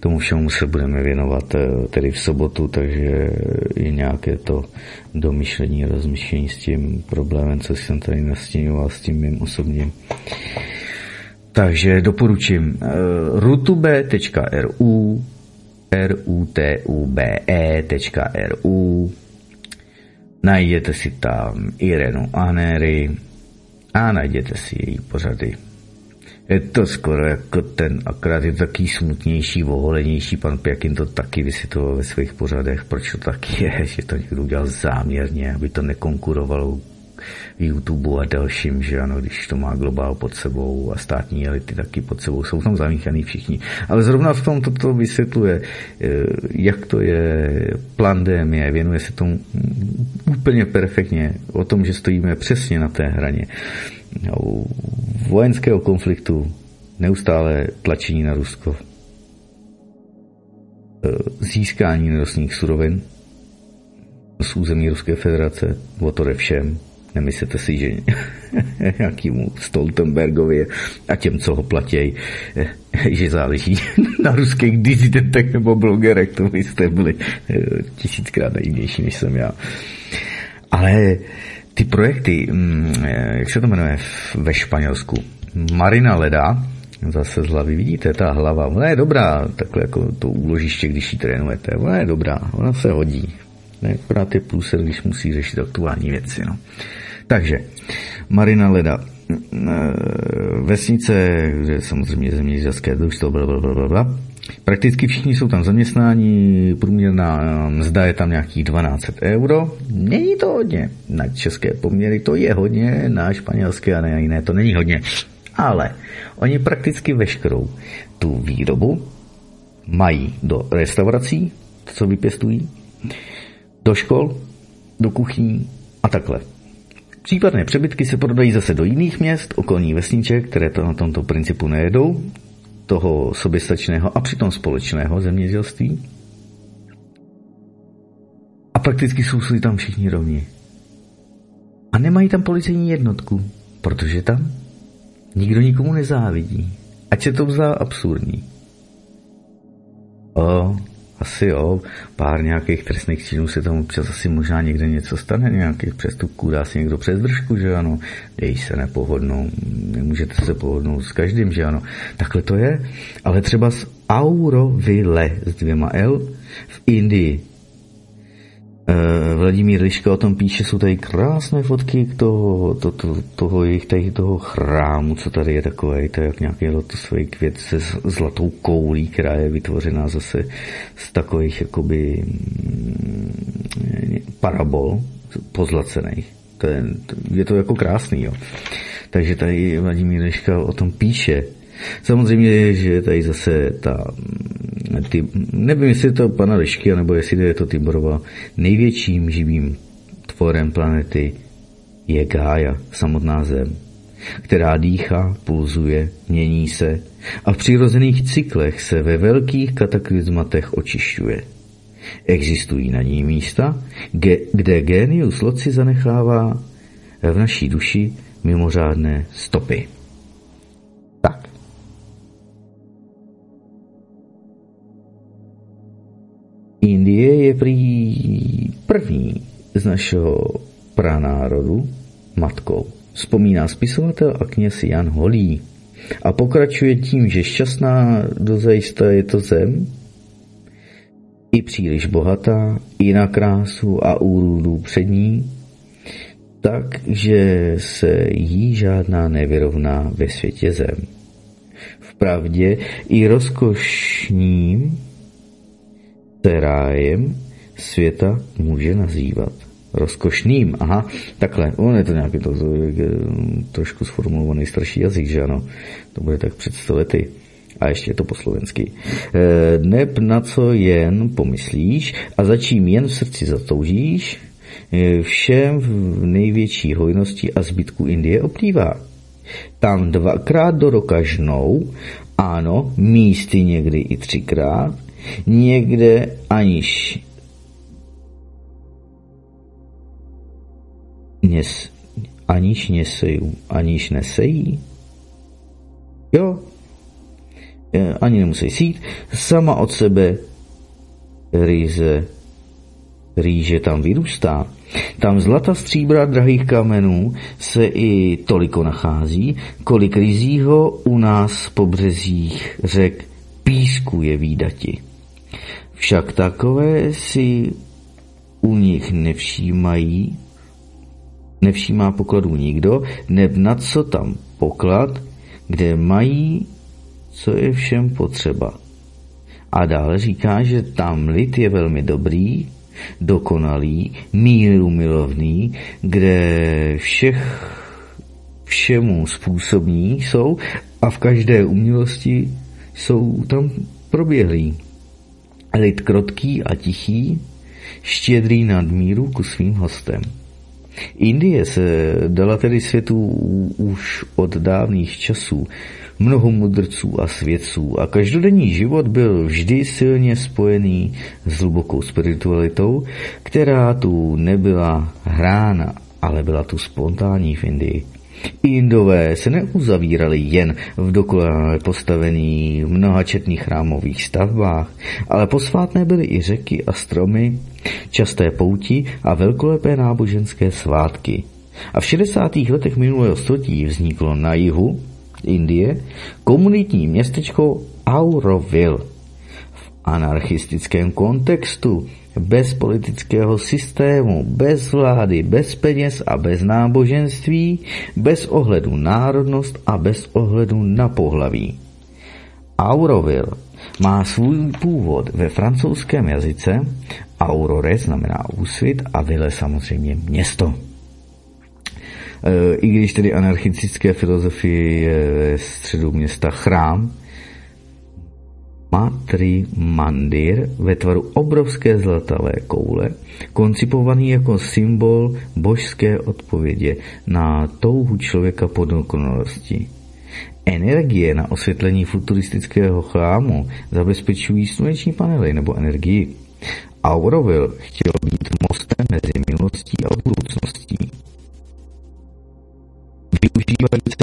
Tomu všemu se budeme věnovat eh, tedy v sobotu, takže je nějaké to domyšlení, rozmyšlení s tím problémem, co jsem tady nastíňoval s tím mým osobním. Takže doporučím uh, rutube.ru rutube.ru Najděte si tam Irenu Anery a najděte si její pořady. Je to skoro jako ten, akorát je taký smutnější, voholenější, pan Pěkin to taky vysvětloval ve svých pořadech, proč to tak je, že to někdo udělal záměrně, aby to nekonkurovalo YouTube a dalším, že ano, když to má globál pod sebou a státní elity taky pod sebou, jsou tam zamíchaný všichni. Ale zrovna v tom toto vysvětluje, eh, jak to je pandemie, věnuje se tomu úplně perfektně o tom, že stojíme přesně na té hraně vojenského konfliktu, neustále tlačení na Rusko, eh, získání nerostných surovin z území Ruské federace, o to všem, Nemyslete si, že nějakýmu Stoltenbergovi a těm, co ho platí, že záleží na ruských dizidentech nebo blogerech, to byste byli eh, tisíckrát naivnější, než jsem já. Ale ty projekty, mm, eh, jak se to jmenuje ve Španělsku, Marina Leda, zase z hlavy, vidíte, ta hlava, ona je dobrá, takhle jako to úložiště, když ji trénujete, ona je dobrá, ona se hodí. Ne, akorát je průser, když musí řešit aktuální věci. No. Takže, Marina Leda, vesnice, kde samozřejmě zemědělské družstvo, bla, bla, bla, bla, Prakticky všichni jsou tam zaměstnáni, průměrná mzda je tam nějakých 12 euro. Není to hodně. Na české poměry to je hodně, na španělské a na jiné to není hodně. Ale oni prakticky veškerou tu výrobu mají do restaurací, co vypěstují, do škol, do kuchyní a takhle. Případné přebytky se prodají zase do jiných měst, okolní vesniček, které to na tomto principu nejedou, toho soběstačného a přitom společného zemědělství. A prakticky jsou si tam všichni rovni. A nemají tam policejní jednotku, protože tam nikdo nikomu nezávidí. Ať se to vzá absurdní. O, asi jo, pár nějakých trestných činů se tam občas asi možná někde něco stane, nějakých přestupků, dá si někdo přes držku, že ano, její se nepohodnou, nemůžete se pohodnout s každým, že ano. Takhle to je, ale třeba z Auroville s dvěma L v Indii Vladimír Liška o tom píše, jsou tady krásné fotky toho, to, to, toho jejich tady toho chrámu, co tady je takové, to je jak nějaký lotosový květ se zlatou koulí, která je vytvořená zase z takových jakoby mm, parabol pozlacených. To je, je to jako krásný, jo. Takže tady Vladimír Liška o tom píše. Samozřejmě, že tady zase ta ty, nevím, jestli je to pana Lišky, nebo jestli je to Tiborova, největším živým tvorem planety je Gája, samotná Zem, která dýchá, pulzuje, mění se a v přirozených cyklech se ve velkých kataklizmatech očišťuje. Existují na ní místa, kde genius loci zanechává v naší duši mimořádné stopy. Indie je prý první z našeho pranárodu matkou. Vzpomíná spisovatel a kněz Jan Holý. A pokračuje tím, že šťastná dozajista je to zem, i příliš bohatá, i na krásu a úrůdu přední, takže se jí žádná nevyrovná ve světě zem. Vpravdě i rozkošním se rájem světa může nazývat. Rozkošným, aha, takhle, on je to nějaký to, to, trošku sformulovaný starší jazyk, že ano, to bude tak před sto lety. A ještě je to po slovensky. E, neb na co jen pomyslíš a za čím jen v srdci zatoužíš, e, všem v největší hojnosti a zbytku Indie oplývá. Tam dvakrát do roka žnou, ano, místy někdy i třikrát, někde aniž nes, aniž nesejí, aniž nesejí. Jo, ani nemusí sít, sama od sebe rýze, rýže tam vyrůstá. Tam zlata, stříbra, drahých kamenů se i toliko nachází, kolik rizího u nás po březích řek písku je výdati. Však takové si u nich nevšímají, nevšímá pokladů nikdo, neb na co tam poklad, kde mají, co je všem potřeba. A dále říká, že tam lid je velmi dobrý, dokonalý, míru milovný, kde všech všemu způsobní jsou a v každé umělosti jsou tam proběhlí. Lid krotký a tichý, štědrý nadmíru ku svým hostem. Indie se dala tedy světu už od dávných časů mnoho mudrců a svědců a každodenní život byl vždy silně spojený s hlubokou spiritualitou, která tu nebyla hrána, ale byla tu spontánní v Indii. Indové se neuzavírali jen v dokonale postavení mnohačetných chrámových stavbách, ale posvátné byly i řeky a stromy, časté pouti a velkolepé náboženské svátky. A v 60. letech minulého století vzniklo na jihu Indie komunitní městečko Auroville. V anarchistickém kontextu bez politického systému, bez vlády, bez peněz a bez náboženství, bez ohledu národnost a bez ohledu na pohlaví. Auroville má svůj původ ve francouzském jazyce, aurore znamená úsvit a vile samozřejmě město. E, I když tedy anarchistické filozofie je ve středu města chrám, Matri Mandir ve tvaru obrovské zlatavé koule, koncipovaný jako symbol božské odpovědi na touhu člověka po dokonalosti. Energie na osvětlení futuristického chrámu zabezpečují sluneční panely nebo energii. Auroville chtěl být mostem mezi minulostí a budoucností. Využívající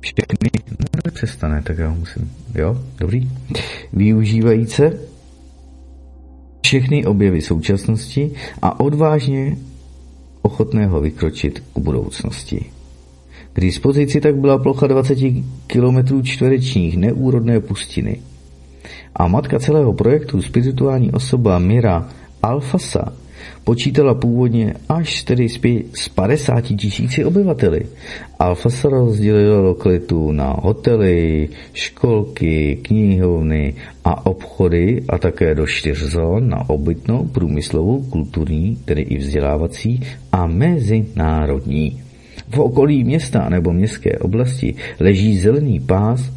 všechny, no přestane, tak já musím, jo, dobrý. Využívající všechny objevy současnosti a odvážně ochotného vykročit k budoucnosti. K dispozici tak byla plocha 20 km čtverečních neúrodné pustiny. A matka celého projektu, spirituální osoba Mira Alfasa, počítala původně až tedy z 50 tisíci obyvateli. Alfasa rozdělila lokalitu na hotely, školky, knihovny a obchody a také do čtyř zón na obytnou, průmyslovou, kulturní, tedy i vzdělávací a mezinárodní. V okolí města nebo městské oblasti leží zelený pás,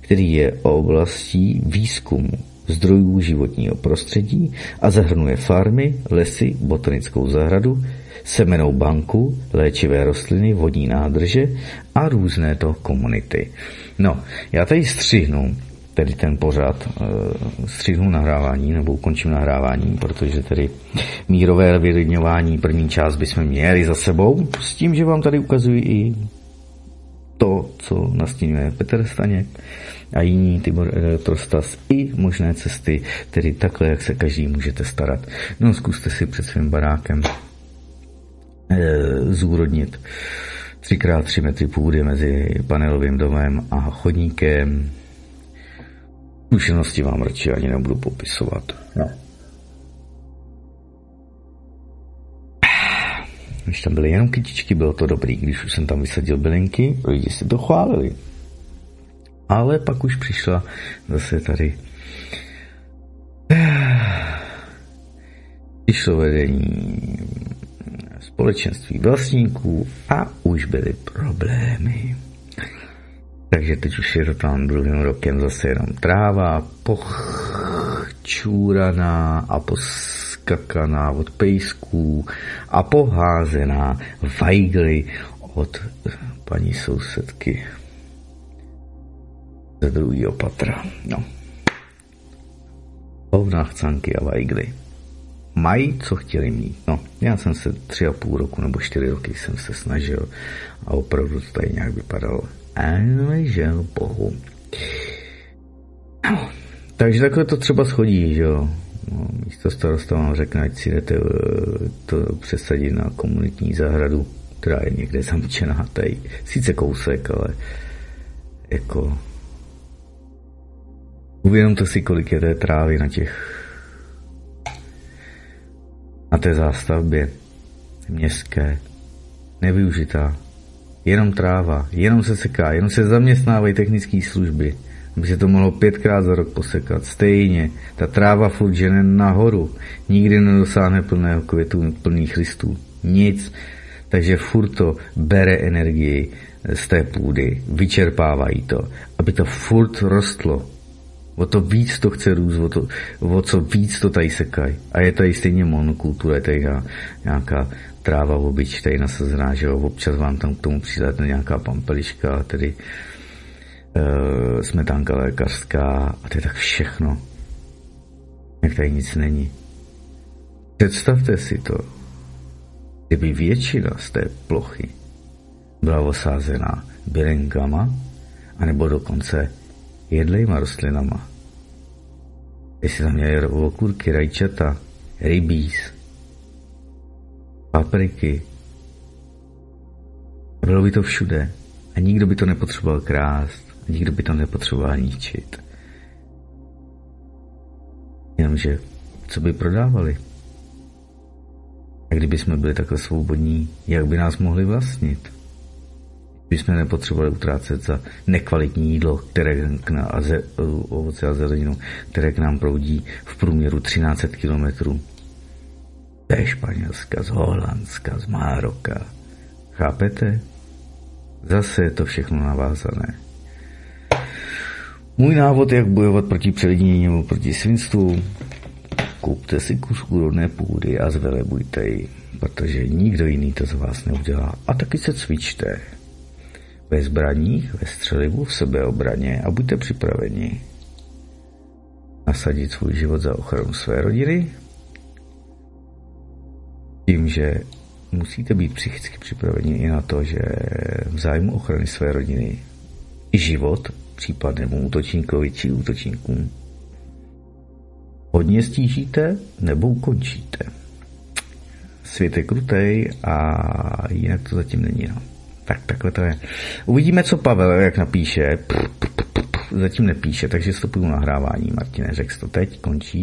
který je oblastí výzkumu zdrojů životního prostředí a zahrnuje farmy, lesy, botanickou zahradu, semenou banku, léčivé rostliny, vodní nádrže a různé to komunity. No, já tady střihnu tedy ten pořad, eh, střihnu nahrávání nebo ukončím nahrávání, protože tedy mírové vylidňování první část bychom měli za sebou, s tím, že vám tady ukazuji i to, co nastínuje Petr Staněk a jiní Tibor Elektrostas i možné cesty, tedy takhle, jak se každý můžete starat. No, zkuste si před svým barákem e, zúrodnit 3x3 metry půdy mezi panelovým domem a chodníkem, Zkušenosti vám radši ani nebudu popisovat. No. Když tam byly jenom kytičky, bylo to dobrý. Když už jsem tam vysadil bylinky, lidi si to chválili. Ale pak už přišla zase tady přišlo vedení společenství vlastníků a už byly problémy. Takže teď už je to tam druhým rokem zase jenom tráva, pochčúraná a poskakaná od pejsků a poházená vajgly od paní sousedky ze druhého patra. No. Hovna, chcanky a vajgly. Mají, co chtěli mít. No, já jsem se tři a půl roku nebo čtyři roky jsem se snažil a opravdu to tady nějak vypadalo ale žel bohu. No, takže takhle to třeba schodí, že jo. No, místo starosta vám řekne, ať si jdete eh, to přesadit na komunitní zahradu, která je někde zamčená tady. Sice kousek, ale jako uvědomte si, kolik je té trávy na těch na té zástavbě městské, nevyužitá, jenom tráva, jenom se seká, jenom se zaměstnávají technické služby, aby se to mohlo pětkrát za rok posekat. Stejně, ta tráva furt žene nahoru, nikdy nedosáhne plného květu, plných listů. Nic. Takže furt to bere energii z té půdy, vyčerpávají to, aby to furt rostlo. O to víc to chce růst, o, to, o co víc to tady sekají. A je tady stejně monokultura, je tady nějaká tráva obyčejná nasazená, že jo, občas vám tam k tomu přidáte nějaká pampeliška, tedy e, smetánka lékařská a to je tak všechno. Jak tady nic není. Představte si to, kdyby většina z té plochy byla osázená bylinkama, anebo dokonce jedlejma rostlinama. Jestli tam měli okurky, rajčata, rybíz, papriky. Bylo by to všude a nikdo by to nepotřeboval krást nikdo by to nepotřeboval ničit. Jenomže, co by prodávali? A kdyby jsme byli takhle svobodní, jak by nás mohli vlastnit? jsme nepotřebovali utrácet za nekvalitní jídlo, které k nám, a ze, ovoce a zeleninu, které k nám proudí v průměru 13 kilometrů. Ze Španělska, z Holandska, z Mároka. Chápete? Zase je to všechno navázané. Můj návod, jak bojovat proti přelidnění nebo proti svinstvu, kupte si kus úrodné půdy a zvelebujte ji, protože nikdo jiný to za vás neudělá. A taky se cvičte. Ve zbraních, ve střelivu, v sebeobraně a buďte připraveni nasadit svůj život za ochranu své rodiny, tím, že musíte být psychicky připraveni i na to, že v zájmu ochrany své rodiny i život případnému útočníkovi či útočníkům hodně stížíte nebo ukončíte. Svět je krutej a jinak to zatím není. No. Tak takhle to je. Uvidíme, co Pavel jak napíše. Zatím nepíše, takže stopuju nahrávání. Martine, řekl to teď, končí.